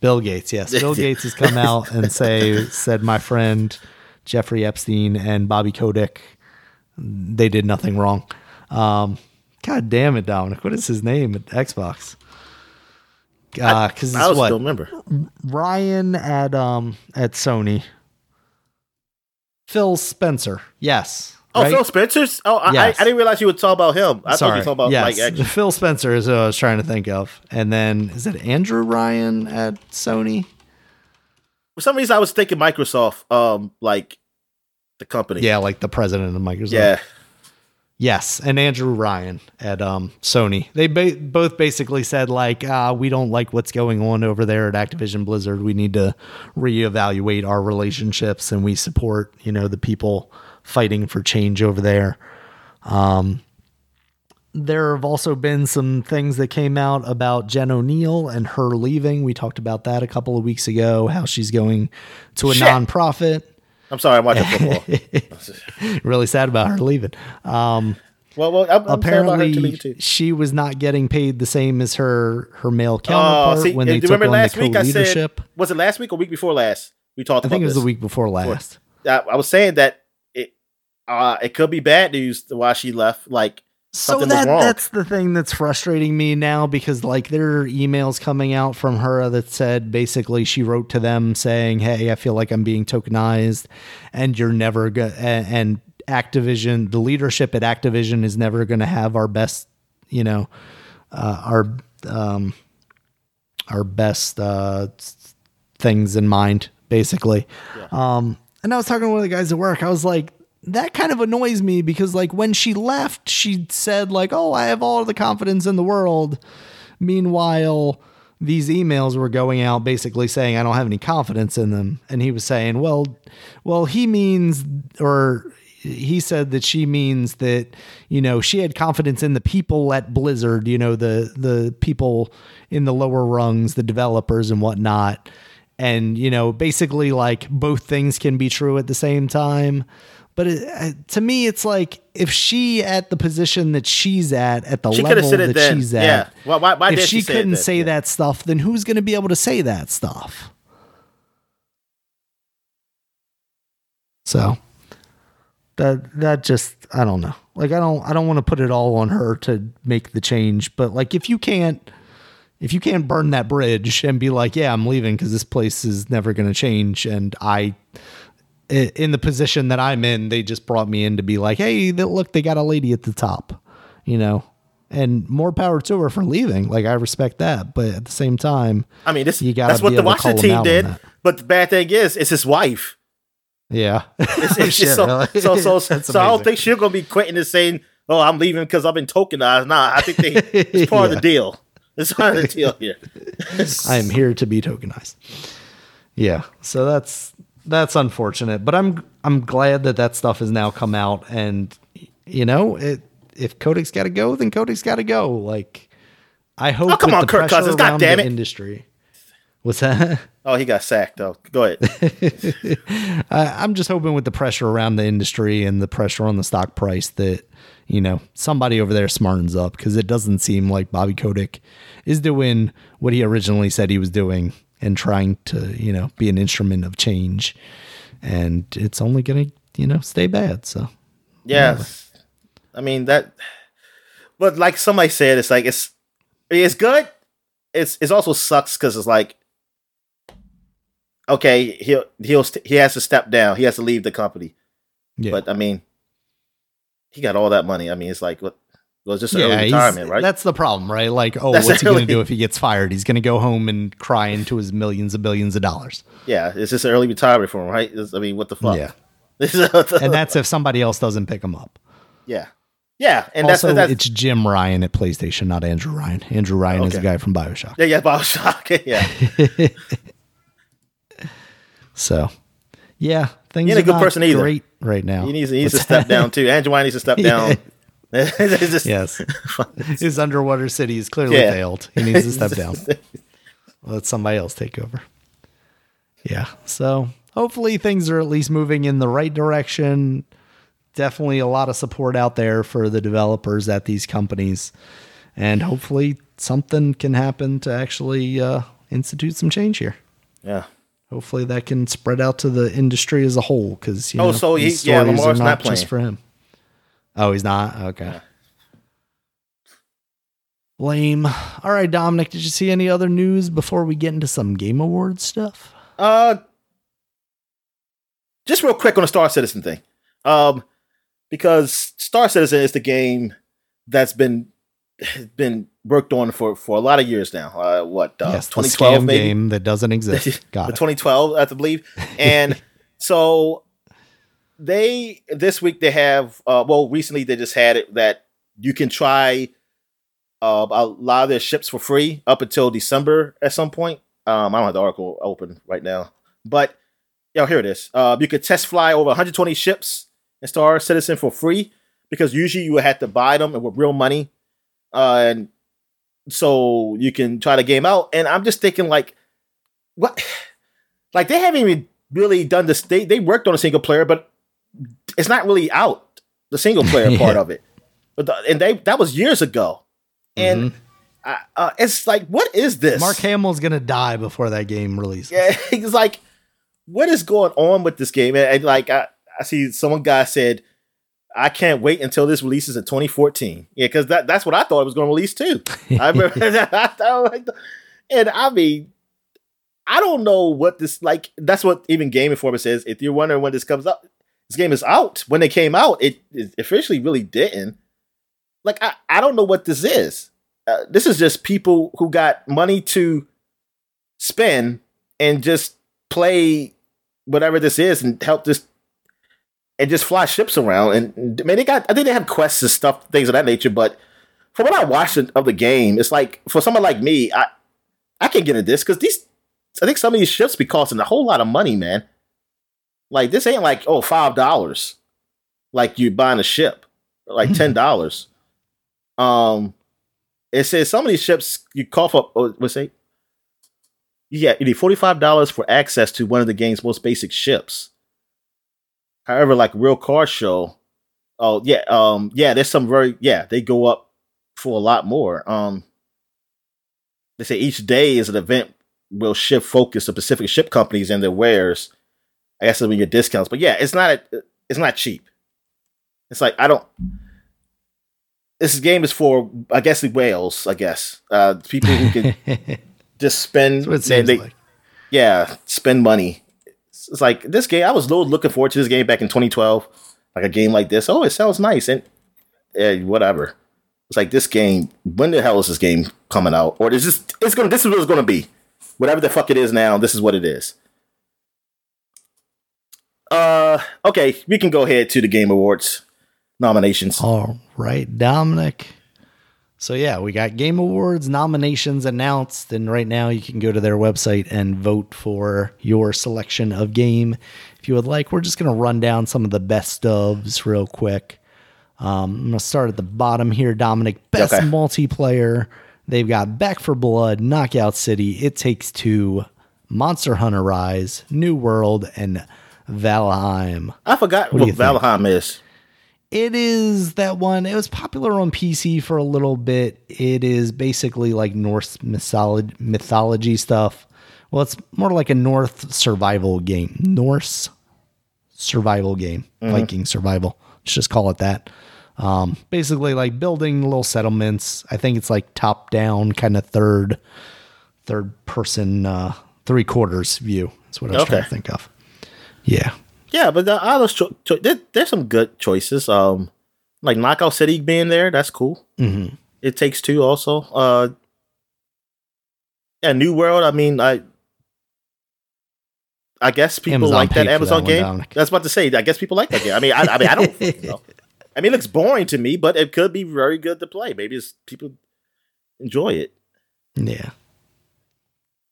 Bill Gates. Yes, Bill Gates has come out and say said my friend Jeffrey Epstein and Bobby Kotick they did nothing wrong. Um, God damn it, Dominic. What is his name at Xbox? Because I it's also what don't remember. Ryan at um at Sony. Phil Spencer. Yes. Oh, right? Phil Spencer's. Oh, I, Yes. I, I didn't realize you would talk about him. I thought you Sorry. were talking about yes. like actually. Phil Spencer is who I was trying to think of. And then is it Andrew Ryan at Sony? For some reason, I was thinking Microsoft, um, like the company. Yeah, like the president of Microsoft. yeah. Yes, and Andrew Ryan at um, Sony. They ba- both basically said like, uh, we don't like what's going on over there at Activision Blizzard. We need to reevaluate our relationships, and we support you know the people fighting for change over there. Um, there have also been some things that came out about Jen Oneal and her leaving. We talked about that a couple of weeks ago. How she's going to a Shit. nonprofit. I'm sorry, I'm watching football. Really sad about her leaving. Um, well, well, I'm, I'm sad about her too, apparently too. she was not getting paid the same as her her male counterpart Oh, see, when they took remember on last the week? I said, was it last week or week before last? We talked. I think it was the week before last. I, I was saying that it, uh, it could be bad news why she left. Like something was that that's the thing that's frustrating me now because like there are emails coming out from her that said basically she wrote to them saying, "Hey, I feel like I'm being tokenized, and you're never going and, Activision, the leadership at Activision is never going to have our best, you know, uh, our um, our best uh, things in mind, basically." Um, and I was talking to one of the guys at work. I was like, that kind of annoys me because, like, when she left, she said, like, oh, I have all the confidence in the world. Meanwhile, these emails were going out basically saying, I don't have any confidence in them. And he was saying, well, well, he means, or he said that she means that, you know, she had confidence in the people at Blizzard, you know, the, the people in the lower rungs, the developers and whatnot and you know basically like both things can be true at the same time but it, uh, to me it's like if she at the position that she's at at the She level that then. she's at Yeah. Why- why- why if she she say couldn't say Yeah. that stuff then who's going to be able to say that stuff so that that just i don't know like i don't i don't want to put it all on her to make the change but like if you can't if you can't burn that bridge and be like, yeah, I'm leaving because this place is never going to change, and i- in the position that I'm in, they just brought me in to be like, hey, look, they got a lady at the top, you know, and more power to her for leaving. Like I respect that, but at the same time, I mean, this You gotta that's what be the able to call Washington team did. But the bad thing is, it's his wife. yeah, It's, it's shit, so, really? so so so, That's I don't think she's gonna be quitting and saying, "Oh, I'm leaving because I've been tokenized." Nah, I think they, it's part of the deal. It's part of the deal here. I am here to be tokenized. Yeah, so that's that's unfortunate, but I'm I'm glad that that stuff has now come out, and you know, it if Kotick's got to go, then Kotick's got to go. Like, I hope. Oh, come on, the Kirk Cousins, God damn the it. Industry. What's that? Oh, he got sacked though. Go ahead. I, I'm just hoping with the pressure around the industry and the pressure on the stock price that you know somebody over there smartens up because it doesn't seem like Bobby Kotick is doing what he originally said he was doing and trying to you know be an instrument of change, and it's only gonna you know stay bad. So Yeah. I mean that but like somebody said, it's like it's it's good. It's it's also sucks because it's like okay, he'll he'll st- he has to step down. He has to leave the company. yeah. But I mean, he got all that money. I mean, it's like what well, it's just an yeah, early retirement, right? That's the problem, right? Like, oh, That's what's he going to do if he gets fired? He's going to go home and cry into his millions and billions of dollars. yeah, it's just early retirement for him, right? It's- I mean, what the fuck? Yeah. This is what the- And that's if somebody else doesn't pick him up. yeah, yeah, and also, that's that's it's Jim Ryan at PlayStation, not Andrew Ryan. Andrew Ryan is the guy from Bioshock. yeah, yeah, Bioshock, yeah. So, yeah, things He ain't are a good person either. great right now. He needs he needs to step down too. Andrew Ryan needs to step down. Just- Yes, his underwater city has clearly Yeah. failed. He needs to step down. Let somebody else take over. Yeah. So hopefully things are at least moving in the right direction. Definitely a lot of support out there for the developers at these companies. And hopefully something can happen to actually uh, institute some change here. yeah. Hopefully that can spread out to the industry as a whole because you Oh, know, so he- yeah, Lamar's not not just playing. for him. Oh, he's not. Okay. Lame. All right, Dominic. Did you see any other news before we get into some Game Awards stuff? Uh, just real quick on the Star Citizen thing, um, because Star Citizen is the game that's been been worked on for for a lot of years now. Uh, what uh, yes, 2012 game that doesn't exist. Got the it. 2012, I have to believe. And so they this week they have uh well recently they just had it that you can try uh a lot of their ships for free up until December at some point. Um I don't have the article open right now. But yo, here it is. Uh you could test fly over 120 ships in Star Citizen for free because usually you would have to buy them with real money. Uh and so you can try the game out. And I'm just thinking like what like they haven't even really done this they they worked on a single player but it's not really out the single player part of it but the, and they that was years ago and I, uh, it's like what is this Mm-hmm. Mark Hamill's gonna die before that game releases. yeah it's like what is going on with this game and, and, like I, I see someone guy said I can't wait until this releases in 2014 yeah because that, that's what I thought it was going to release too I remember I thought like- and I mean I don't know what this like. That's what even Game Informer says. If you're wondering when this comes out, this game is out. When they came out, it, it officially really didn't. Like I, I don't know what this is. Uh, this is just people who got money to spend and just play whatever this is and help this and just fly ships around. And I mean, they got. I think they have quests and stuff, things of that nature. But from what I watched of the game, it's like for someone like me, I I can get into this because these I think some of these ships be costing a whole lot of money, man. Like this ain't like oh five dollars, like you buying a ship, like ten dollars. um, it says some of these ships you cough up. Oh, what's say? Yeah, you need forty five dollars for access to one of the game's most basic ships. However, like real car show, oh yeah, um, yeah, there's some very yeah they go up for a lot more. Um, they say each day is an event will shift focus to specific ship companies and their wares. I guess it'll be your discounts, but yeah, it's not a, it's not cheap. It's like I don't. This game is for I guess the whales. I guess uh, people who can just spend. That's what it they- like. Yeah, spend money. It's it's like this game. I was lo- looking forward to this game back in 2012. Like a game like this. Oh, it sounds nice and whatever. It's like this game. When the hell is this game coming out? Or is this? It's gonna. This is what it's gonna be. Whatever the fuck it is now. This is what it is. Uh, okay, we can go ahead to the Game Awards nominations. All right, Dominic. So yeah, we got Game Awards nominations announced, and right now you can go to their website and vote for your selection of game if you would like. We're just gonna run down some of the best ofs real quick. Um, I'm gonna start at the bottom here, Dominic. Best Okay. multiplayer They've got Back 4 Blood, Knockout City, It Takes Two, Monster Hunter Rise, New World, and Valheim. I forgot What what, you think? Valheim is. It is that one. It was popular on PC for a little bit. It is basically like Norse mythology, mythology stuff. Well, it's more like a North survival game. Norse survival game. Viking survival. Let's just call it that. Um, basically like building little settlements. I think it's like top down kind of third third person uh three quarters view. That's what I was trying to think of. Yeah. Yeah, but the others, cho- cho- there, there's some good choices. Um, like Knockout City being there, that's cool. Mm-hmm. It takes two also. Uh, yeah, New World. I mean, I, I guess people Amazon like that Amazon that game. That's about to say. I guess people like that game. I mean, I, I mean, I don't. know. I mean, it looks boring to me, but it could be very good to play. Maybe it's people enjoy it, Yeah.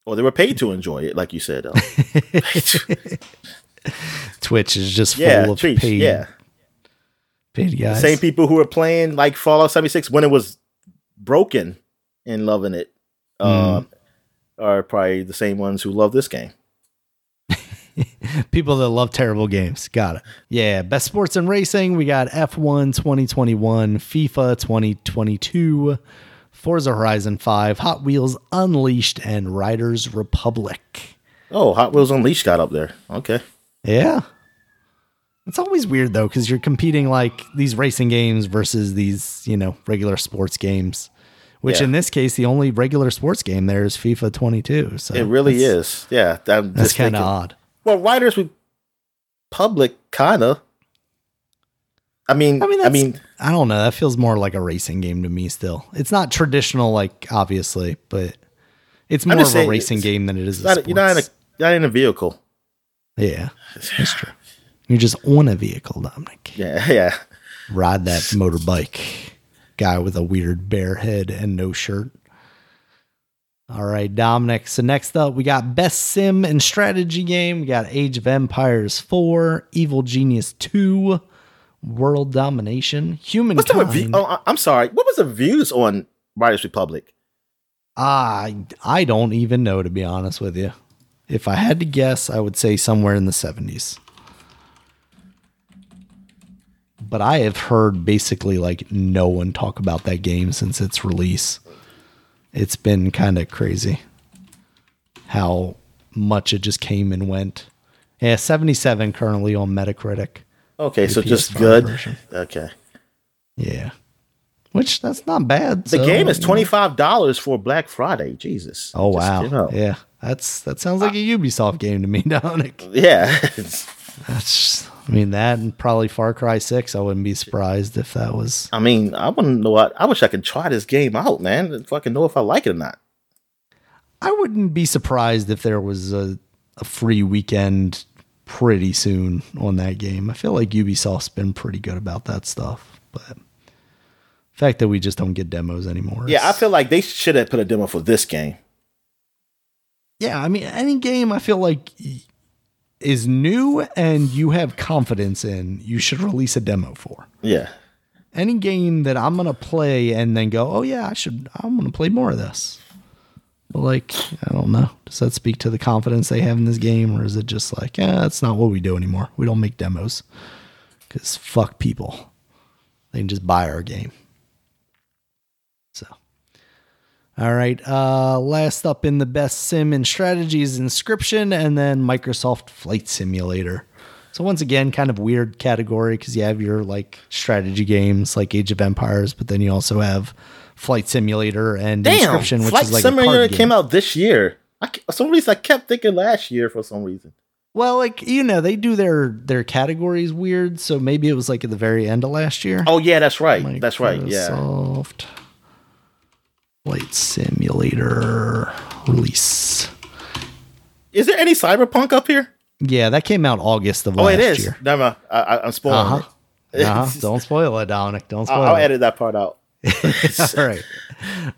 or they were paid to enjoy it, like you said. Twitch is just full of treats, paid, yeah. paid The guys. same people who were playing like Fallout 76 when it was broken and loving it uh, are probably the same ones who love this game. People that love terrible games. Got it. Yeah. Best sports and racing. We got F1 2021, FIFA 2022, Forza Horizon 5, Hot Wheels Unleashed, and Riders Republic. Oh, Hot Wheels Unleashed got up there. Okay. Yeah. It's always weird though, because you're competing like these racing games versus these, you know, regular sports games. Which Yeah. in this case, the only regular sports game there is FIFA 22. So It really is. Yeah. I'm That's kind of odd. Well, Riders Republic, kind of. I mean, I mean, I mean, I don't know. That feels more like a racing game to me. Still, it's not traditional, like obviously, but it's more of a racing game than it is. A not, you're not in a not in a vehicle. Yeah, that's true. You're just on a vehicle, Dominic. Yeah, yeah. Ride that motorbike. Guy with a weird bear head and no shirt. All right, Dominic. So next up, we got Best Sim and Strategy Game. We got Age of Empires 4, Evil Genius 2, World Domination, Human. What's the review? Oh, I'm sorry. What was the views on Riders Republic? I I don't even know to be honest with you. If I had to guess, I would say somewhere in the 70s. But I have heard basically like no one talk about that game since its release. It's been kind of crazy how much it just came and went. Yeah, 77 currently on Metacritic. Okay, so just PS5 good. version. Okay. Yeah. Which that's not bad. The so, game is twenty five dollars for Black Friday. Jesus. Oh Just wow! came out. Yeah, that's that sounds like uh, a Ubisoft game to me, Dominic. Yeah. That's, I mean, that and probably Far Cry Six. I wouldn't be surprised if that was. I mean, I wouldn't know what I wish I could try this game out, man. And fucking know if I like it or not. I wouldn't be surprised if there was a, a free weekend pretty soon on that game. I feel like Ubisoft's been pretty good about that stuff, but the fact that we just don't get demos anymore. Yeah, I feel like they should have put a demo for this game. Yeah, I mean, any game I feel like is new and you have confidence in, you should release a demo for. Yeah. Any game that I'm gonna play and then go, oh yeah, I should, I'm gonna play more of this. But like, I don't know. Does that speak to the confidence they have in this game, or is it just like, yeah, that's not what we do anymore? We don't make demos because fuck people. They can just buy our game. So, all right. Uh, last up in the best sim and strategies, Inscryption, and then Microsoft Flight Simulator. So once again, kind of weird category because you have your like strategy games like Age of Empires, but then you also have Flight Simulator and Damn. Inscryption, which Flight is like Simulator a card came out this year. I, for some reason, I kept thinking last year for some reason. Well, like you know, they do their their categories weird, so maybe it was like at the very end of last year. Oh yeah, that's right. That's right. Yeah. Flight Simulator release. Is there any Cyberpunk up here? Yeah, that came out August of Oh, last it is. year. Never. I, I'm spoiling Uh huh. it. Uh-huh. Don't spoil it, Dominic. Don't spoil I'll, I'll it. edit that part out. All right.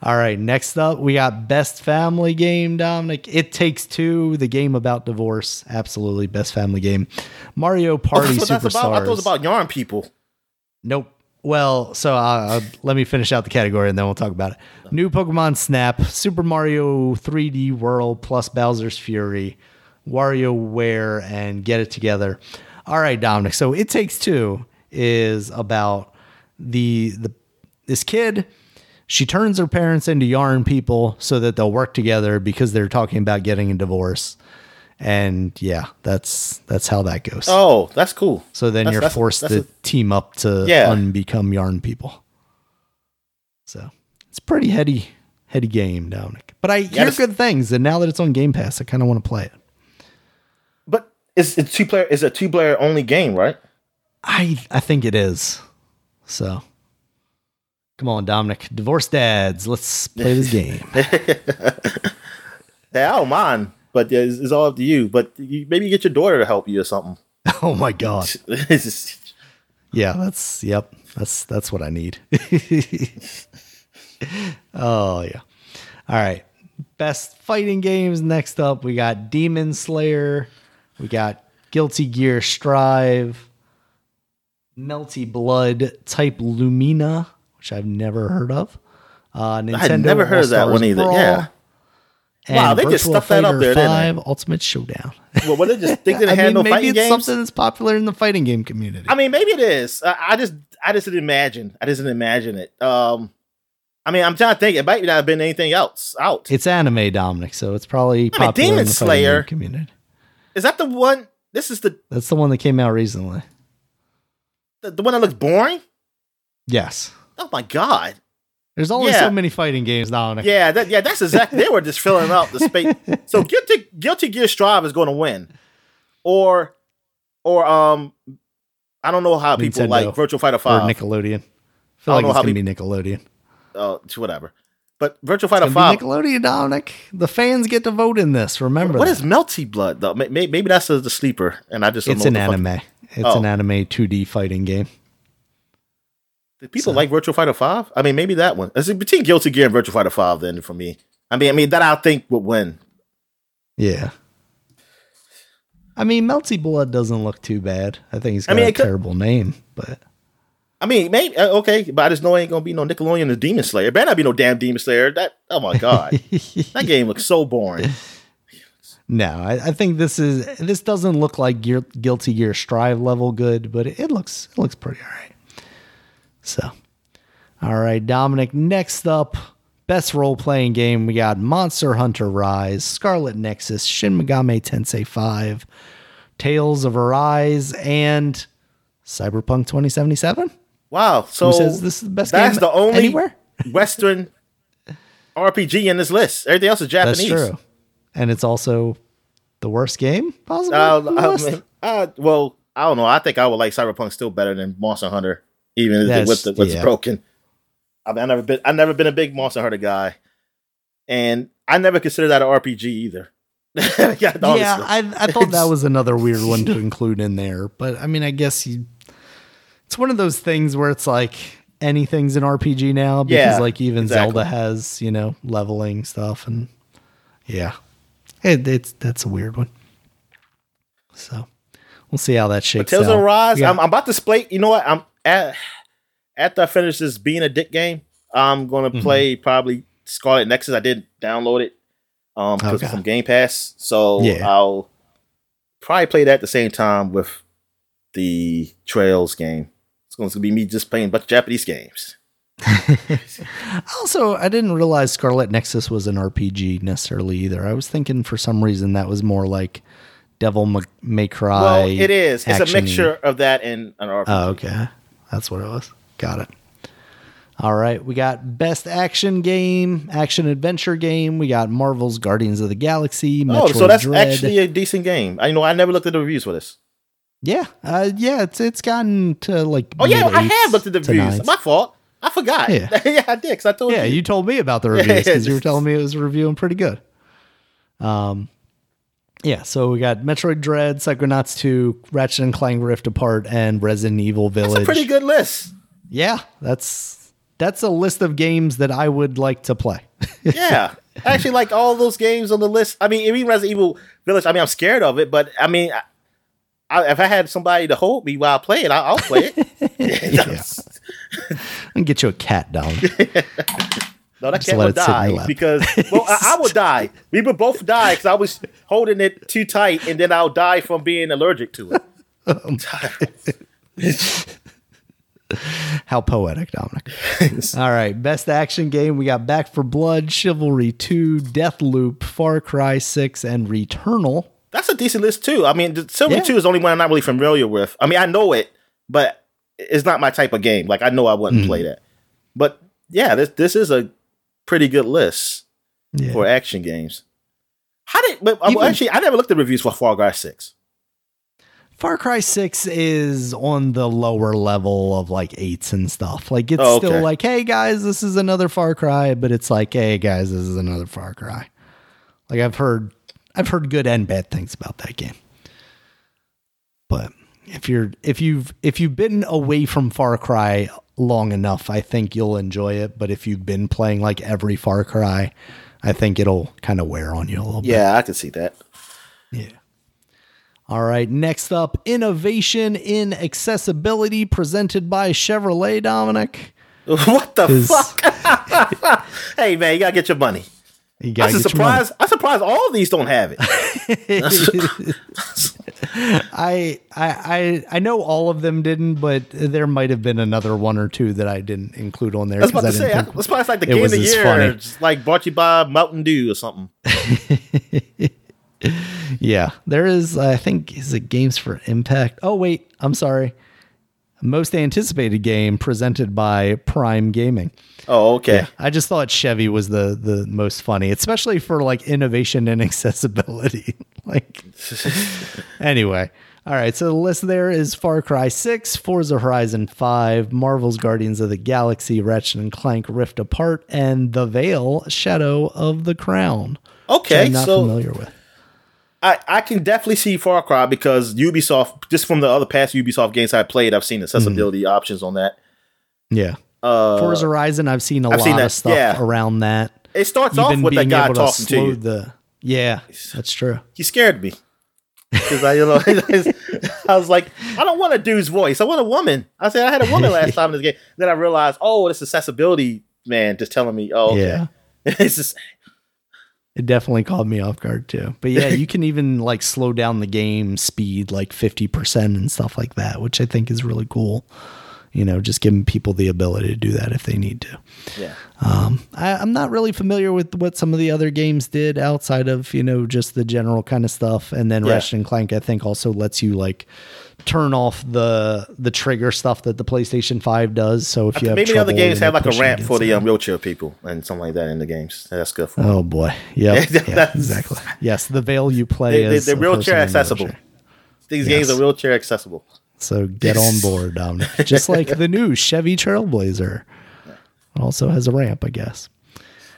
All right. Next up, we got Best Family Game, Dominic. It Takes Two, the game about divorce. Absolutely. Best family game. Mario Party Oh, what about. I thought it was about yarn people. Nope. Well, so uh, let me finish out the category and then we'll talk about it. New Pokemon Snap, Super Mario 3D World plus Bowser's Fury, WarioWare, and Get It Together. All right, Dominic. So It Takes Two is about the the this kid. She turns her parents into yarn people so that they'll work together because they're talking about getting a divorce. And yeah, that's that's how that goes. Oh, that's cool. So then That's- you're that's- forced that's to a- team up to Yeah. unbecome yarn people. So it's a pretty heady, heady game, Dominic. But I hear good things, and now that it's on Game Pass, I kind of want to play it. But it's it's two player. It's a two player only game, right? I I think it is. So come on, Dominic. Divorced dads, let's play this game. Yeah, I don't mind, but yeah, it's, it's all up to you. But you, maybe you get your daughter to help you or something. oh my god. Yeah, that's yep. That's that's what I need. oh yeah. All right. Best fighting games next up. We got Demon Slayer. We got Guilty Gear Strive. Melty Blood Type Lumina, which I've never heard of. Uh, Nintendo I had never heard of that one either. Brawl, Yeah. And Wow, they just Virtua stuffed that up Fighter there, didn't they? 5 Ultimate Showdown. well, what they just think they I had mean, no maybe it's games. something that's popular in the fighting game community. I mean, maybe it is. I, I just, I just didn't imagine. I just didn't imagine it. Um, I mean, I'm trying to think. It might not have been anything else out. It's anime, Dominic, so it's probably I mean, popular Demon in the fighting Slayer- game community. Is that the one? This is the, That's the one that came out recently. the the one that looks boring. Yes. Oh my god! There's only Yeah. so many fighting games, Dominic. Yeah, that, yeah, that's exactly. they were just filling out the space. So guilty, guilty Gear Strive is going to win, or, or um, I don't know how people Nintendo. like Virtual Fighter Or Five. Nickelodeon. I feel I don't like it's gonna be Nickelodeon. uh, whatever. But Virtual Fighter It's Five. Nickelodeon, Dominic. The fans get to vote in this. Remember What that. is Melty Blood though? May- may- Maybe that's the the sleeper, and I just don't It's know an what fuck- anime. It's Oh. an anime 2D fighting game. Do people like Virtual Fighter Five? I mean, maybe that one. It's between Guilty Gear and Virtual Fighter Five. Then for me, I mean, I mean that I think would win. Yeah. I mean, Melty Blood doesn't look too bad. I think he's I got mean, a could- terrible name, but I mean, maybe uh, okay, but I just know it ain't gonna be no Nickelodeon or Demon Slayer. It better not be no damn Demon Slayer. That oh my god, that game looks so boring. No, I, I think this is this doesn't look like Gear, Guilty Gear Strive level good, but it, it looks it looks pretty all right. So, all right, Dominic. Next up, best role playing game. We got Monster Hunter Rise, Scarlet Nexus, Shin Megami Tensei Five, Tales of Arise, and Cyberpunk 2077. Wow. So Who says this is the best that's game the only anywhere? Western RPG in this list. Everything else is That's Japanese. true, and it's also the worst game possibly. Uh, I mean, uh, well, I don't know. I think I would like Cyberpunk still better than Monster Hunter, even That's- with the, what's yeah. broken. I mean, I never been. I never been a big Monster Hunter guy, and I never consider that an RPG either. yeah, yeah. I I thought that was another weird one to include in there, but I mean, I guess you. It's one of those things where it's like anything's an RPG now because Yeah, like even exactly. Zelda has you know leveling stuff and yeah, it, it's that's a weird one. So we'll see how that But shakes Tales out. of Rise, Yeah. I'm, I'm about to play. You know what? I'm at after I finish this being a dick game. I'm gonna Mm-hmm. play probably Scarlet Nexus. I did download it um because Okay. from Game Pass, so Yeah. I'll probably play that at the same time with the Trails game. It's going to be me just playing a bunch of Japanese games. Also, I didn't realize Scarlet Nexus was an RPG necessarily either. I was thinking for some reason that was more like Devil May Cry. well, it is. It's a mixture of that and an RPG. Oh, okay. That's what it was. Got it. All right. We got Best Action Game, Action Adventure Game. We got Marvel's Guardians of the Galaxy. Oh, so that's Dread. actually a decent game. I know. I never looked at the reviews for this. Yeah. Uh, yeah. It's it's gotten to like. Oh yeah, I have looked at the reviews. nines. My fault. I forgot. Yeah. Yeah, I did. Cause I told you. Yeah, you. you told me about the reviews because you were telling me it was reviewing pretty good. Um, yeah. So we got Metroid Dread, Psychonauts 2, Ratchet and Clank Rift Apart, and Resident Evil Village. That's a pretty good list. Yeah, that's that's a list of games that I would like to play. Yeah. I actually like all those games on the list. I mean, even Resident Evil Village. I mean, I'm scared of it, but I mean, I, I, if I had somebody to hold me while I play it, I, I'll play it. and get you a cat down. No, that cat let would it sit in die because well, I, I would die. We would both die because I was holding it too tight, and then I'll die from being allergic to it. Oh, How poetic, Dominic. All right, best action game. We got Back 4 Blood, Chivalry 2, Deathloop, Far Cry 6, and Returnal. That's a decent list too. I mean, Silver Yeah. Two is the only one I'm not really familiar with. I mean, I know it, but it's not my type of game. Like I know I wouldn't mm. play that. But yeah, this this is a pretty good list Yeah. for action games. How did? But Even- actually, I never looked at reviews for Far Cry Six. Far Cry 6 is on the lower level of like eights and stuff. Like it's Oh, okay. still like, hey guys, this is another Far Cry, but it's like, hey guys, this is another Far Cry. Like I've heard I've heard good and bad things about that game. But if you're if you've if you've been away from Far Cry long enough, I think you'll enjoy it. But if you've been playing like every Far Cry, I think it'll kind of wear on you a little bit. Yeah, I can see that. Yeah. All right. Next up, innovation in accessibility presented by Chevrolet. Dominic, what the fuck? hey man, you gotta get your money. You gotta I'm get your money. surprised. I'm surprised all of these don't have it. I, I I I know all of them didn't, but there might have been another one or two that I didn't include on there. I was about 'cause to I say, think that's probably like the game of the year, just like brought you by Mountain Dew or something. Yeah, there is. I think is it games for Impact. Oh wait, I'm sorry. Most anticipated game presented by Prime Gaming. Oh, okay. I just thought Chevy was the the most funny, especially for like innovation and accessibility. like anyway. All right, so the list there is Far Cry 6, Forza Horizon 5, Marvel's Guardians of the Galaxy, Ratchet and Clank Rift Apart, and The Vale Shadow of the Crown. Okay, I'm not so familiar with. I, I can definitely see Far Cry because Ubisoft, just from the other past Ubisoft games I played, I've seen accessibility options on that. Yeah. Uh, Forza Horizon, I've seen a I've lot seen that, of stuff yeah. around that. it starts off with that guy able to talking to you. the Yeah, that's true. he scared me because I, you know, I was like, I don't want a dude's voice. I want a woman. I said I had a woman last time in this game. Then I realized, oh, this accessibility man just telling me, oh, okay. Yeah. it's just It definitely caught me off guard too. But yeah, you can even like slow down the game speed like 50% and stuff like that, which I think is really cool. You know, just giving people the ability to do that if they need to. yeah. Um, I, I'm not really familiar with what some of the other games did outside of, you know, just the general kind of stuff. And then Yeah. Ratchet and Clank, I think, also lets you like turn off the the trigger stuff that the PlayStation 5 does. So if you have Maybe the other games have like a ramp for the um, wheelchair people and something like that in the games. That's good for. Oh boy. Yep. yeah, exactly. Yes, the veil you play They, they, is they're wheelchair person in a accessible. wheelchair. These Yes. games are wheelchair accessible. So get on board, Dominic. Just like the new Chevy Trailblazer. Also has a ramp, I guess.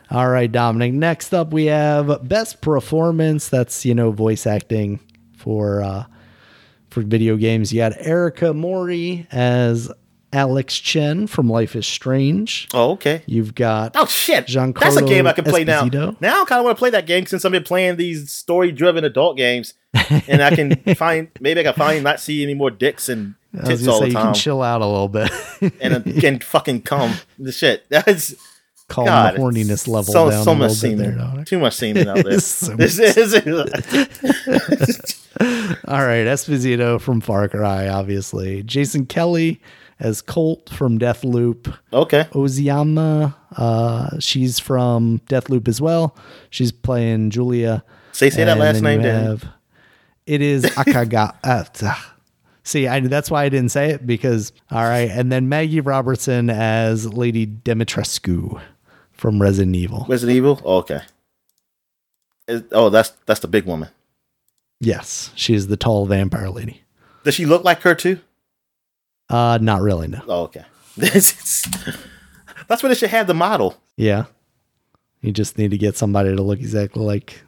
All right, Dominic. Next up, we have best performance. That's you know voice acting for uh, for video games. You got Erika Mori as Alex Chen from Life is Strange. Oh, okay. You've got Oh shit! Giancarlo That's a game I can play now. Esposito. Now I kind of want to play that game since I've been playing these story-driven adult games, and I can find maybe I can find not see any more dicks and tits all say the you time, can chill out a little bit. and uh, can fucking come. The shit. That's Calm God. the horniness level so, down so a much bit there, semen. Too much semen out there. So This is All right, Esposito from Far Cry, obviously. Jason Kelly as Colt from Deathloop. okay. Ozioma, uh, she's from Deathloop as well. She's playing Julia. Say say that last name. have- It is Akagha. uh. See, I, that's why I didn't say it because, all right. And then Maggie Robertson as Lady Dimitrescu from Resident Evil. Resident Evil. Oh, okay. Is- oh, that's that's the big woman. Yes, she's the tall vampire lady. Does she look like her too? Uh, not really, no. Oh, okay. This that's where they should have the model. Yeah. You just need to get somebody to look exactly like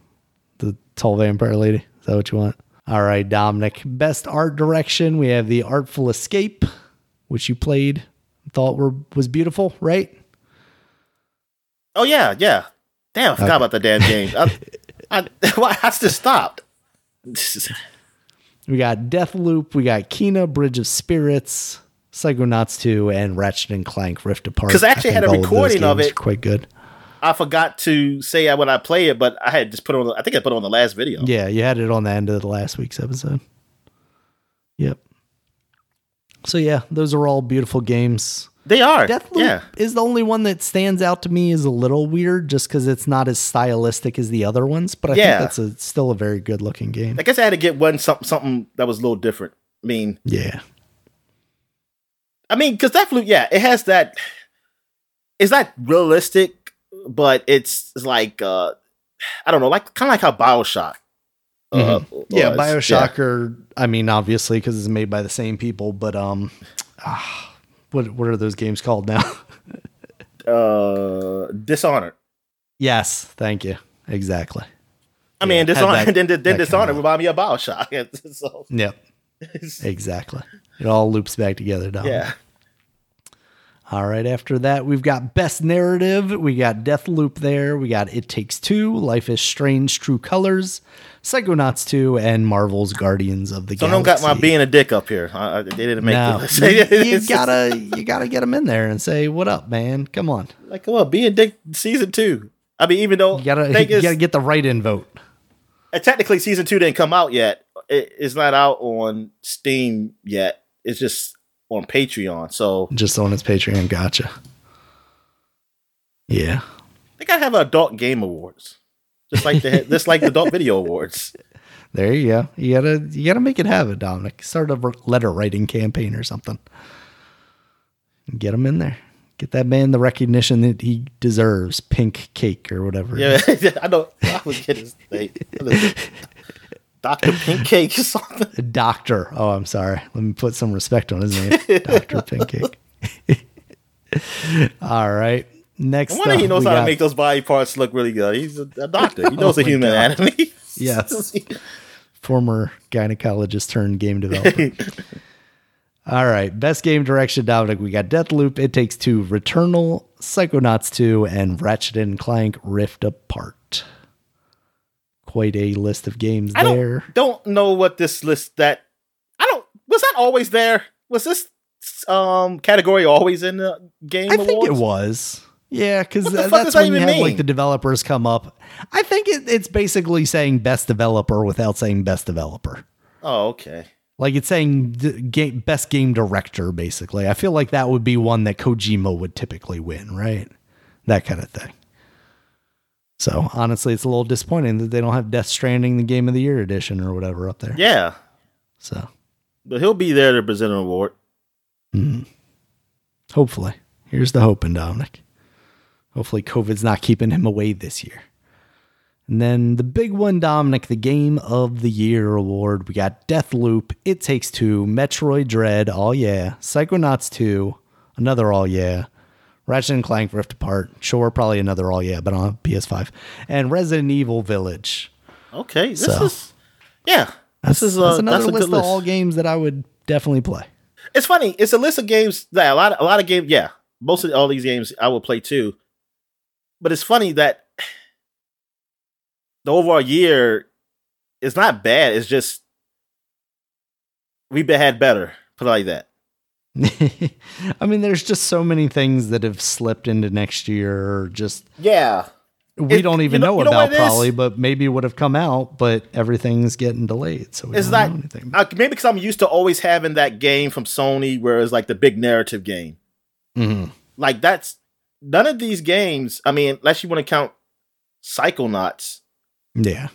the tall vampire lady. Is that what you want? All right, Dominic. Best art direction. We have The Artful Escape, which you played, thought were was beautiful, right? Oh yeah, yeah. Damn, I forgot about the damn game. I, I, has to stopped? We got Deathloop, we got Kena, Bridge of Spirits, Psychonauts 2, and Ratchet and Clank Rift Apart. Because I actually think had a recording those of it. Quite good. I forgot to say when I play it, but I had just put it on. the- I think I put it on the last video. Yeah, you had it on the end of the last week's episode. Yep. So yeah, those are all beautiful games. They are. Deathloop Yeah. is the only one that stands out to me as a little weird, just because it's not as stylistic as the other ones. But I Yeah. think that's a, still a very good looking game. I guess I had to get one something something that was a little different. I mean, Yeah, I mean, because Deathloop, yeah, it has that. It's not realistic, but it's, it's like uh I don't know, like kind of like how Bioshock. uh, Mhm. yeah. was. Bioshock, or I mean, obviously because it's made by the same people. But um, ah, what what are those games called now? Uh, Dishonored. yes, thank you. Exactly. I mean, had Dishonored. that- then then that Dishonored remind me of Bioshock. so, Yep. Exactly. It all loops back together, Dom. yeah. All right. After that, we've got Best Narrative. We got Death Loop there. We got It Takes Two, Life is Strange, True Colors, Psychonauts 2, and Marvel's Guardians of the So Galaxy. don't got my Being a DIK up here. Uh, they didn't make No, you, you gotta you gotta get them in there and say what up, man. Come on, like come on, Being a DIK season two. I mean, even though you gotta you gotta get the right in vote. uh, technically season two didn't come out yet. It, it's not out on Steam yet. It's just on Patreon. So Just on its Patreon. Gotcha. Yeah, they gotta have adult game awards, just like the just like the adult video awards. there you go. You gotta you gotta make it happen, Dominic. Start a letter writing campaign or something. Get him in there. Get that man the recognition that he deserves. Pink cake or whatever. Yeah, I know. I was getting his name. Doctor Pink Cake or something. Doctor. Oh, I'm sorry. Let me put some respect on his name. Doctor Pincake. All right. Next I wonder he knows how to make those body parts look really good. He's a, a doctor. He knows Oh the human God. anatomy. Yes. former gynecologist turned game developer. All right. Best game direction, Dominic. We got Deathloop, It Takes Two, Returnal, Psychonauts 2, and Ratchet and Clank Rift Apart. Quite a list of games I don't there. don't know what this list that I don't was that always there? Was this um category always in the game I think it was. Yeah, because that's does that when you have like the developers come up. I think it, it's basically saying best developer without saying best developer. Oh, okay. Like it's saying d- game, best game director, basically. I feel like that would be one that Kojima would typically win, right? That kind of thing. So honestly, it's a little disappointing that they don't have Death Stranding, the Game of the Year edition, or whatever up there. Yeah. So But he'll be there to present an award. Hmm. hopefully, here's the hope in Dominic. Hopefully, COVID's not keeping him away this year. And then the big one, Dominic, the Game of the Year award. We got Deathloop, It Takes Two, Metroid Dread, all yeah, Psychonauts 2, another all yeah, Ratchet and Clank Rift Apart, sure, probably another all yeah, but on PS5, and Resident Evil Village. Okay. This So. is yeah. This is uh, another list of list. all games that I would definitely play. It's funny. It's a list of games that a lot of, a lot of games. Yeah, most of all these games I will play too. But it's funny that the overall year is not bad. It's just we've been had better. Put it like that. I mean, there's just so many things that have slipped into next year, or just Yeah, we It- don't even you know- know, you know about is? probably, but maybe would have come out, but everything's getting delayed, so we it's don't not know anything. uh, maybe because I'm used to always having that game from Sony, where it's like the big narrative game. Mhm. Like that's none of these games. I mean, unless you want to count Psychonauts, Yeah,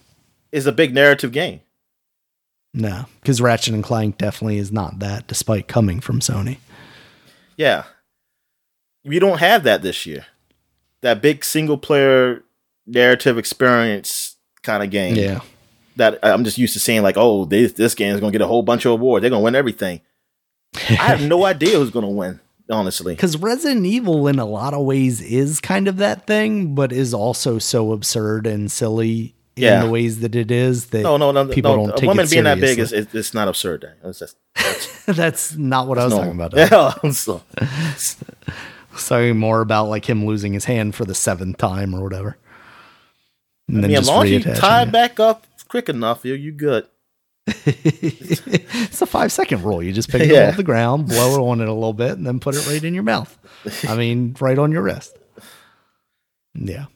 is a big narrative game. no, because Ratchet and Clank definitely is not that, despite coming from Sony. Yeah. We don't have that this year. That big single player narrative experience kind of game. Yeah, That I'm just used to seeing like, oh, this this game is gonna get a whole bunch of awards. They're gonna win everything. I have no idea who's gonna win, honestly. because Resident Evil, in a lot of ways, is kind of that thing, but is also so absurd and silly Yeah. in the ways that it is that No, no, no, people no. don't a take woman being that big is seriously. it's, not absurd. It's just That's not what I was no. talking about. Yeah, so- Sorry, more about like him losing his hand for the seventh time or whatever. And I mean, as long as you tie it. back up quick enough, you're you good. it's a five second rule. You just pick it Yeah. off the ground, blow it on it a little bit, and then put it right in your mouth. I mean, right on your wrist. Yeah.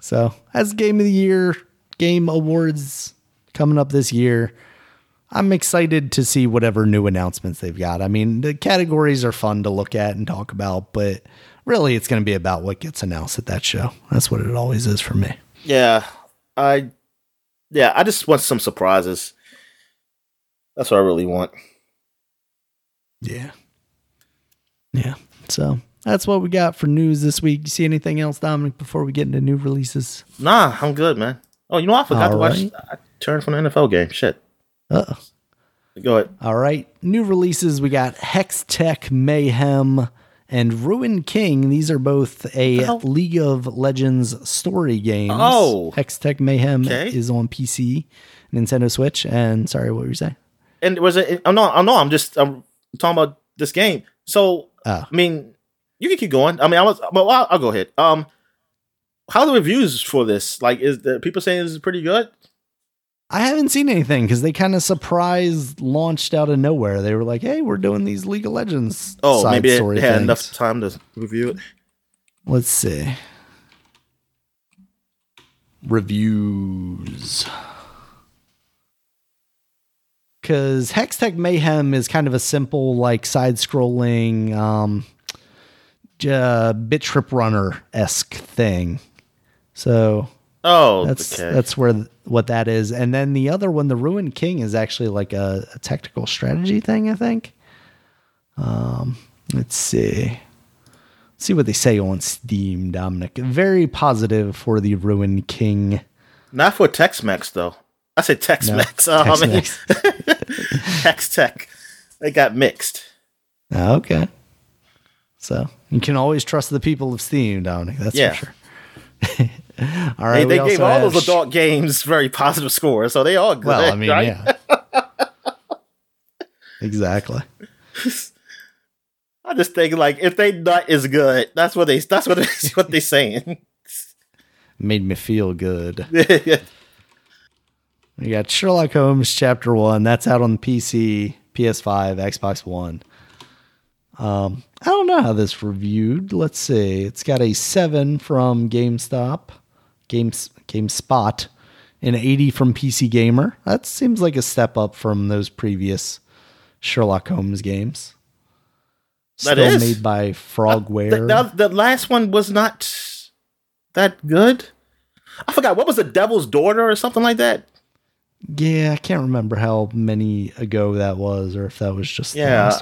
So, as game of the year, game awards coming up this year, I'm excited to see whatever new announcements they've got. I mean, the categories are fun to look at and talk about, but really it's going to be about what gets announced at that show. That's what it always is for me. Yeah, I yeah, I just want some surprises. That's what I really want. Yeah. Yeah. So that's what we got for news this week. You see anything else, Dominic, before we get into new releases? Nah, I'm good, man. Oh, you know? I forgot to watch. Alright. I turned from the NFL game. Shit. Uh Go ahead. All right. New releases we got Hextech Mayhem and Ruin King. These are both a? League of Legends story games. Oh. Hextech Mayhem Okay. is on PC, Nintendo Switch, and sorry, what were you saying? And was it? Oh no, oh no. I'm just I'm talking about this game. So Oh. I mean, you can keep going. I mean, I was. Well, I'll, I'll go ahead. Um, how are the reviews for this? Like, is the people saying this is pretty good? I haven't seen anything because they kind of surprised launched out of nowhere. They were like, "Hey, we're doing these League of Legends." Oh, side maybe they they had things. enough time to review it. Let's see. Reviews. Because Hextech Mayhem is kind of a simple, like side scrolling, um, j- bit trip runner esque thing. So Oh, that's okay. that's where th- what that is. And then the other one, the Ruined King, is actually like a, a tactical strategy thing. I think. Um, let's see. Let's see what they say on Steam, Dominic. Very positive for the Ruined King. not for Tex-Mex though. I said Tex-Mex. No, oh, I mean. Tex Tech. They got mixed. Oh, okay. So you can always trust the people of Steam, Dominic. That's Yeah. for sure. all right. They, they gave all those sh- adult games very positive scores, so they all good. Well, I mean, right? yeah. exactly. I just think like if they not is good, that's what they that's what that's what they saying. Made me feel good. We got Sherlock Holmes Chapter One. That's out on PC, PS5, Xbox One. Um, I don't know how this reviewed. Let's see. It's got a seven from GameStop, Games GameSpot, an eighty from PC Gamer. That seems like a step up from those previous Sherlock Holmes games. That Still is. made by the, Frogware. the, the last one was not that good. I forgot what was the Devil's Daughter or something like that. Yeah, I can't remember how many ago that was, or if that was just the Yeah.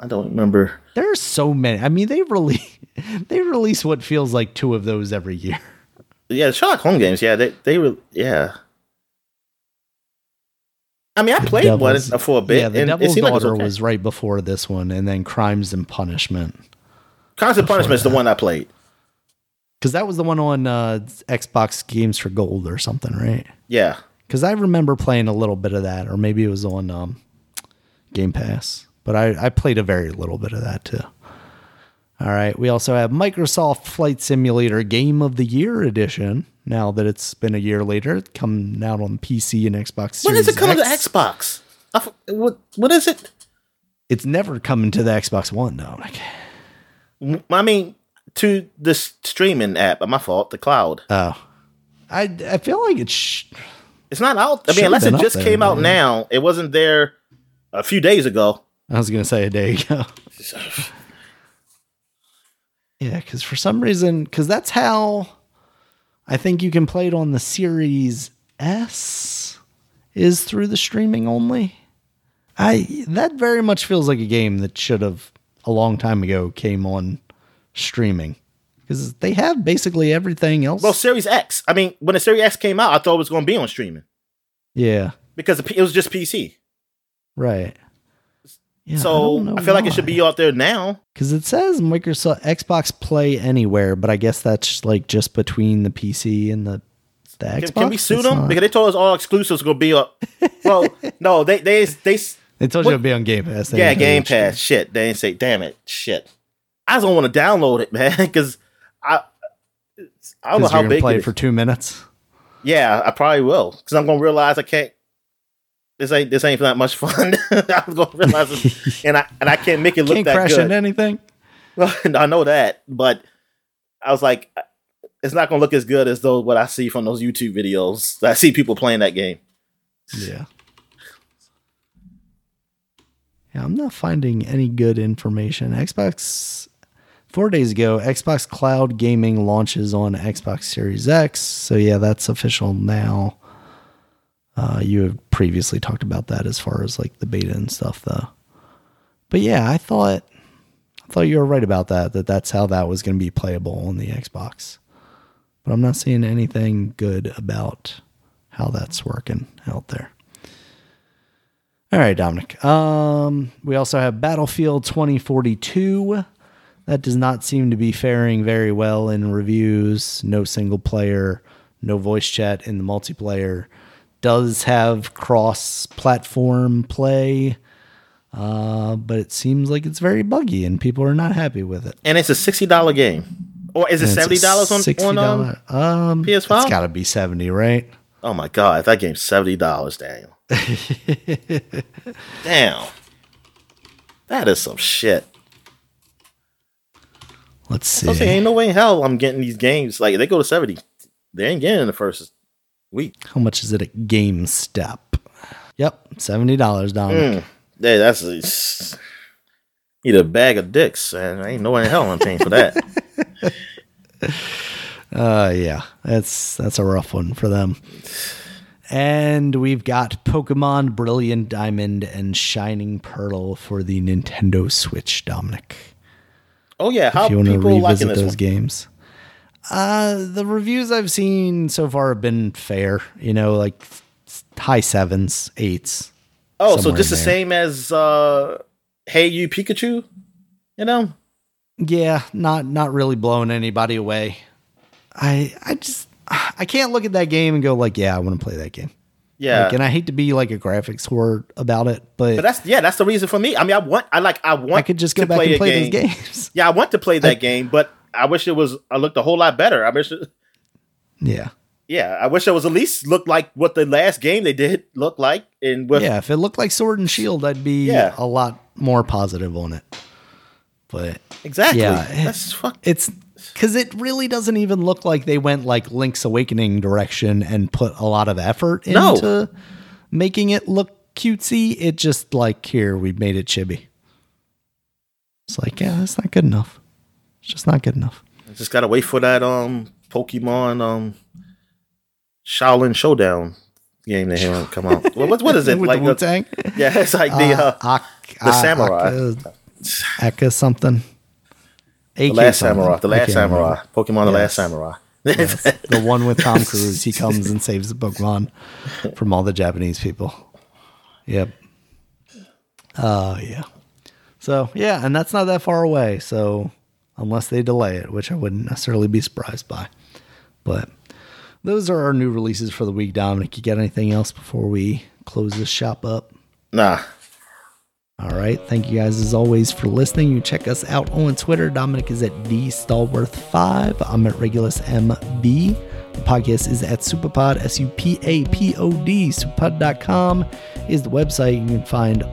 I don't remember. There are so many. I mean, they release they release what feels like two of those every year. Yeah, the Sherlock Holmes games. Yeah, they they were. Yeah. I mean, I played Devil's- one for a bit, Yeah, the and it Devil's seemed like was okay. was right before this one, and then Crimes and Punishment, Constant Punishment is the one I played. because that was the one on uh, Xbox Games for Gold or something, right? Yeah, Because I remember playing a little bit of that, or maybe it was on um, Game Pass, but I, I played a very little bit of that too. All right, we also have Microsoft Flight Simulator Game of the Year edition. Now that it's been a year later, it's coming out on PC and Xbox. when is Series it coming X. to Xbox? What what is it? It's never coming to the Xbox One though. I mean, to the streaming app. My fault. The cloud. oh, I I feel like it's. Sh- It's not out. I mean, Should've unless it just there, came out man. now. It wasn't there a few days ago. I was gonna say a day ago. Yeah, because for some reason, because that's how I think you can play it on the Series S is through the streaming only. I that very much feels like a game that should have a long time ago came on streaming because they have basically everything else. Well, Series X. I mean, when the Series X came out, I thought it was going to be on streaming yeah, because it was just PC. right. Yeah, so I, feel like it should be out there now. because it says Microsoft Xbox Play Anywhere, but I guess that's like just between the PC and the the Xbox. Can, can we sue It's them not- because they told us all exclusives going to be up? Well, no, they they they They told What- you it'd be on Game Pass. They yeah didn't tell you Game game. Pass. Shit, they didn't say. Damn it, shit. I just don't want to download it, man, because I I don't know how big play it is. for two minutes. Yeah, I probably will because I'm gonna realize I can't this ain't this ain't that much fun. I'm gonna realize, it, and I and I can't make it look Can't that crash good. into anything. Well, I know that, but I was like, it's not gonna look as good as though what I see from those YouTube videos. I see people playing that game. Yeah. Yeah, I'm not finding any good information. Xbox four days ago, Xbox Cloud Gaming launches on Xbox Series X. So yeah, that's official now. Uh, you have previously talked about that as far as like the beta and stuff, though. But yeah, I thought I thought you were right about that. That that's how that was going to be playable on the Xbox. But I'm not seeing anything good about how that's working out there. All right, Dominic. Um, we also have Battlefield 2042. That does not seem to be faring very well in reviews. No single player, no voice chat in the multiplayer. Does have cross platform play, uh, but it seems like it's very buggy and people are not happy with it. And it's a sixty dollar game, or is it And it's a seventy dollars on on um, um, PS5? It's got to be 70, right? Oh my god, that game's seventy dollars, Daniel. Damn, that is some shit. Let's see. I'm saying, ain't no way in hell I'm getting these games. Like they go to seventy, they ain't getting in the first week. How much is it at GameStop? Yep, seventy dollars, Dominic. Mm. Yeah, that's a, need a bag of dicks, and ain't no way in hell I'm paying for that. Uh, yeah, that's that's a rough one for them. And we've got Pokemon Brilliant Diamond and Shining Pearl for the Nintendo Switch, Dominic. Oh yeah, how if you want to people liking revisit those one? games. Uh, the reviews I've seen so far have been fair. You know, like high sevens, eights. Oh, so just the there. same as uh, Hey You Pikachu, you know? Yeah, not not really blowing anybody away. I I just I can't look at that game and go like, yeah, I want to play that game. Yeah, Like, and I hate to be like a graphics whore about it, but, but that's yeah, that's the reason for me. I mean, I want, I like, I want. I could just go back and a play those game. games. Yeah, I want to play that game, but I wish it was. I looked a whole lot better. I wish. It, yeah, yeah, I wish it was at least looked like what the last game they did looked like, and with yeah. If it looked like Sword and Shield, I'd be Yeah. a lot more positive on it. But exactly. Yeah, that's fuck. it's because it really doesn't even look like they went like Link's Awakening direction and put a lot of effort No. into making it look cutesy. It just like here we made it chibi. It's like yeah, that's not good enough. It's just not good enough. Just gotta wait for that um Pokemon um Xiaolin Showdown game to hear come out. Well, what what is it like? the Wu Tang, yeah, it's like the uh, the samurai. Aka something. The last something. samurai, the last samurai, remember. Pokemon, the last samurai. Yes, the one with Tom Cruise. He comes and saves the Pokemon from all the Japanese people. Yep. Uh yeah. So yeah, and that's not that far away. So unless they delay it, which I wouldn't necessarily be surprised by. But those are our new releases for the week, Dominic. You got anything else before we close this shop up? Nah, All right. Thank you guys as always for listening. You check us out on Twitter. Dominic is at DStallworth5. I'm at Regulus MB. The podcast is at Supapod, S U P A P O D. Supapod.com is the website. You can find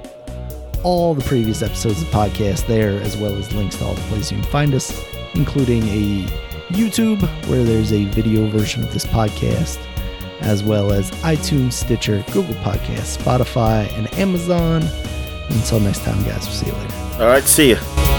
all the previous episodes of the podcast there, as well as links to all the places you can find us, including a YouTube where there's a video version of this podcast, as well as iTunes, Stitcher, Google Podcasts, Spotify, and Amazon. Until next time, guys, we'll see you later. all right, see ya.